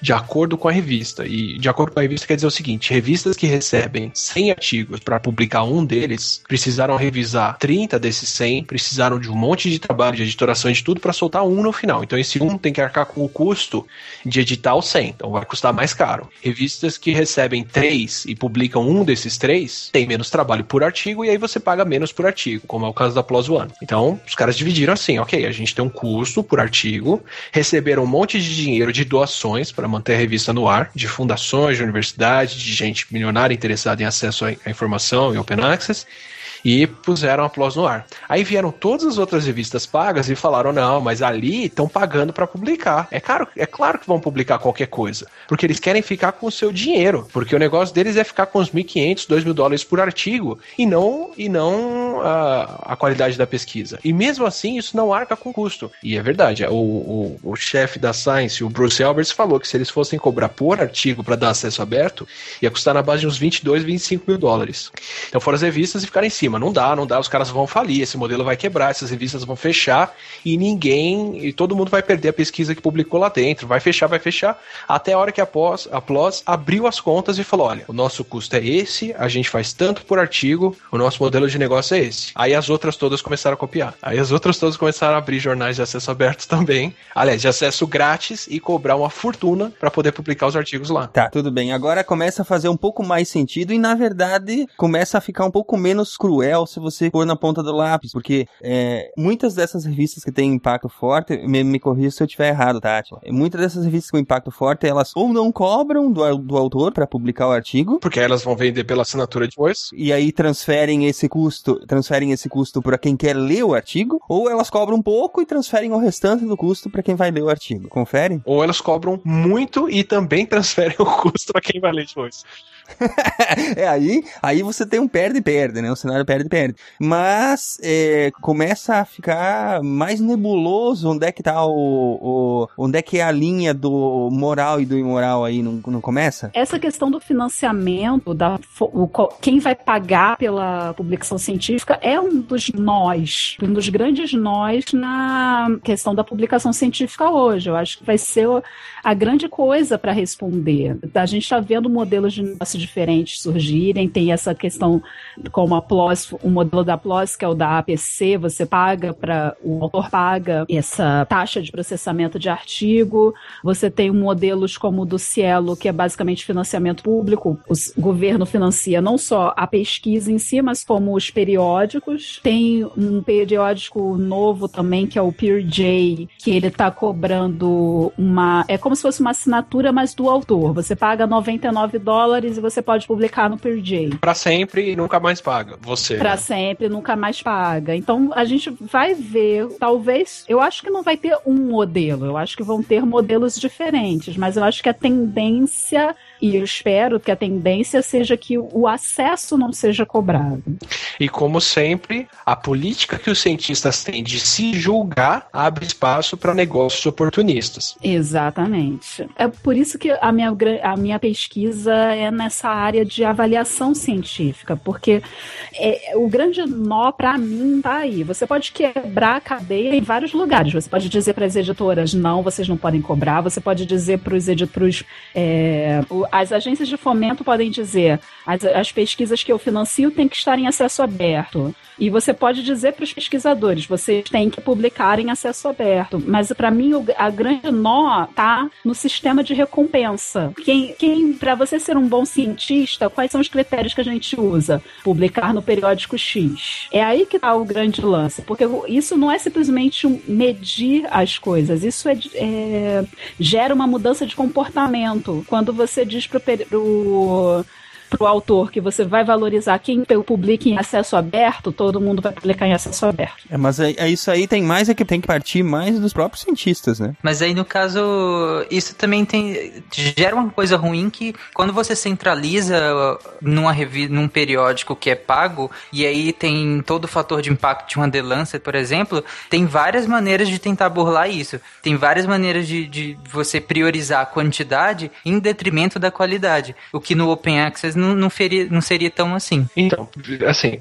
de acordo com a revista. E de acordo com a revista quer dizer o seguinte: revistas que recebem 100 artigos para publicar um deles precisaram revisar 30 desses 100, precisaram de um monte de trabalho, de editoração de tudo para soltar um no final. Então esse um tem que arcar com o custo de editar o 100, então vai custar mais caro. Revistas que recebem 3 e publicam um desses 3 tem menos trabalho por artigo e aí você paga menos por artigo, como é o caso da Plus One. Então os caras dividiram assim: ok, a gente tem um custo por artigo, receberam um monte de dinheiro de doações para manter a revista no ar, de fundações, de universidades, de gente milionária interessada em acesso à informação e open access e puseram a Plus no ar. Aí vieram todas as outras revistas pagas e falaram: não, mas ali estão pagando para publicar. É claro, é claro que vão publicar qualquer coisa, porque eles querem ficar com o seu dinheiro, porque o negócio deles é ficar com os 1.500, 2 mil dólares por artigo e não, e não a, a qualidade da pesquisa. E mesmo assim, isso não arca com custo. E é verdade, o, o, o chefe da Science, o Bruce Alberts, falou que se eles fossem cobrar por artigo para dar acesso aberto, ia custar na base de uns 22, 25 mil dólares. Então foram as revistas e ficaram em cima. Não dá, não dá, os caras vão falir, esse modelo vai quebrar, essas revistas vão fechar e ninguém, e todo mundo vai perder a pesquisa que publicou lá dentro. Vai fechar, vai fechar, até a hora que a PLOS, a abriu as contas e falou: olha, o nosso custo é esse, a gente faz tanto por artigo, o nosso modelo de negócio é esse. Aí as outras todas começaram a copiar. Aí as outras todas começaram a abrir jornais de acesso aberto também, aliás, de acesso grátis e cobrar uma fortuna para poder publicar os artigos lá. Tá, tudo bem. Agora começa a fazer um pouco mais sentido e, na verdade, começa a ficar um pouco menos cruel se você pôr na ponta do lápis, porque é, muitas dessas revistas que têm impacto forte, me, me corrija se eu estiver errado, Tati. Muitas dessas revistas com impacto forte, elas ou não cobram do, do autor para publicar o artigo, porque elas vão vender pela assinatura depois, e aí transferem esse custo, transferem esse custo para quem quer ler o artigo, ou elas cobram um pouco e transferem o restante do custo para quem vai ler o artigo. Confere? Ou elas cobram muito e também transferem o custo para quem vai ler depois. é, aí, aí você tem um perde-perde, né? Um cenário perde-perde. Mas é, começa a ficar mais nebuloso onde é que tá o, o, Onde é que é a linha do moral e do imoral aí, não, não começa? Essa questão do financiamento, da, o, quem vai pagar pela publicação científica é um dos nós, um dos grandes nós na questão da publicação científica hoje. Eu acho que vai ser a grande coisa para responder. A gente está vendo modelos de diferentes surgirem. Tem essa questão como a PLOS, o modelo da PLOS, que é o da APC, você paga para o autor paga essa taxa de processamento de artigo. Você tem modelos como o do Cielo, que é basicamente financiamento público. O governo financia não só a pesquisa em si, mas como os periódicos. Tem um periódico novo também, que é o PeerJ, que ele está cobrando uma. É como se fosse uma assinatura, mas do autor. Você paga 99 dólares e você pode publicar no PeerJ. Para sempre e nunca mais paga. Você. Para né? sempre nunca mais paga. Então a gente vai ver, talvez, eu acho que não vai ter um modelo, eu acho que vão ter modelos diferentes, mas eu acho que a tendência e eu espero que a tendência seja que o acesso não seja cobrado. E como sempre, a política que os cientistas têm de se julgar abre espaço para negócios oportunistas. Exatamente. É por isso que a minha, a minha pesquisa é nessa área de avaliação científica, porque é, o grande nó para mim tá aí. Você pode quebrar a cadeia em vários lugares. Você pode dizer para as editoras não, vocês não podem cobrar. Você pode dizer para os editores é, as agências de fomento podem dizer as, as pesquisas que eu financio têm que estar em acesso aberto. E você pode dizer para os pesquisadores, vocês têm que publicar em acesso aberto. Mas para mim a grande nó tá no sistema de recompensa. Quem, quem para você ser um bom cientista, quais são os critérios que a gente usa? Publicar no periódico X. É aí que tá o grande lance, porque isso não é simplesmente medir as coisas, isso é, é gera uma mudança de comportamento. Quando você diz diz pro, pro para o pro autor que você vai valorizar quem publica em acesso aberto, todo mundo vai publicar em acesso aberto. É, mas é, é, isso aí tem mais é que tem que partir mais dos próprios cientistas, né? Mas aí no caso, isso também tem gera uma coisa ruim que quando você centraliza numa revista, num periódico que é pago e aí tem todo o fator de impacto de uma The Lancet, por exemplo, tem várias maneiras de tentar burlar isso. Tem várias maneiras de, de você priorizar a quantidade em detrimento da qualidade, o que no Open Access não, não, feria, não seria tão assim. Então, assim,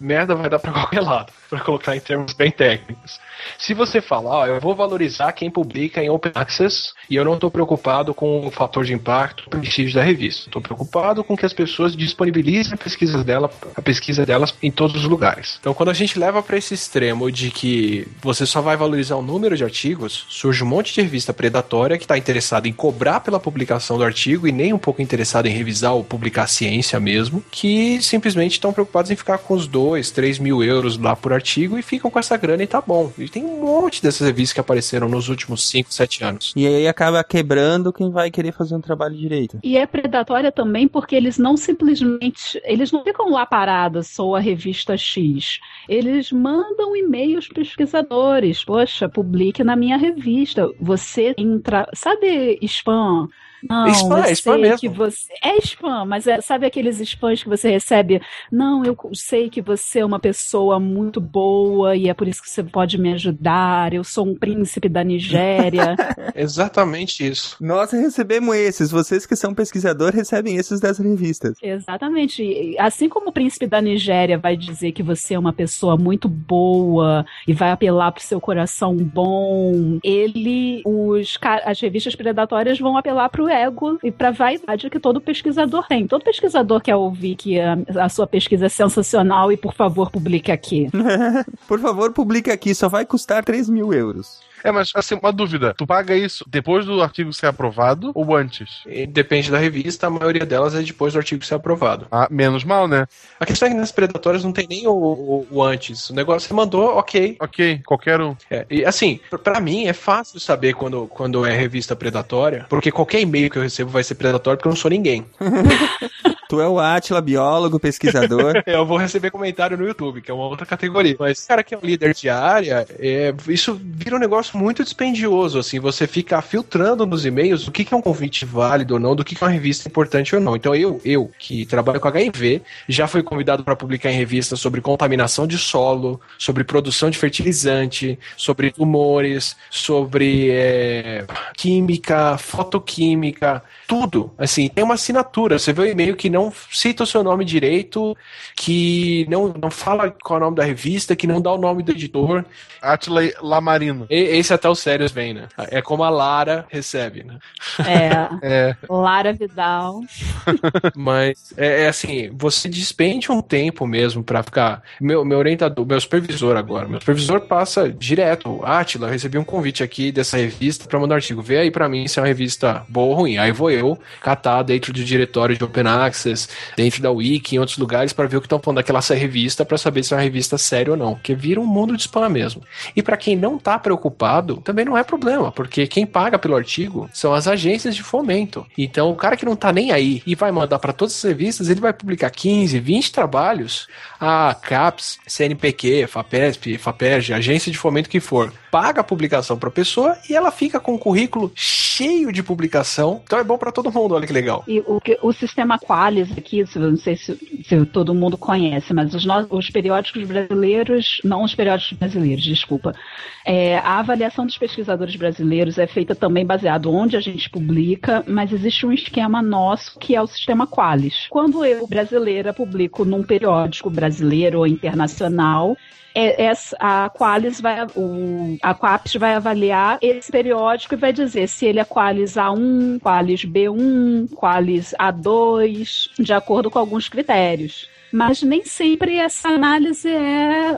merda vai dar pra qualquer lado, pra colocar em termos bem técnicos. Se você falar, ó, eu vou valorizar quem publica em Open Access e eu não estou preocupado com o fator de impacto, o prestígio da revista. Estou preocupado com que as pessoas disponibilizem a pesquisa dela, a pesquisa delas em todos os lugares. Então, quando a gente leva para esse extremo de que você só vai valorizar o número de artigos, surge um monte de revista predatória que está interessada em cobrar pela publicação do artigo e nem um pouco interessada em revisar ou publicar ciência mesmo, que simplesmente estão preocupados em ficar com os 2, 3 mil euros lá por artigo e ficam com essa grana e tá bom. E tem um monte dessas revistas que apareceram nos últimos 5, 7 anos. E aí acaba quebrando quem vai querer fazer um trabalho direito. E é predatória também porque eles não simplesmente. Eles não ficam lá parados, sou a revista X. Eles mandam e-mails pesquisadores. Poxa, publique na minha revista. Você entra. Sabe spam? Não, Spam, eu é spam sei mesmo. que você é spam, mas é- sabe aqueles spams que você recebe? Não, eu sei que você é uma pessoa muito boa e é por isso que você pode me ajudar. Eu sou um príncipe da Nigéria. Exatamente isso. Nós recebemos esses. Vocês que são pesquisadores recebem esses das revistas. Exatamente. Assim como o príncipe da Nigéria vai dizer que você é uma pessoa muito boa e vai apelar pro seu coração bom, ele, os, as revistas predatórias vão apelar pro ego e pra vaidade que todo pesquisador tem. Todo pesquisador quer ouvir que a, a sua pesquisa é sensacional e, por favor, publique aqui. Por favor, publique aqui. Só vai custar 3 mil euros. É, mas assim, uma dúvida. Tu paga isso depois do artigo ser aprovado ou antes? E depende da revista, a maioria delas é depois do artigo ser aprovado. Ah, menos mal, né? A questão é que nas predatórias não tem nem o, o- o antes. O negócio você mandou, ok. Ok, qualquer um. É, e assim, pra mim é fácil saber quando, quando é revista predatória, porque qualquer e-mail que eu recebo vai ser predatório porque eu não sou ninguém. Tu é o Atila, biólogo, pesquisador. Eu vou receber comentário no YouTube, que é uma outra categoria. Mas, cara, que é um líder de área, é, isso vira um negócio muito dispendioso, assim. Você fica filtrando nos e-mails o que, que é um convite válido ou não, do que, que é uma revista importante ou não. Então, eu, eu que trabalho com HIV, já fui convidado para publicar em revistas sobre contaminação de solo, sobre produção de fertilizante, sobre tumores, sobre é, química, fotoquímica, tudo. Assim, tem uma assinatura. Você vê o e-mail que não cita o seu nome direito, que não, não fala qual é o nome da revista, que não dá o nome do editor. Atila Lamarino. E- esse até o Sérios vem, né? É como a Lara recebe, né? É, É. Lara Vidal. Mas é, é assim, você despende um tempo mesmo pra ficar. Meu, meu orientador, meu supervisor agora, meu supervisor passa direto. Atila, eu recebi um convite aqui dessa revista pra mandar um artigo. Vê aí pra mim se é uma revista boa ou ruim. Aí vou eu catar dentro do diretório de Open Access, dentro da Wiki, em outros lugares, pra ver o que estão falando daquela revista, pra saber se é uma revista séria ou não. Porque vira um mundo de spam mesmo. E pra quem não tá preocupado, também não é problema, porque quem paga pelo artigo são as agências de fomento. Então, o cara que não tá nem aí e vai mandar pra todas as revistas, ele vai publicar 15, 20 trabalhos. A CAPES, CNPq, FAPESP, FAPERJ, agência de fomento que for, paga a publicação pra pessoa e ela fica com um currículo cheio de publicação. Então é bom pra todo mundo, olha que legal. E o, o sistema Qualis aqui, não sei se, se todo mundo conhece, mas os, no- os periódicos brasileiros, não os periódicos brasileiros, desculpa, é, a avaliação dos pesquisadores brasileiros é feita também baseado onde a gente publica, mas existe um esquema nosso que é o sistema Qualis. Quando eu, brasileira, publico num periódico brasileiro ou internacional, essa- a Qualis vai, o, a Quaps vai avaliar esse periódico e vai dizer se ele é Qualis A1, Qualis B1, Qualis A2, de acordo com alguns critérios. Mas nem sempre essa análise é.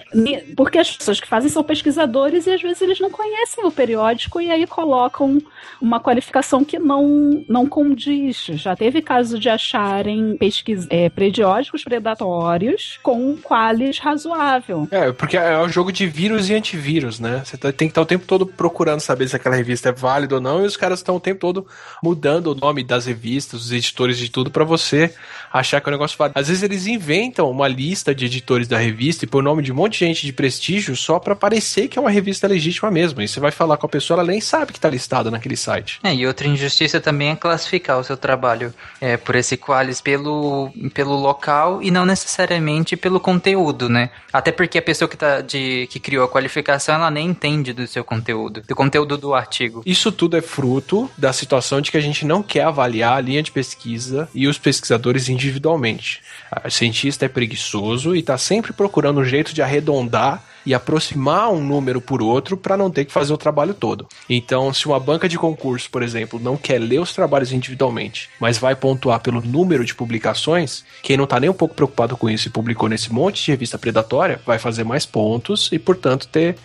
Porque as pessoas que fazem são pesquisadores e às vezes eles não conhecem o periódico e aí colocam uma qualificação que não, não condiz. Já teve caso de acharem pesquis, é, periódicos predatórios com qualis razoável. É, porque é um jogo de vírus e antivírus, né? Você tá- tem que estar o tempo todo procurando saber se aquela revista é válida ou não, e os caras estão o tempo todo mudando o nome das revistas, os editores de tudo, pra você achar que é um negócio válido. Às vezes eles inventam inventam uma lista de editores da revista e põe o nome de um monte de gente de prestígio só para parecer que é uma revista legítima mesmo. E você vai falar com a pessoa, ela nem sabe que tá listada naquele site. É, e outra injustiça também é classificar o seu trabalho é, por esse qualis pelo, pelo local e não necessariamente pelo conteúdo, né? Até porque a pessoa que, tá de, que criou a qualificação, ela nem entende do seu conteúdo, do conteúdo do artigo. Isso tudo é fruto da situação de que a gente não quer avaliar a linha de pesquisa e os pesquisadores individualmente. O cientista é preguiçoso e está sempre procurando um jeito de arredondar e aproximar um número por outro para não ter que fazer o trabalho todo. Então, se uma banca de concurso, por exemplo, não quer ler os trabalhos individualmente, mas vai pontuar pelo número de publicações, quem não está nem um pouco preocupado com isso e publicou nesse monte de revista predatória, vai fazer mais pontos e, portanto, ter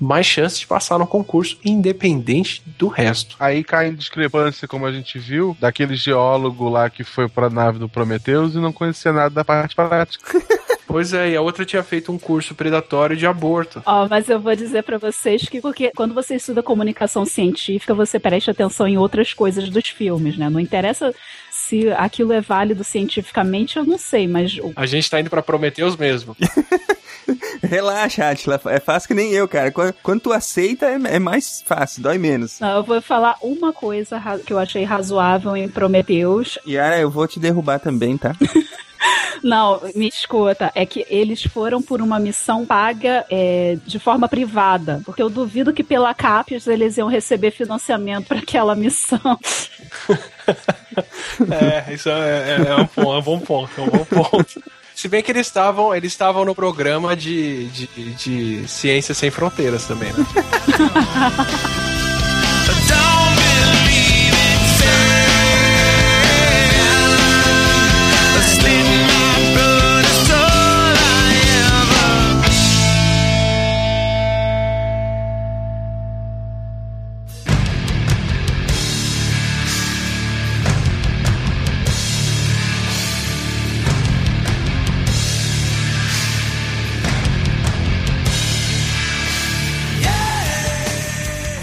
mais chances de passar no concurso, independente do resto. Aí cai em discrepância, como a gente viu, daquele geólogo lá que foi pra nave do Prometheus e não conhecia nada da parte prática. Pois é, e a outra tinha feito um curso predatório de aborto. Ó, mas eu vou dizer para vocês que porque quando você estuda comunicação científica, você presta atenção em outras coisas dos filmes, né? Não interessa se aquilo é válido cientificamente, eu não sei, mas a gente tá indo para Prometheus mesmo. Relaxa, Atila. É fácil que nem eu, cara. Quando, tu aceita, é, é, mais fácil, dói menos. Não, eu vou falar uma coisa que eu achei razoável em Prometheus. Yara, eu vou te derrubar também, tá? Não, me escuta, é que eles foram por uma missão paga é, de forma privada, porque eu duvido que pela CAPES eles iam receber financiamento para aquela missão. é, isso é, é, é, um, é um bom ponto, é um bom ponto. Se bem que eles estavam eles estavam no programa de, de, de Ciência Sem Fronteiras também, né?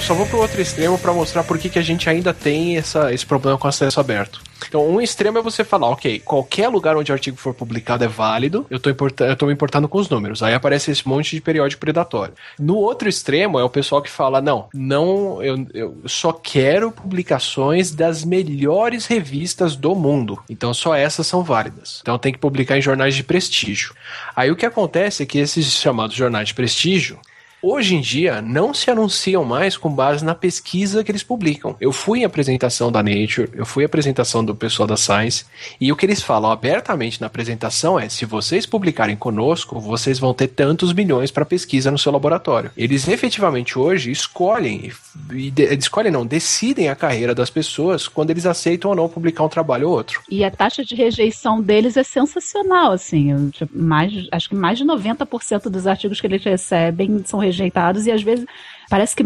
Só vou pro outro extremo para mostrar por que, que a gente ainda tem essa, esse problema com acesso aberto. Então, um extremo é você falar, ok, qualquer lugar onde o artigo for publicado é válido, eu tô, eu tô me importando com os números. Aí aparece esse monte de periódico predatório. No outro extremo é o pessoal que fala, não, não, eu, eu só quero publicações das melhores revistas do mundo. Então, só essas são válidas. Então, tem que publicar em jornais de prestígio. Aí o que acontece é que esses chamados jornais de prestígio, Hoje em dia, não se anunciam mais com base na pesquisa que eles publicam. Eu fui em apresentação da Nature, eu fui em apresentação do pessoal da Science, e o que eles falam abertamente na apresentação é: se vocês publicarem conosco, vocês vão ter tantos milhões para pesquisa no seu laboratório. Eles efetivamente hoje escolhem, e de, escolhem não, decidem a carreira das pessoas quando eles aceitam ou não publicar um trabalho ou outro. E a taxa de rejeição deles é sensacional, assim. Mais, acho que mais de 90% dos artigos que eles recebem são rejeitados e às vezes Parece que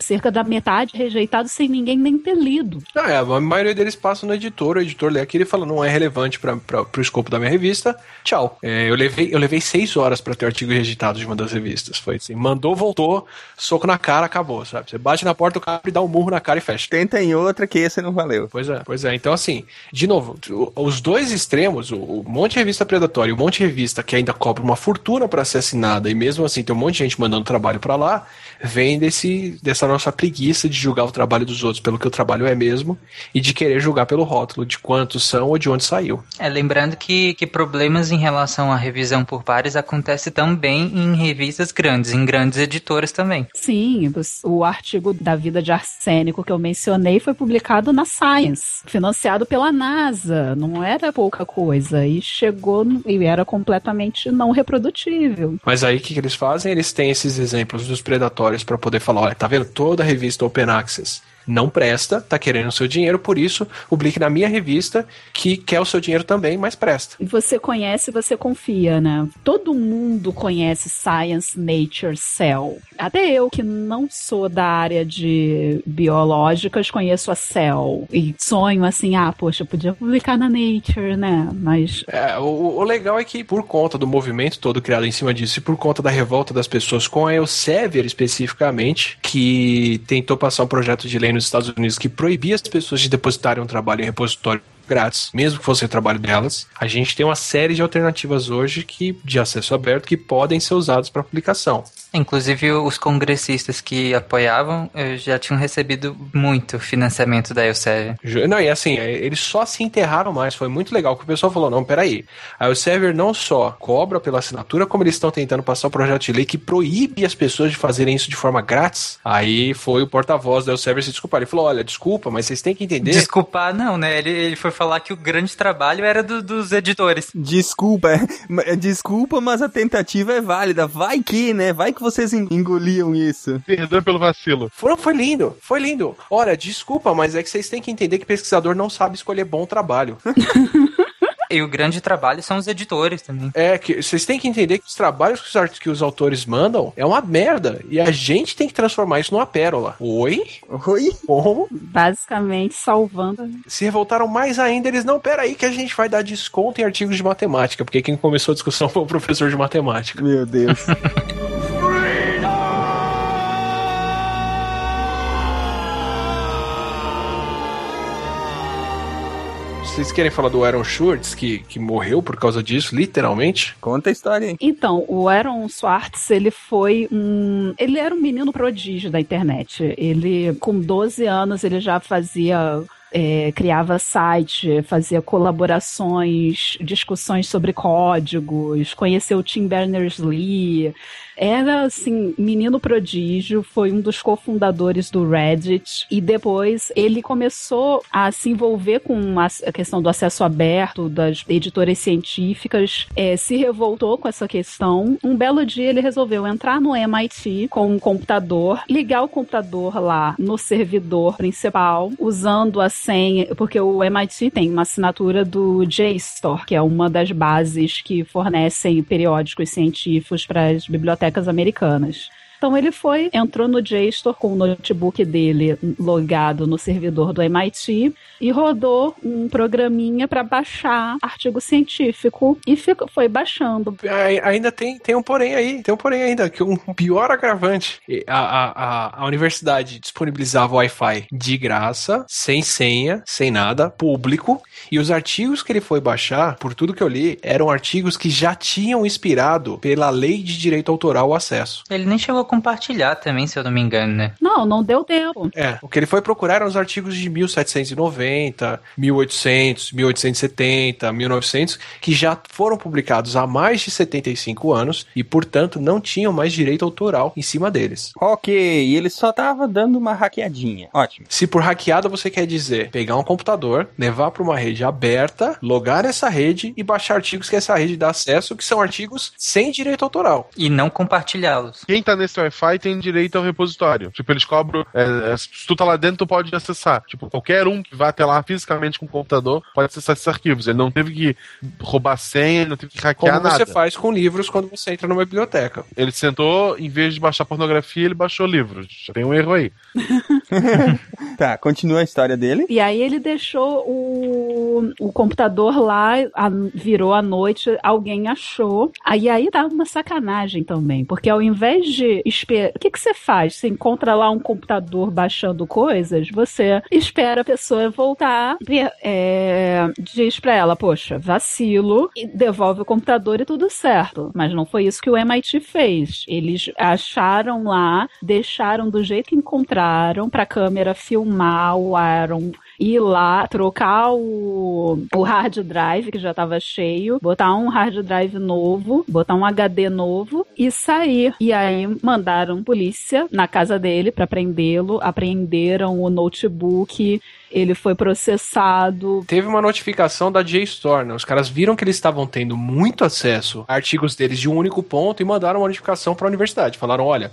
cerca da metade rejeitado sem ninguém nem ter lido. Ah, é, a maioria deles passa no editor, o editor lê aquilo e fala, não é relevante para o escopo da minha revista, tchau. É, eu, levei, eu levei seis horas para ter o artigo rejeitado de uma das revistas. Foi assim, mandou, voltou, soco na cara, acabou, sabe? Você bate na porta, o cara dá um murro na cara e fecha. Tenta em outra que esse não valeu. Pois é, pois é. Então, assim, de novo, os dois extremos, o, o monte de revista predatória e o monte de revista que ainda cobra uma fortuna para ser assinada e mesmo assim tem um monte de gente mandando trabalho para lá, vem desse, dessa nossa preguiça de julgar o trabalho dos outros pelo que o trabalho é mesmo e de querer julgar pelo rótulo de quantos são ou de onde saiu. É, lembrando que, que problemas em relação à revisão por pares acontece também em revistas grandes, em grandes editoras também. Sim, o artigo da vida de arsênico que eu mencionei foi publicado na Science, financiado pela NASA, não era pouca coisa, e chegou e era completamente não reprodutível. Mas aí o que, que eles fazem? Eles têm esses exemplos dos predatórios para poder falar, olha, tá vendo? Toda a revista Open Access não presta, tá querendo o seu dinheiro, por isso publique na minha revista que quer o seu dinheiro também, mas presta. Você conhece, você confia, né? Todo mundo conhece Science, Nature, Cell. Até eu que não sou da área de biológicas, conheço a Cell e sonho assim, ah, poxa, podia publicar na Nature, né? Mas é, o, o, legal é que por conta do movimento todo criado em cima disso e por conta da revolta das pessoas com a Elsevier especificamente, que tentou passar um projeto de lei nos Estados Unidos que proibia as pessoas de depositarem um trabalho em repositório grátis, mesmo que fosse o trabalho delas. A gente tem uma série de alternativas hoje que de acesso aberto que podem ser usados para publicação. Inclusive, os congressistas que apoiavam eh, já tinham recebido muito financiamento da Elsevier. Não, e assim, é, eles só se enterraram mais. Foi muito legal que o pessoal falou: não, peraí. A Elsevier não só cobra pela assinatura, como eles estão tentando passar o projeto de lei que proíbe as pessoas de fazerem isso de forma grátis. Aí foi o porta-voz da Elsevier se desculpar. Ele falou: olha, desculpa, mas vocês têm que entender. Desculpar, não, né? Ele, ele foi falar que o grande trabalho era do- dos editores. Desculpa, é- desculpa, mas a tentativa é válida. Vai que, né? Vai que vocês en- engoliam isso. Perdão pelo vacilo. Foram, foi lindo, foi lindo. Olha, desculpa, mas é que vocês têm que entender que pesquisador não sabe escolher bom trabalho. E o grande trabalho são os editores também. É, que vocês têm que entender que os trabalhos que os, que os autores mandam é uma merda. E a gente tem que transformar isso numa pérola. Oi? Oi? Como? Basicamente salvando. Se revoltaram mais ainda, eles não, pera aí que a gente vai dar desconto em artigos de matemática, porque quem começou a discussão foi o professor de matemática. Meu Deus. Vocês querem falar do Aaron Schwartz, que, que morreu por causa disso, literalmente? Conta a história aí. Então, o Aaron Swartz, ele foi um. Ele era um menino prodígio da internet. Ele, com 12 anos, ele já fazia. é, criava site, fazia colaborações, discussões sobre códigos, conheceu Tim Berners-Lee. Era, assim, menino prodígio, foi um dos cofundadores do Reddit. E depois ele começou a se envolver com a questão do acesso aberto, das editoras científicas, é, se revoltou com essa questão. Um belo dia ele resolveu entrar no MIT com um computador, ligar o computador lá no servidor principal, usando a senha, porque o MIT tem uma assinatura do JSTOR, que é uma das bases que fornecem periódicos científicos para as bibliotecas americanas. Então ele foi, entrou no JSTOR com o notebook dele logado no servidor do MIT e rodou um programinha para baixar artigo científico e ficou, foi baixando. Ai- Ainda tem, tem um porém aí, tem um porém ainda, que um pior agravante. A, a, a, a universidade disponibilizava Wi-Fi de graça, sem senha, sem nada, público, e os artigos que ele foi baixar, por tudo que eu li, eram artigos que já tinham inspirado pela lei de direito autoral o acesso. Ele nem chegou a compartilhar também, se eu não me engano, né? Não, não deu tempo. É, o que ele foi procurar eram os artigos de 1790, 1800, 1870, 1900, que já foram publicados há mais de 75 anos e, portanto, não tinham mais direito autoral em cima deles. Ok, e ele só tava dando uma hackeadinha. Ótimo. Se por hackeada você quer dizer pegar um computador, levar para uma rede aberta, logar nessa rede e baixar artigos que essa rede dá acesso, que são artigos sem direito autoral. E não compartilhá-los. Quem tá nesse Wi-Fi tem direito ao repositório. Tipo, eles cobram. é, é, se tu tá lá dentro, tu pode acessar. Tipo, qualquer um que vá até lá fisicamente com o computador pode acessar esses arquivos. Ele não teve que roubar senha, ele não teve que hackear Como você nada. faz com livros quando você entra numa biblioteca. Ele sentou, em vez de baixar pornografia, ele baixou livros. Já tem um erro aí. Tá, continua a história dele. E aí ele deixou o, o computador lá, a- virou à noite, alguém achou. Aí aí dá uma sacanagem também, porque ao invés de esperar. O que, que você faz? Você encontra lá um computador baixando coisas, você espera a pessoa voltar, é, diz pra ela, poxa, vacilo, e devolve o computador e tudo certo. Mas não foi isso que o MIT fez. Eles acharam lá, deixaram do jeito que encontraram pra câmera filmar o Aaron ir lá, trocar o, o hard drive, que já estava cheio, botar um hard drive novo, botar um HD novo e sair. E aí mandaram polícia na casa dele para prendê-lo, apreenderam o notebook. Ele foi processado. Teve uma notificação da JSTOR, né? Os caras viram que eles estavam tendo muito acesso a artigos deles de um único ponto e mandaram uma notificação para a universidade. Falaram: olha,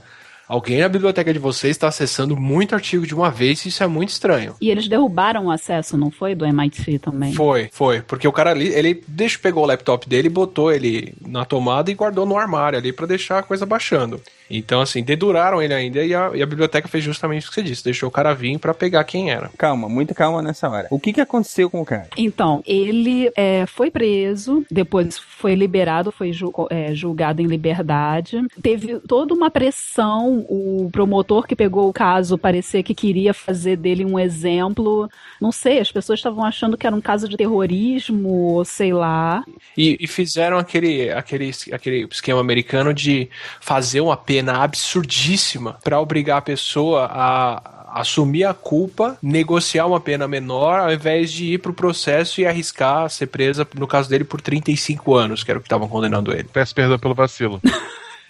alguém na biblioteca de vocês está acessando muito artigo de uma vez e isso é muito estranho. E eles derrubaram o acesso, não foi? Do MIT também. Foi, foi. Porque o cara ali, ele deixa, pegou o laptop dele, botou ele na tomada e guardou no armário ali para deixar a coisa baixando. Então, assim, deduraram ele ainda e a, e a biblioteca fez justamente o que você disse. Deixou o cara vir para pegar quem era. Calma, muita calma nessa hora. O que que aconteceu com o cara? Então, ele é, foi preso, depois foi liberado, foi ju- é, julgado em liberdade. Teve toda uma pressão o promotor que pegou o caso parecer que queria fazer dele um exemplo. Não sei, as pessoas estavam achando que era um caso de terrorismo, ou sei lá. E, e fizeram aquele, aquele, aquele esquema americano de fazer uma pena absurdíssima para obrigar a pessoa a assumir a culpa, negociar uma pena menor, ao invés de ir pro processo e arriscar ser presa, no caso dele, por 35 anos, que era o que estavam condenando ele. Peço perdão pelo vacilo.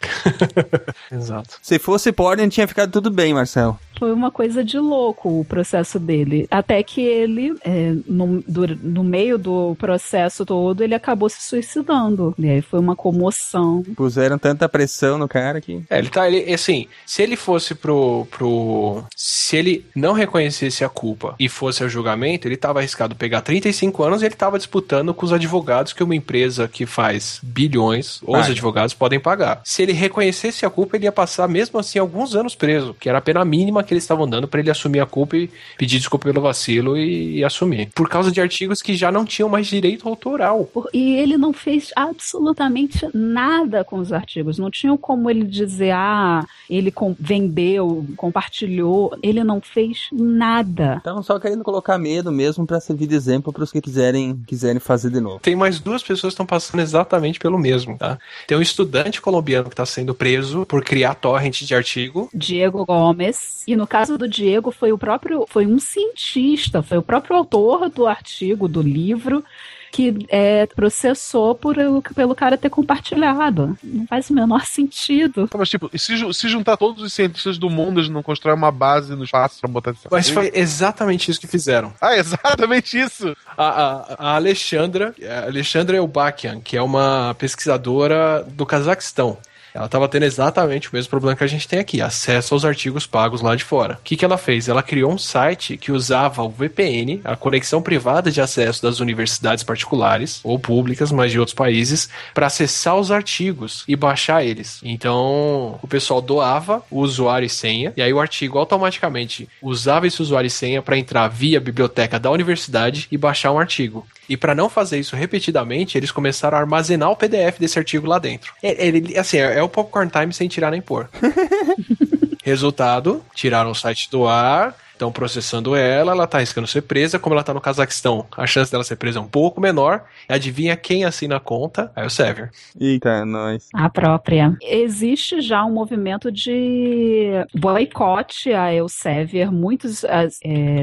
Exato. Se fosse Portland, tinha ficado tudo bem, Marcelo. Foi uma coisa de louco o processo dele. Até que ele, é, no, do- no meio do processo todo, ele acabou se suicidando. E aí foi uma comoção. Puseram tanta pressão no cara que. É, ele tá, ele, assim, se ele fosse pro, pro, se ele não reconhecesse a culpa e fosse ao julgamento, ele tava arriscado pegar 35 anos e ele tava disputando com os advogados que uma empresa que faz bilhões, os Paga. advogados podem pagar. Se ele reconhecesse a culpa, ele ia passar mesmo assim alguns anos preso, que era a pena mínima que eles estavam dando pra ele assumir a culpa e pedir desculpa pelo vacilo e, e assumir. Por causa de artigos que já não tinham mais direito autoral. E ele não fez absolutamente nada com os artigos. Não tinha como ele dizer, ah, ele com- vendeu, compartilhou. Ele não fez nada. Estavam só querendo colocar medo mesmo pra servir de exemplo pros que quiserem, quiserem fazer de novo. Tem mais duas pessoas que estão passando exatamente pelo mesmo, tá? Tem um estudante colombiano que está sendo preso por criar torrent de artigo. Diego Gomes. E no caso do Diego, foi o próprio, foi um cientista, foi o próprio autor do artigo, do livro, que é, processou por, pelo cara ter compartilhado. Não faz o menor sentido. Mas tipo, se, se juntar todos os cientistas do mundo, eles não constroem uma base no espaço pra botar esse Mas foi exatamente isso que fizeram. Ah, exatamente isso! A, a, a Alexandra, a Alexandra Elbakian, que é uma pesquisadora do Cazaquistão. Ela estava tendo exatamente o mesmo problema que a gente tem aqui, acesso aos artigos pagos lá de fora. O que, que ela fez? Ela criou um site que usava o VPN, a conexão privada de acesso das universidades particulares ou públicas, mas de outros países, para acessar os artigos e baixar eles. Então, o pessoal doava o usuário e senha, e aí o artigo automaticamente usava esse usuário e senha para entrar via biblioteca da universidade e baixar um artigo. E para não fazer isso repetidamente, eles começaram a armazenar o PDF desse artigo lá dentro. É, ele- assim, é, é o Popcorn Time sem tirar nem pôr. Resultado, tiraram o site do ar, estão processando ela, ela tá arriscando ser presa, como ela tá no Cazaquistão, a chance dela ser presa é um pouco menor. Adivinha quem assina a conta? É o Sever. Eita, nós. A própria. Existe já um movimento de boicote a Elsevier. Muitos é,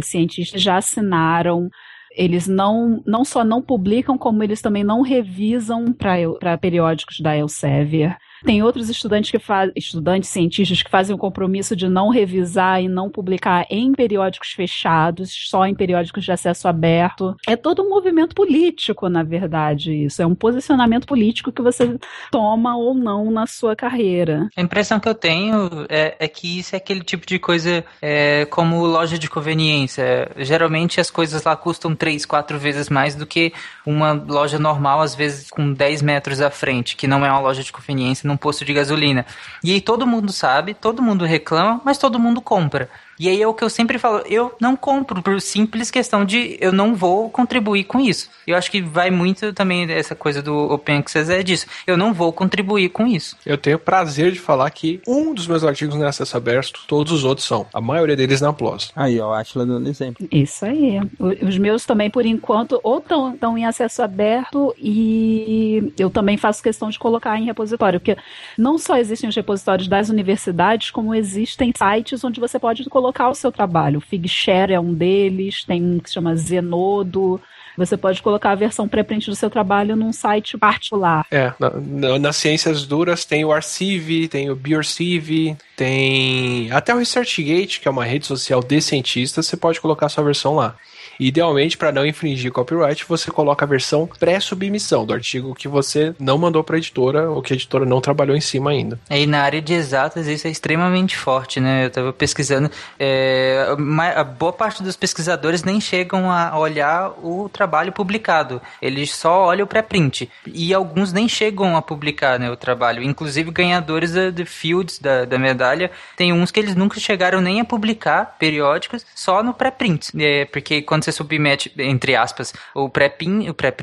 cientistas já assinaram. Eles não, não só não publicam, como eles também não revisam para periódicos da Elsevier. Tem outros estudantes que fazem, estudantes cientistas que fazem o compromisso de não revisar e não publicar em periódicos fechados, só em periódicos de acesso aberto. É todo um movimento político, na verdade, isso. É um posicionamento político que você toma ou não na sua carreira. A impressão que eu tenho é, é que isso é aquele tipo de coisa é, como loja de conveniência. Geralmente as coisas lá custam três, quatro vezes mais do que uma loja normal, às vezes com 10 metros à frente, que não é uma loja de conveniência num posto de gasolina. E aí todo mundo sabe, todo mundo reclama, mas todo mundo compra. E aí é o que eu sempre falo, eu não compro por simples questão de eu não vou contribuir com isso. Eu acho que vai muito também essa coisa do Open Access é disso. Eu não vou contribuir com isso. Eu tenho o prazer de falar que um dos meus artigos não é acesso aberto, todos os outros são. A maioria deles na PLOS. Aí, ó, a Atila dando exemplo. Isso aí. Os meus também, por enquanto, ou estão em acesso aberto e eu também faço questão de colocar em repositório, porque não só existem os repositórios das universidades, como existem sites onde você pode colocar o seu trabalho. O Figshare é um deles, tem um que se chama Zenodo. Você pode colocar a versão pré-print do seu trabalho num site particular. É, na- na- nas ciências duras tem o Arcive, tem o Biorcive, tem até o ResearchGate, que é uma rede social de cientistas, você pode colocar a sua versão lá. Idealmente, para não infringir copyright, você coloca a versão pré-submissão do artigo que você não mandou para a editora ou que a editora não trabalhou em cima ainda. Aí na área de exatas isso é extremamente forte, né? Eu tava pesquisando, é, a boa parte dos pesquisadores nem chegam a olhar o trabalho publicado, eles só olham o pré-print. E alguns nem chegam a publicar né, o trabalho, inclusive ganhadores da, de Fields, da, da medalha, tem uns que eles nunca chegaram nem a publicar periódicos, só no pré-print. É, porque quando você submete, entre aspas, o pré-print, o pré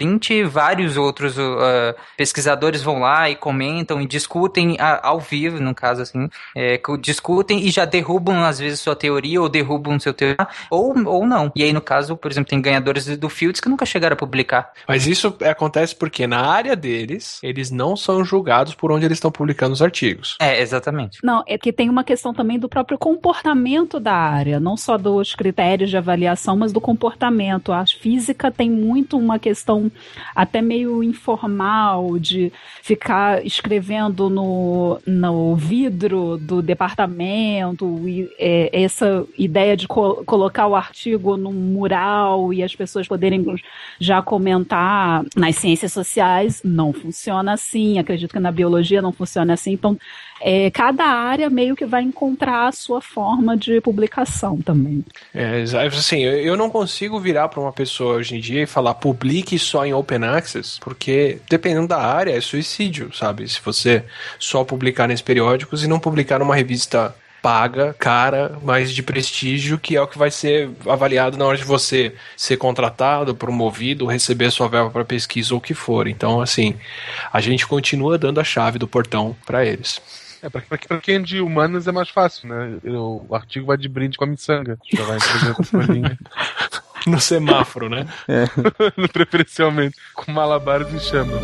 vários outros uh, pesquisadores vão lá e comentam e discutem a, ao vivo, no caso assim, é, discutem e já derrubam às vezes sua teoria ou derrubam seu teoria, ou, ou não. E aí, no caso, por exemplo, tem ganhadores do Fields que nunca chegaram a publicar. Mas isso acontece porque na área deles, eles não são julgados por onde eles estão publicando os artigos. É, exatamente. Não, é que tem uma questão também do próprio comportamento da área, não só dos critérios de avaliação, mas do comportamento. A física tem muito uma questão até meio informal de ficar escrevendo no, no vidro do departamento, e, é, essa ideia de co colocar o artigo no mural e as pessoas poderem já comentar nas ciências sociais, não funciona assim. Acredito que na biologia não funciona assim. Então, é, cada área meio que vai encontrar a sua forma de publicação também. É, assim, eu não consigo virar para uma pessoa hoje em dia e falar publique só em open access, porque dependendo da área é suicídio, sabe? Se você só publicar nesses periódicos e não publicar numa revista paga, cara, mas de prestígio, que é o que vai ser avaliado na hora de você ser contratado, promovido, receber sua verba para pesquisa ou o que for. Então, assim, a gente continua dando a chave do portão para eles. É, pra, pra, pra, quem é de humanas é mais fácil, né? O, o artigo vai de brinde com a miçanga. Já vai No semáforo, né? É. Preferencialmente. Com malabares e chamas.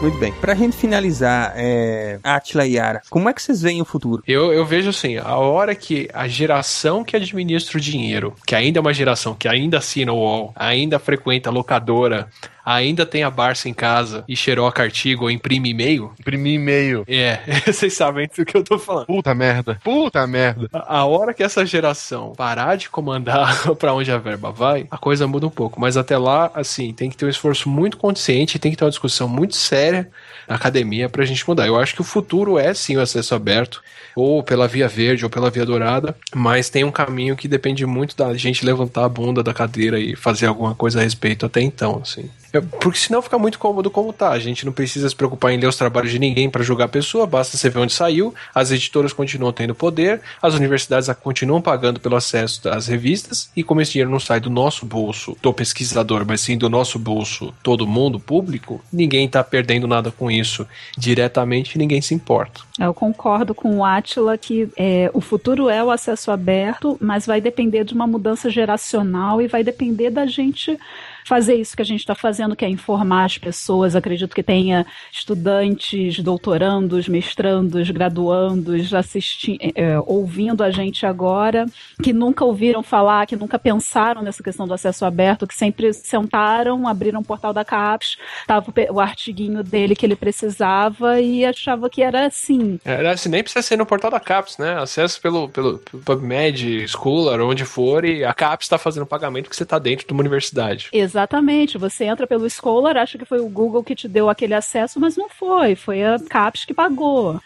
Muito bem. Pra gente finalizar, é, Atila e Yara, como é que vocês veem o futuro? Eu, eu vejo assim, a hora que a geração que administra o dinheiro, que ainda é uma geração que ainda assina o UOL, ainda frequenta a locadora, ainda tem a Barça em casa e xeroca artigo ou imprime e-mail. Imprime e-mail. É, vocês sabem do que eu tô falando. Puta merda. Puta merda. A, a hora que essa geração parar de comandar para onde a verba vai, a coisa muda um pouco. Mas até lá, assim, tem que ter um esforço muito consciente, tem que ter uma discussão muito séria na academia pra gente mudar. Eu acho que o futuro é sim o acesso aberto, ou pela via verde ou pela via dourada, mas tem um caminho que depende muito da gente levantar a bunda da cadeira e fazer alguma coisa a respeito até então, assim. Porque senão fica muito cômodo como tá. A gente não precisa se preocupar em ler os trabalhos de ninguém para julgar a pessoa, basta você ver onde saiu. As editoras continuam tendo poder, as universidades continuam pagando pelo acesso às revistas, e como esse dinheiro não sai do nosso bolso, do pesquisador, mas sim do nosso bolso, todo mundo, público, ninguém está perdendo nada com isso diretamente ninguém se importa. Eu concordo com o Atila que é, o futuro é o acesso aberto, mas vai depender de uma mudança geracional e vai depender da gente fazer isso que a gente está fazendo, que é informar as pessoas. Acredito que tenha estudantes, doutorandos, mestrandos, graduandos assistindo, é, é, ouvindo a gente agora, que nunca ouviram falar, que nunca pensaram nessa questão do acesso aberto, que sempre sentaram, abriram o portal da CAPES, estava o artiguinho dele que ele precisava e achava que era assim. Era assim, nem precisa ser no portal da CAPES, né? Acesso pelo, pelo, pelo PubMed, Scholar, onde for, e a CAPES está fazendo pagamento que você está dentro de uma universidade. Exatamente. Exatamente. Você entra pelo Scholar, acha que foi o Google que te deu aquele acesso, mas não foi. Foi a CAPES que pagou.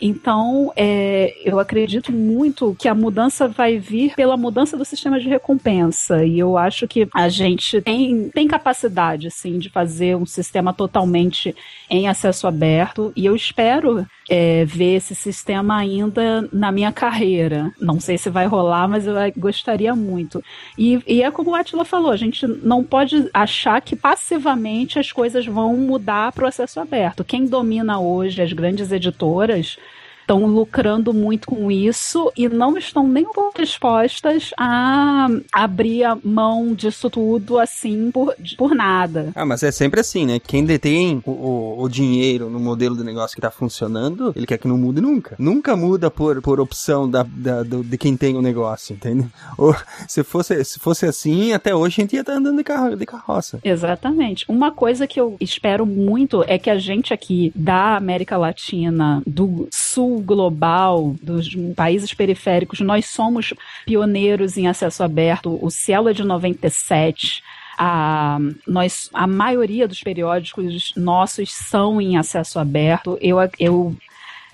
Então, é, eu acredito muito que a mudança vai vir pela mudança do sistema de recompensa. E eu acho que a gente tem, tem capacidade, assim, de fazer um sistema totalmente em acesso aberto. E eu espero é, ver esse sistema ainda na minha carreira. Não sei se vai rolar, mas eu gostaria muito. E, e é como o Atila falou, a gente não pode achar que passivamente as coisas vão mudar para o acesso aberto. Quem domina hoje as grandes editoras estão lucrando muito com isso e não estão nem um pouco dispostas a abrir a mão disso tudo assim por, por nada. Ah, mas é sempre assim, né? Quem detém o, o, o dinheiro no modelo de negócio que tá funcionando, ele quer que não mude nunca. Nunca muda por, por opção da, da do, de quem tem o negócio, entende? Ou se fosse, se fosse assim, até hoje a gente ia estar tá andando de, carro, de carroça. Exatamente. Uma coisa que eu espero muito é que a gente aqui da América Latina, do Sul global dos países periféricos, nós somos pioneiros em acesso aberto. O Cielo é de 97. A, nós, a maioria dos periódicos nossos são em acesso aberto. Eu, eu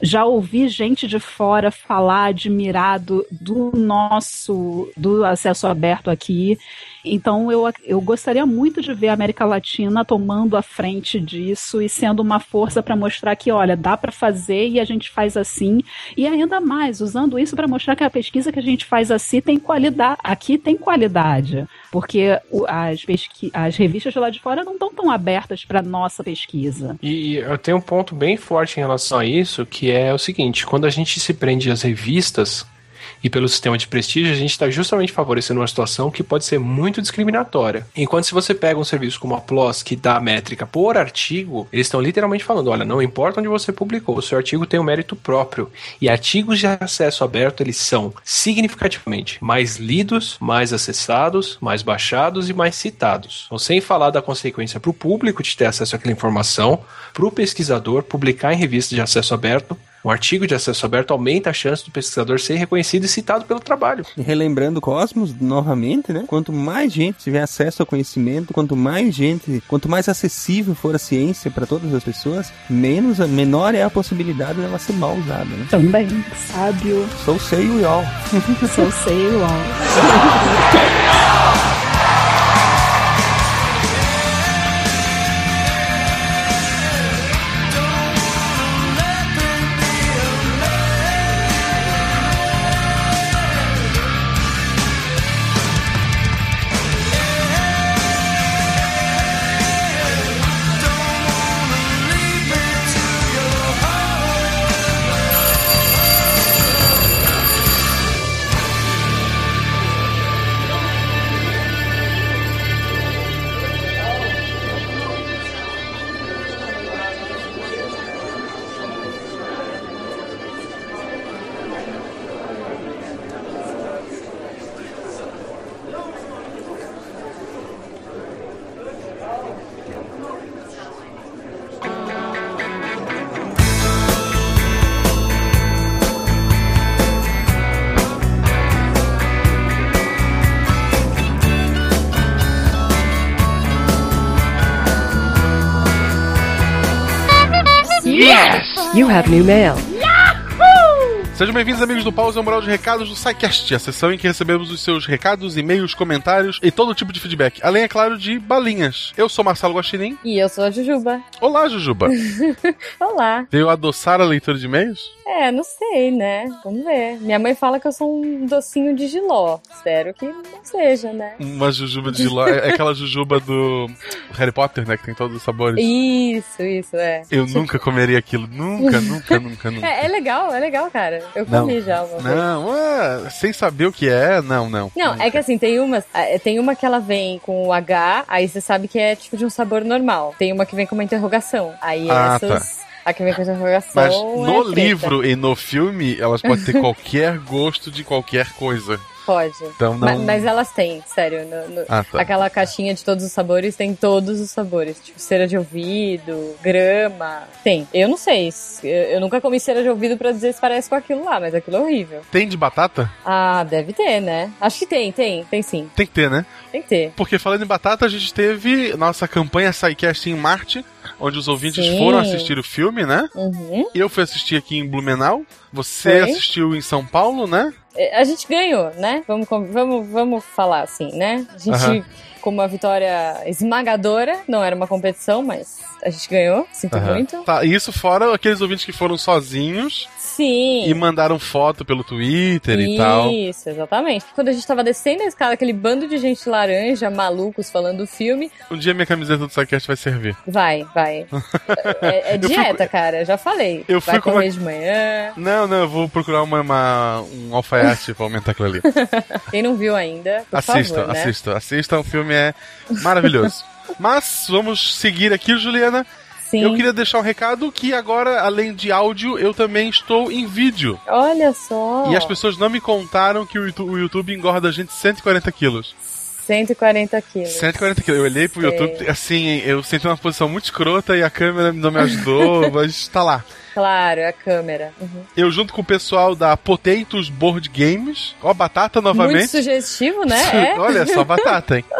já ouvi gente de fora falar admirado do nosso do acesso aberto aqui. Então eu, eu gostaria muito de ver a América Latina tomando a frente disso e sendo uma força para mostrar que, olha, dá para fazer e a gente faz assim. E ainda mais, usando isso para mostrar que a pesquisa que a gente faz assim tem qualidade. Aqui tem qualidade. Porque as, pesqui as revistas lá de fora não estão tão abertas para nossa pesquisa. E eu tenho um ponto bem forte em relação a isso, que é o seguinte: quando a gente se prende às revistas e pelo sistema de prestígio, a gente está justamente favorecendo uma situação que pode ser muito discriminatória. Enquanto se você pega um serviço como a PLOS, que dá métrica por artigo, eles estão literalmente falando: olha, não importa onde você publicou, o seu artigo tem um mérito próprio. E artigos de acesso aberto, eles são significativamente mais lidos, mais acessados, mais baixados e mais citados. Então, sem falar da consequência para o público de ter acesso àquela informação, para o pesquisador publicar em revista de acesso aberto, um artigo de acesso aberto aumenta a chance do pesquisador ser reconhecido e citado pelo trabalho. E relembrando o Cosmos novamente, né? Quanto mais gente tiver acesso ao conhecimento, quanto mais gente, quanto mais acessível for a ciência para todas as pessoas, menos, menor é a possibilidade dela ser mal usada, né? Também, sábio, So say we all. sou sei lá. You have new mail. Sejam bem-vindos, amigos do Pausa Moral de Recados do SciCast, a sessão em que recebemos os seus recados, e-mails, comentários e todo tipo de feedback. Além, é claro, de balinhas. Eu sou Marcelo Guaxinim. E eu sou a Jujuba. Olá, Jujuba. Olá. Veio adoçar a leitura de e-mails? É, não sei, né? Vamos ver. Minha mãe fala que eu sou um docinho de giló. Espero que não seja, né? Uma jujuba de giló. É aquela jujuba do Harry Potter, né? Que tem todos os sabores. Isso, isso, é. Eu nunca comeria aquilo. Nunca, nunca, nunca, nunca. É, é legal, é legal, cara. Eu Não. comi já uma. Não, ah, sem saber o que é, não, não. Não, é que assim, tem umas. ah, Tem uma que ela vem com o H, aí você sabe que é tipo de um sabor normal. Tem uma que vem com uma interrogação. Aí Ah, essas. A que vem com interrogação. Mas é no treta. livro e no filme, elas podem ter qualquer gosto de qualquer coisa. Pode. Então não. Mas, elas têm, sério. no- no- Ah, tá. Aquela caixinha de todos os sabores tem todos os sabores. Tipo, cera de ouvido, grama. Tem. Eu não sei. se- Eu, eu nunca comi cera de ouvido pra dizer se parece com aquilo lá, mas aquilo é horrível. Tem de batata? Ah, deve ter, né? Acho que tem, tem. Tem sim. Tem que ter, né? Tem que ter. Porque falando em batata, a gente teve nossa campanha SciCast em Marte, onde os ouvintes Sim. foram assistir o filme, né? Uhum. Eu fui assistir aqui em Blumenau. Você Foi. assistiu em São Paulo, né? É, A gente ganhou, né? Vamos, vamos, vamos falar assim, né? A gente, Aham. Com uma vitória esmagadora, não era uma competição, mas a gente ganhou. Sinto Aham. muito. Tá, e isso fora aqueles ouvintes que foram sozinhos Sim. e mandaram foto pelo Twitter e tal. Isso, exatamente. Quando a gente tava descendo a escada, aquele bando de gente laranja, malucos, falando do filme, Um dia minha camiseta do SciCast vai servir. vai, vai. É, é Eu fui- dieta, cara, já falei. Eu fui vai com correr uma- de manhã. Não, não, eu vou procurar uma, uma- um alfaiate pra aumentar aquilo ali. Quem não viu ainda, por assista, favor, né? assista, assista, o filme é maravilhoso. Mas vamos seguir aqui, Juliana. Sim. Eu queria deixar um recado que agora, além de áudio, eu também estou em vídeo. Olha só. E as pessoas não me contaram que o YouTube, o YouTube engorda a gente 140 quilos. 140 quilos. 140 quilos. Eu olhei pro Sei. YouTube, assim, eu senti uma posição muito escrota e a câmera não me ajudou, mas tá lá. Claro, é a câmera. Uhum. Eu junto com o pessoal da Potatoes Board Games, ó, batata novamente. Muito sugestivo, né? É. Olha só, batata, hein?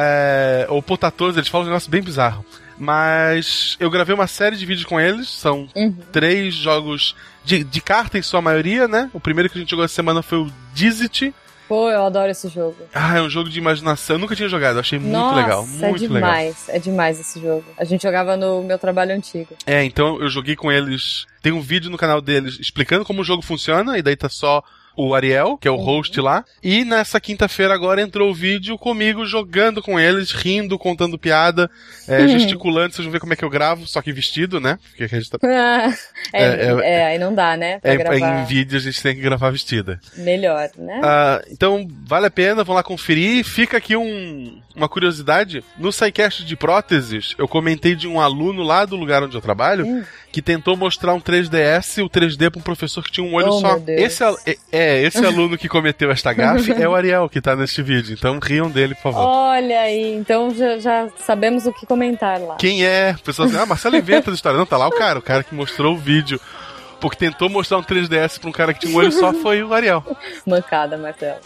É, ou Potatoes, eles falam um negócio bem bizarro. Mas eu gravei uma série de vídeos com eles, são Uhum. três jogos de, de carta em sua maioria, né? O primeiro que a gente jogou essa semana foi o Dizit. Pô, eu adoro esse jogo. Ah, é um jogo de imaginação. Eu nunca tinha jogado, eu achei muito Nossa, legal. Muito é legal. demais. É demais esse jogo. A gente jogava no meu trabalho antigo. É, então eu joguei com eles. Tem um vídeo no canal deles explicando como o jogo funciona, e daí tá só o Ariel, que é o Uhum. host lá. E nessa quinta-feira agora entrou o vídeo comigo jogando com eles, rindo, contando piada, é, Uhum. gesticulando. Vocês vão ver como é que eu gravo, só que vestido, né? Porque a gente tá. é, É, é, é- aí não dá, né? Pra É, gravar em vídeo a gente tem que gravar vestida. melhor, né? Ah, então, vale a pena, vão lá conferir. Fica aqui um- uma curiosidade. No SciCast de próteses, eu comentei de um aluno lá do lugar onde eu trabalho Hum. que tentou mostrar um 3DS, o 3D pra um professor que tinha um olho Oh, só. Esse al- é, é, esse aluno que cometeu esta gafe é o Ariel que tá neste vídeo. Então riam dele, por favor. Olha aí, então já, já sabemos o que comentar lá. Quem é? O pessoal assim, ah, Marcelo inventa essa história. Não, tá lá o cara, o cara que mostrou o vídeo. Porque tentou mostrar um 3DS pra um cara que tinha um olho só foi o Ariel. Mancada, Marcelo.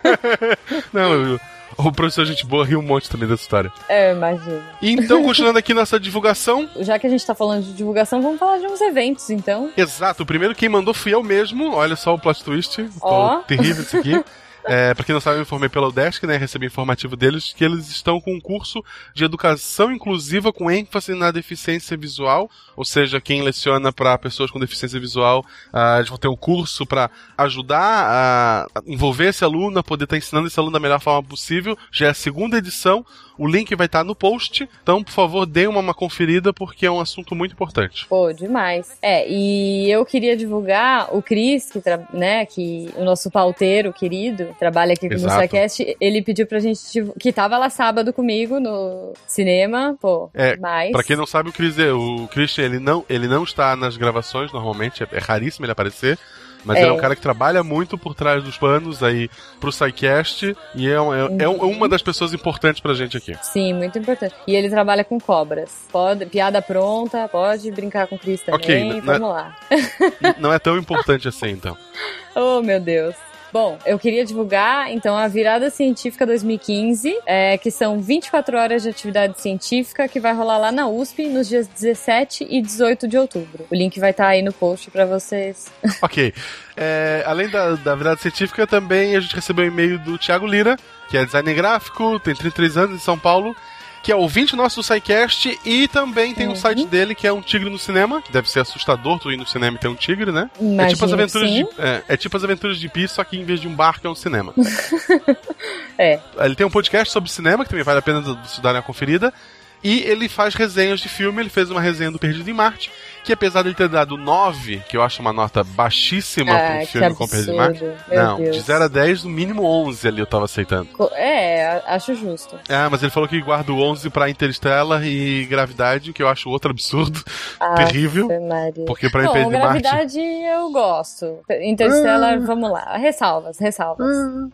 Não, eu- o professor Gente Boa riu um monte também dessa história. É, imagino. Então, continuando aqui nossa divulgação. Já que a gente tá falando de divulgação, vamos falar de uns eventos, então. Exato, o primeiro quem mandou fui eu mesmo. Olha só o plot twist. Ó. terrível isso aqui. É, pra quem não sabe, eu informei pela Udesc, né? Recebi informativo deles que eles estão com um curso de educação inclusiva com ênfase na deficiência visual. Ou seja, quem leciona para pessoas com deficiência visual, ah, eles vão ter um curso para ajudar a envolver esse aluno, a poder estar ensinando esse aluno da melhor forma possível. Já é a segunda edição. O link vai estar no post. Então, por favor, dê uma, uma conferida porque é um assunto muito importante. Pô, demais. É, e eu queria divulgar o Cris, que, né, que o nosso pauteiro querido, trabalha aqui no Exato. SciCast, ele pediu pra gente, que tava lá sábado comigo no cinema, pô, É, demais. Pra quem não sabe, o, Chris, o Christian, ele não, ele não está nas gravações normalmente, é, é raríssimo ele aparecer. Mas É. ele é um cara que trabalha muito por trás dos panos aí pro SciCast e é, é, é um- é uma das pessoas importantes pra gente aqui. Sim, muito importante. E ele trabalha com cobras. Pode, piada pronta, pode brincar com o Cris também, Ok, né- vamos lá. Não é tão importante assim, então. Oh, meu Deus. Bom, eu queria divulgar, então, a Virada Científica 2015, é, que são 24 horas de atividade científica que vai rolar lá na USP nos dias 17 e 18 de outubro. O link vai estar aí no post pra vocês. Ok. É, além da, da verdade científica, também a gente recebeu um e-mail do Thiago Lira, que é designer gráfico, tem 33 anos em São Paulo, que é ouvinte nosso do SciCast e também tem um Uhum. site dele que é um tigre no cinema, que deve ser assustador tu ir no cinema e ter um tigre, né? é Imagino tipo as aventuras que de sim. é, é tipo as aventuras de Pi, só que em vez de um barco é um cinema. É. Ele tem um podcast sobre cinema, que também vale a pena darem uma conferida. E ele faz resenhas de filme, ele fez uma resenha do Perdido em Marte, que apesar de ele ter dado 9, que eu acho uma nota baixíssima para Ah, que filme com Perdido em Marte. Meu Não, Deus. de 0 a 10, no mínimo 11 ali eu tava aceitando. É, acho justo. Ah, mas ele falou que guarda o 11 pra Interstellar e Gravidade, que eu acho outro absurdo, Ah, terrível. Maria. Porque pra Bom, Perdido em Marte... gravidade eu gosto. Interstellar, vamos lá. Ressalvas, ressalvas.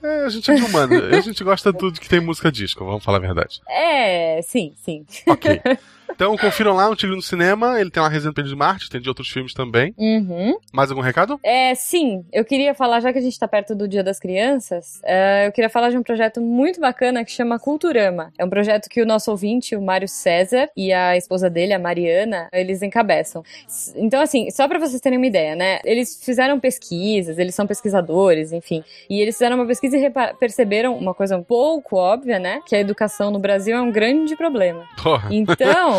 É, a gente é de humano, a gente gosta de tudo que tem música disco, vamos falar a verdade. É, sim, sim. Ok. Então confiram lá, um Tigre no Cinema, ele tem uma resenha do Perdido em Marte, tem de outros filmes também. Uhum. Mais algum recado? É, sim, eu queria falar, já que a gente tá perto do Dia das Crianças, é, eu queria falar de um projeto muito bacana que chama Culturama. É um projeto que o nosso ouvinte, o Mário César, e a esposa dele, a Mariana, eles encabeçam. Então, assim, só pra vocês terem uma ideia, né? Eles fizeram pesquisas, eles são pesquisadores, enfim, e eles fizeram uma pesquisa e perceberam uma coisa um pouco óbvia, né? Que a educação no Brasil é um grande problema. Porra. Então,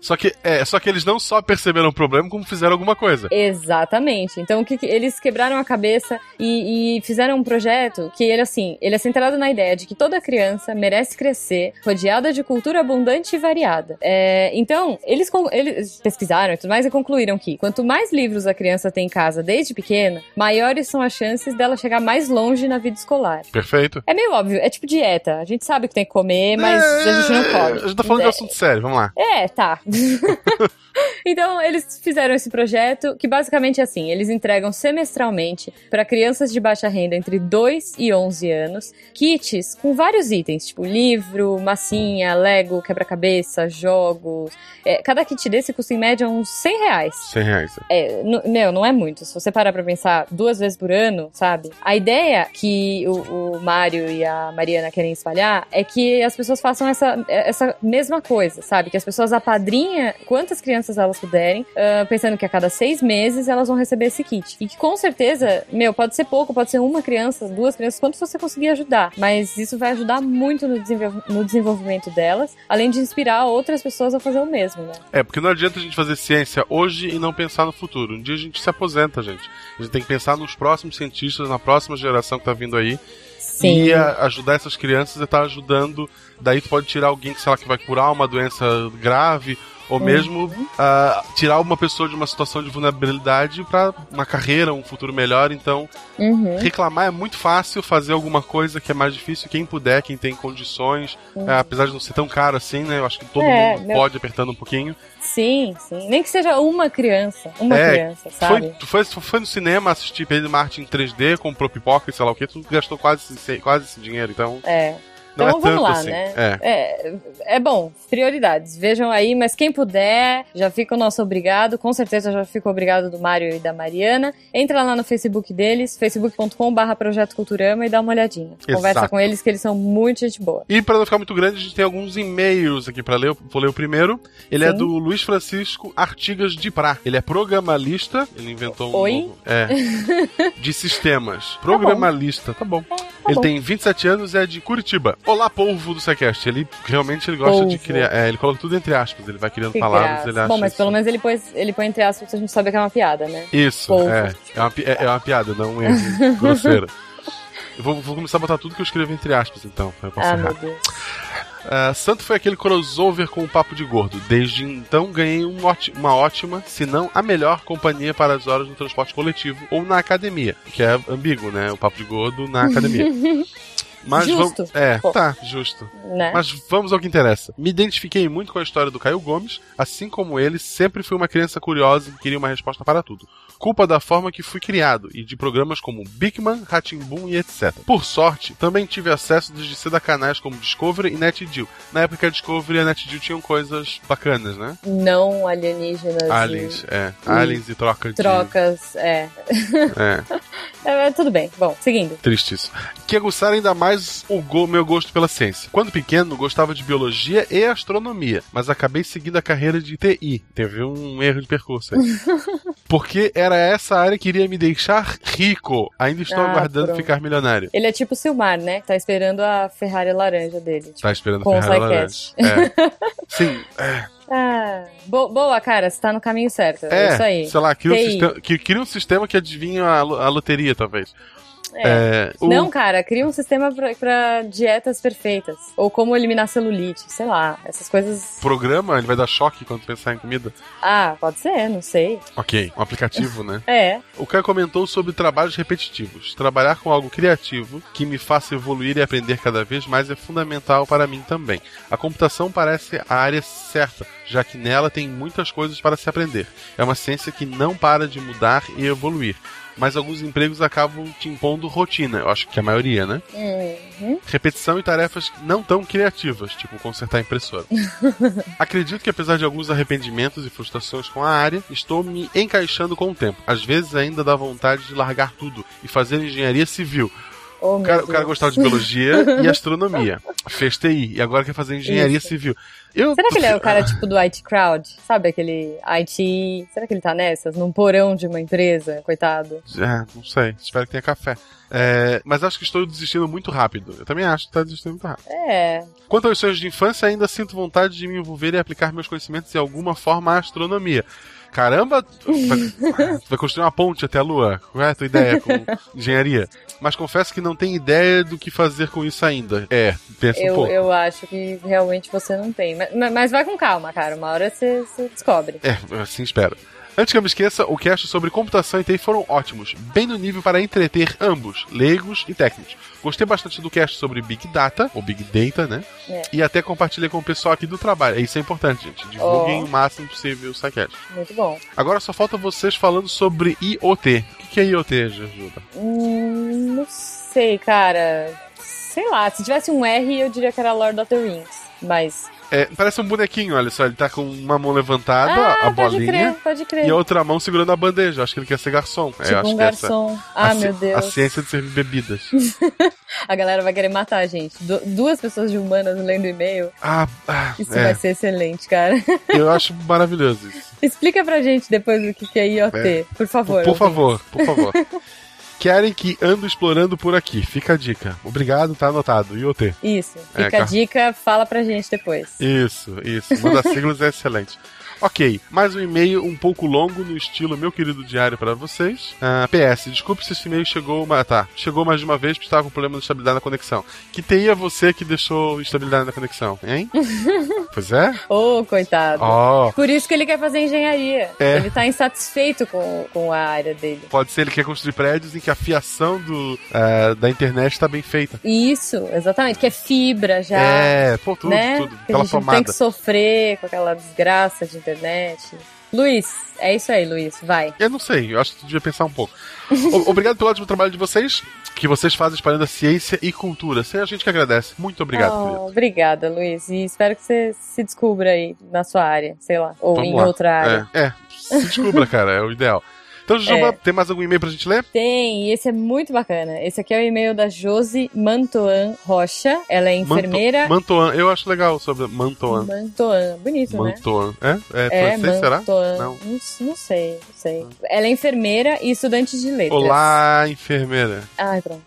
Só que, é, só que eles não só perceberam o problema, como fizeram alguma coisa. Exatamente. Então, que, que- eles quebraram a cabeça e, e fizeram um projeto que ele assim, ele é centrado na ideia de que toda criança merece crescer rodeada de cultura abundante e variada. É, então, eles, eles pesquisaram e tudo mais e concluíram que quanto mais livros a criança tem em casa desde pequena, maiores são as chances dela chegar mais longe na vida escolar. Perfeito. É meio óbvio, é tipo dieta. A gente sabe que tem que comer, mas É, a gente não come. A gente tá falando de É, assunto sério, vamos lá. É, tá. Então, eles fizeram esse projeto que basicamente é assim: eles entregam semestralmente para crianças de baixa renda entre 2 e 11 anos kits com vários itens, tipo livro, massinha, Lego, quebra-cabeça, jogos. É, cada kit desse custa em média uns 100 reais. 100 reais. É, meu, não é muito. Se você parar pra pensar duas vezes por ano, sabe? A ideia que o, o Mário e a Mariana querem espalhar é que as pessoas façam essa, essa mesma coisa, sabe? Que as pessoas apadrinham quantas crianças elas puderem, ah, pensando que a cada seis meses elas vão receber esse kit. E que com certeza, meu, pode ser pouco, pode ser uma criança, duas crianças, quanto você conseguir ajudar. Mas isso vai ajudar muito no, desenvol- no desenvolvimento delas, além de inspirar outras pessoas a fazer o mesmo, né? É, porque não adianta a gente fazer ciência hoje e não pensar no futuro. Um dia a gente se aposenta, gente. A gente tem que pensar nos próximos cientistas, na próxima geração que tá vindo aí. Sim. E ajudar essas crianças e estar ajudando. Daí tu pode tirar alguém que, sei lá, que vai curar uma doença grave. Ou mesmo ah, tirar uma pessoa de uma situação de vulnerabilidade para uma carreira, um futuro melhor. Então, Uhum. reclamar é muito fácil, fazer alguma coisa que é mais difícil. Quem puder, quem tem condições, Uhum. é, apesar de não ser tão caro assim, né? Eu acho que todo É, mundo meu- pode apertando um pouquinho. Sim, sim. Nem que seja uma criança. Uma É, criança, Foi, sabe? tu foi, tu foi no cinema assistir Pedro Martin em 3D, comprou pipoca e sei lá o que, tu gastou quase, quase esse dinheiro, então É. Então é vamos lá, assim. né? É. É, é bom, prioridades. Vejam aí, mas quem puder, já fica o nosso obrigado. Com certeza já fica o obrigado do Mário e da Mariana. Entra lá no Facebook deles, facebook.com.br Projeto Culturama e dá uma olhadinha. Conversa Exato. com eles que eles são muito gente boa. E para não ficar muito grande, a gente tem alguns e-mails aqui para ler. Eu Vou ler o primeiro. Ele é Sim. do Luiz Francisco Artigas de Prá. Ele é programalista. Ele inventou um Oi? novo. É. De sistemas. Programalista. Tá bom. ele bom. tem 27 anos e é de Curitiba. Olá, polvo do Sequest. Ele realmente ele gosta de criar. É, ele coloca tudo entre aspas. Ele vai criando Que palavras. graça. Ele acha Bom, mas isso- pelo menos ele põe, ele põe entre aspas, a gente sabe que é uma piada, né? Isso, é. É uma, é, é uma piada, não grosseiro. Eu vou, vou começar a botar tudo que eu escrevo entre aspas, então. pra Eu posso Ah, errar. meu Deus. Ah, Santo foi aquele crossover com o Papo de Gordo. Desde então ganhei um uma ótima, se não a melhor companhia para as horas no transporte coletivo ou na academia. Que é ambíguo, né? O Papo de Gordo na academia. Mas Justo. vamos. É, Pô. tá, justo. Né? Mas vamos ao que interessa. Me identifiquei muito com a história do Caio Gomes, assim como ele, sempre fui uma criança curiosa que queria uma resposta para tudo. Culpa da forma que fui criado e de programas como Bigman, Ratimbun e etc. Por sorte, também tive acesso desde cedo a canais como Discovery e NetGeo. Na época a Discovery e a NetGeo tinham coisas bacanas, né? Não alienígenas. Aliens, e é. Aliens e troca de. Trocas, é. É, É, Tudo bem. Bom, seguindo. triste isso. Que aguçaram ainda mais o go- meu gosto pela ciência. Quando pequeno, gostava de biologia e astronomia, mas acabei seguindo a carreira de TI. Teve um erro de percurso aí. Porque era essa área que iria me deixar rico. Ainda estou Ah, aguardando pronto. ficar milionário. Ele é tipo o Silmar, né? Tá esperando a Ferrari laranja dele. Tipo, Tá esperando o Ferrari laranja. É. Sim, é, Ah, bo- boa, cara, você tá no caminho certo. É, é, isso aí. sei lá, cria um, sistema, que- cria um sistema que adivinha a, a loteria, talvez. É, o- Não, cara, cria um sistema pra, pra dietas perfeitas. Ou como eliminar celulite, sei lá. Essas coisas. programa, ele vai dar choque quando pensar em comida. Ah, pode ser, não sei. Ok, um aplicativo, né? É. O Caio comentou sobre trabalhos repetitivos. Trabalhar com algo criativo que me faça evoluir e aprender cada vez mais é fundamental para mim também. A computação parece a área certa, já que nela tem muitas coisas para se aprender. É uma ciência que não para de mudar e evoluir. Mas alguns empregos acabam te impondo rotina, eu acho que a maioria, né? Uhum. Repetição e tarefas não tão criativas, tipo consertar a impressora. Acredito que apesar de alguns arrependimentos e frustrações com a área, estou me encaixando com o tempo. Às vezes ainda dá vontade de largar tudo e fazer engenharia civil. Oh, O cara, o cara gostava de biologia e astronomia. Fez TI e agora quer fazer engenharia Isso. civil. Eu, Será que ele é o cara tipo do IT Crowd? Sabe aquele IT. Será que ele tá nessas? Num porão de uma empresa? Coitado. É, não sei. Espero que tenha café. É, mas acho que estou desistindo muito rápido. Eu também acho que está desistindo muito rápido. É. Quanto aos sonhos de infância, ainda sinto vontade de me envolver e aplicar meus conhecimentos de alguma forma à astronomia. Caramba, tu vai, tu vai construir uma ponte até a Lua. Qual é a tua ideia com engenharia? Mas confesso que não tenho ideia do que fazer com isso ainda. É, pensa um Eu, pouco. eu acho que realmente você não tem. Mas, mas vai com calma, cara. Uma hora você, você descobre. É, assim espero. Antes que eu me esqueça, o cast sobre computação e TI foram ótimos, bem no nível para entreter ambos, leigos e técnicos. Gostei bastante do cast sobre Big Data, ou Big Data, né? É. E até compartilhei com o pessoal aqui do trabalho. Isso é importante, gente. Divulguem Oh. o máximo possível o SciCast. Muito bom. Agora só falta vocês falando sobre IoT. O que é IoT, Jujuba? Hum, não sei, cara. Sei lá, se tivesse um R, eu diria que era Lord of the Rings. Mas. É, parece um bonequinho, olha só. Ele tá com uma mão levantada, ah, a pode bolinha, crer, pode crer. e a outra mão segurando a bandeja. Acho que ele quer ser garçom. É, tipo acho um que essa- garçom. Ah, meu Deus. A ciência de servir bebidas. A galera vai querer matar a gente. Du- duas pessoas de humanas lendo e-mail. Ah, ah, Isso é. vai ser excelente, cara. Eu acho maravilhoso isso. Explica pra gente depois o que que é IoT, É. por favor. Por ouvinte. favor, por favor. Querem que ando explorando por aqui. Fica a dica. Obrigado, tá anotado. IoT. Isso. É, Fica cara. a dica, fala pra gente depois. Isso, isso. Uma das siglas é excelente. Ok, mais um e-mail um pouco longo no estilo meu querido diário para vocês. Ah, PS, desculpe se esse e-mail chegou uma, tá, chegou mais de uma vez porque estava com problema de estabilidade na conexão. Que é você que deixou instabilidade na conexão, hein? pois é? Ô, coitado. Ó, Por isso que ele quer fazer engenharia. É. Ele tá insatisfeito com, com a área dele. pode ser ele quer construir prédios em que a fiação do, ah, da internet está bem feita. Isso, exatamente. Que é fibra já. É, pô, tudo, né? tudo. Que a Aquela gente tem que sofrer com aquela desgraça de internet. Luiz, é isso aí, Luiz. Vai. Eu não sei, eu acho que tu devia pensar um pouco. O- Obrigado pelo ótimo trabalho de vocês, que vocês fazem espalhando a ciência e cultura. Sem a gente que agradece. Muito obrigado, Oh, obrigada, Luiz. E espero que você se descubra aí na sua área, sei lá. Ou Vamos em lá. outra área. É, é, se descubra, cara, é o ideal. Então, Jujuba, É. tem mais algum e-mail pra gente ler? Tem, e esse é muito bacana. Esse aqui é o e-mail da Josi Mantoan Rocha. Ela é enfermeira. Manto, Mantoan, eu acho legal sobre Mantoan. Mantoan, bonito, né? Mantoan. É? É, É, francês, será? Mantoan. Não. Não, não sei, sei. Ela é enfermeira e estudante de letras. Olá, enfermeira. Ai, pronto.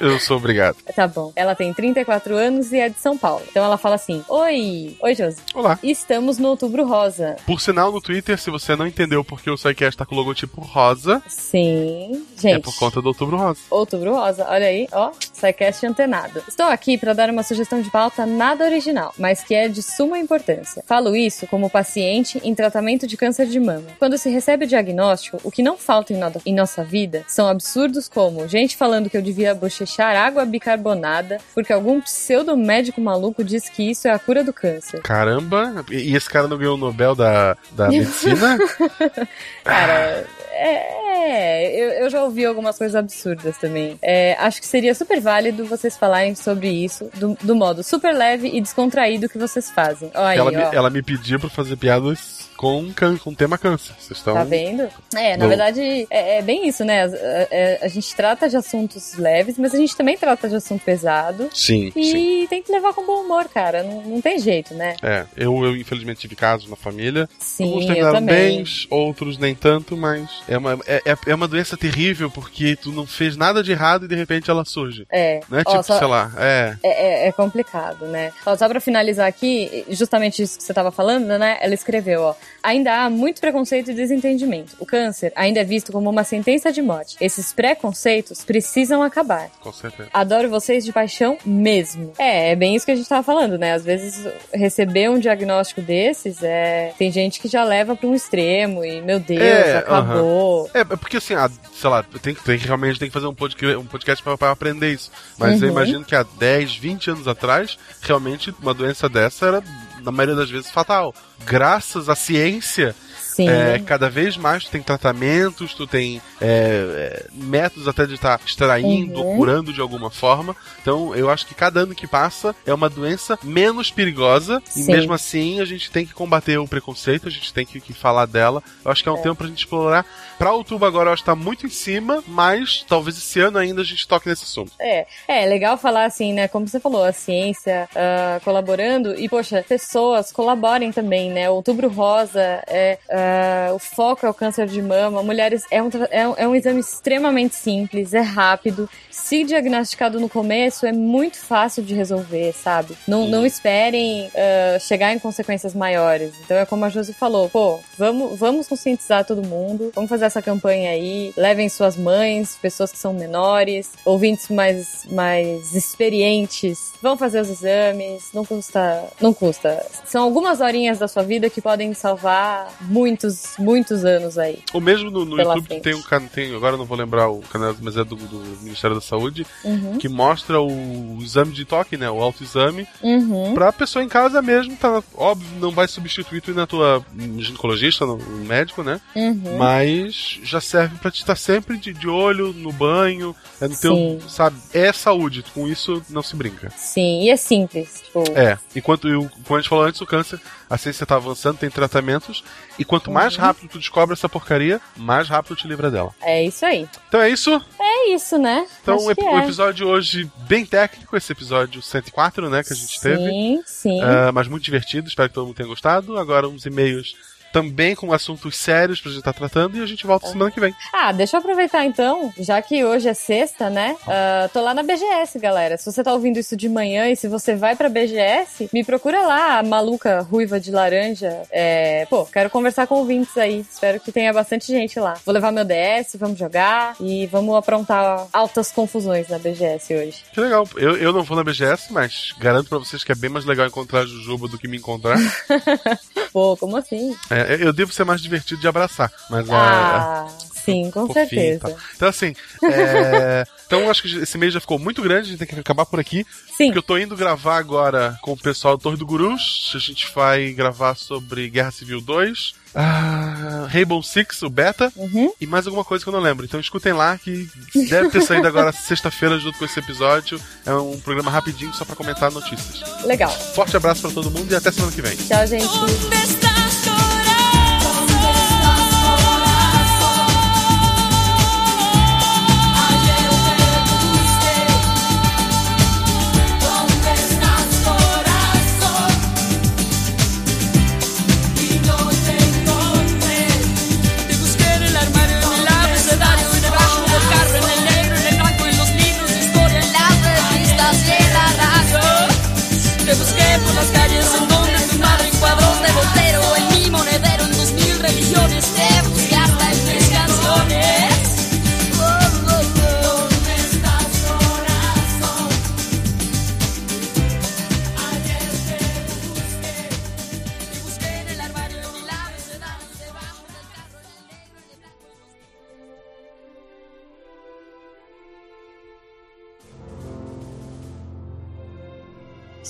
Eu, eu sou obrigado. Tá bom. Ela tem 34 anos e é de São Paulo. Então ela fala assim: Oi! Oi, Josi. Olá. Estamos no Outubro Rosa. Por sinal, no Twitter, se você não entendeu porque o SciCast tá com o logotipo rosa, Sim. Gente. é por conta do Outubro Rosa. Outubro Rosa, olha aí, ó, SciCast antenado. Estou aqui para dar uma sugestão de pauta nada original, mas que é de suma importância. Falo isso como paciente em tratamento de câncer de mama. Quando se recebe o diagnóstico, o que não falta em, no- em nossa vida são absurdos como gente falando que eu devia bochechar água bicarbonada porque algum pseudo médico maluco disse que isso é a cura do câncer. Caramba, e esse cara não ganhou o Nobel da, da medicina? Cara, é, eu, eu já ouvi algumas coisas absurdas também. É, acho que seria super válido vocês falarem sobre isso do, do modo super leve e descontraído que vocês fazem. Ó aí, ela, me, ela me pediu pra fazer piadas com, can, com tema câncer. Vocês estão. Tá vendo? É, na verdade, é, é bem isso, né? A, a- a gente trata de assuntos leves, mas a gente também trata de assunto pesado. Sim, E sim. tem que levar com bom humor, cara. Não, não tem jeito, né? É, eu, eu infelizmente tive casos na família. Sim, Alguns eu terminaram também. bem, outros nem tanto, mas é uma, é, é- é uma doença terrível porque tu não fez nada de errado e de repente ela surge. É. É Ó, tipo, só- sei lá, é. É, é- é complicado, né? Ó, só pra finalizar aqui, justamente isso que você tava falando, né? Ela escreveu, ó. Ainda há muito preconceito e desentendimento. O câncer ainda é visto como uma sentença de morte. Esses preconceitos precisam acabar. Com certeza. Adoro vocês de paixão mesmo. É, é bem isso que a gente tava falando, né? Às vezes receber um diagnóstico desses é. Tem gente que já leva pra um extremo e, meu Deus, É, acabou. É, é porque assim, ah, sei lá, tem, que- tem que realmente tem que fazer um podcast, um podcast pra, pra aprender isso. Mas eu Uhum. imagino que há 10, 20 anos atrás, realmente uma doença dessa era, na maioria das vezes, fatal. Graças à ciência, é, cada vez mais tu tem tratamentos, tu tem é, é, métodos até de estar extraindo Uhum. ou curando de alguma forma. Então eu acho que cada ano que passa é uma doença menos perigosa e Sim. mesmo assim a gente tem que combater o preconceito, a gente tem que, que falar dela. Eu acho que é um É. tempo pra gente explorar. Pra outubro agora eu acho que tá muito em cima, mas talvez esse ano ainda a gente toque nesse assunto. É, é legal falar assim, né? Como você falou, a ciência ah, colaborando e, poxa, pessoas colaborem também, né? Outubro Rosa, é, ah, o foco é o câncer de mama. Mulheres é um, é, um, é um exame extremamente simples, é rápido. Se diagnosticado no começo, é muito fácil de resolver, sabe? Não, não esperem ah, chegar em consequências maiores. Então é como a Josi falou, pô, vamos, vamos conscientizar todo mundo, vamos fazer essa campanha aí, levem suas mães, pessoas que são menores, ouvintes mais, mais experientes, vão fazer os exames, não custa, não custa. São algumas horinhas da sua vida que podem salvar muitos, muitos anos aí. Ou mesmo no, no YouTube frente. tem um canal, agora não vou lembrar o canal, mas é do, do Ministério da Saúde, Uhum. que mostra o exame de toque, né? O autoexame, Uhum. pra pessoa em casa mesmo, tá óbvio, não vai substituir tu ir na tua ginecologista, no, no médico, né? Uhum. Mas já serve pra te estar sempre de, de olho no banho, é no teu, Sim. sabe? É saúde, com isso não se brinca. Sim, e é simples. Tipo, É, enquanto eu, como a gente falou antes, o câncer, a ciência tá avançando, tem tratamentos, e quanto mais Uhum. rápido tu descobre essa porcaria, mais rápido tu livra dela. é isso aí. Então é isso. É isso, né? Então o, ep- que o é. episódio de hoje bem técnico, esse episódio 104, né, que a gente teve. Sim, sim. Ah, mas muito divertido, espero que todo mundo tenha gostado. Agora uns e-mails também com assuntos sérios pra gente estar tratando e a gente volta semana que vem. Ah, deixa eu aproveitar então, já que hoje é sexta, né? Ah, tô lá na BGS, galera. Se você tá ouvindo isso de manhã e se você vai pra BGS, me procura lá, a maluca ruiva de laranja. É, pô, quero conversar com ouvintes aí. Espero que tenha bastante gente lá. Vou levar meu DS, vamos jogar e vamos aprontar altas confusões na BGS hoje. Que legal. Eu, eu não vou na BGS, mas garanto pra vocês que é bem mais legal encontrar a Jujuba do que me encontrar. Pô, como assim? É, eu devo ser mais divertido de abraçar, mas é, Ah, sim, com fofinho certeza. tal. Então, assim, é, então acho que esse mês já ficou muito grande, a gente tem que acabar por aqui. Sim. Porque eu tô indo gravar agora com o pessoal do Torre do Gurus. A gente vai gravar sobre Guerra Civil 2, ah, Rainbow Six, o beta, Uhum. e mais alguma coisa que eu não lembro. Então escutem lá, que deve ter saído agora sexta-feira junto com esse episódio. É um programa rapidinho só pra comentar notícias. Legal. Forte abraço pra todo mundo e até semana que vem. Tchau, gente.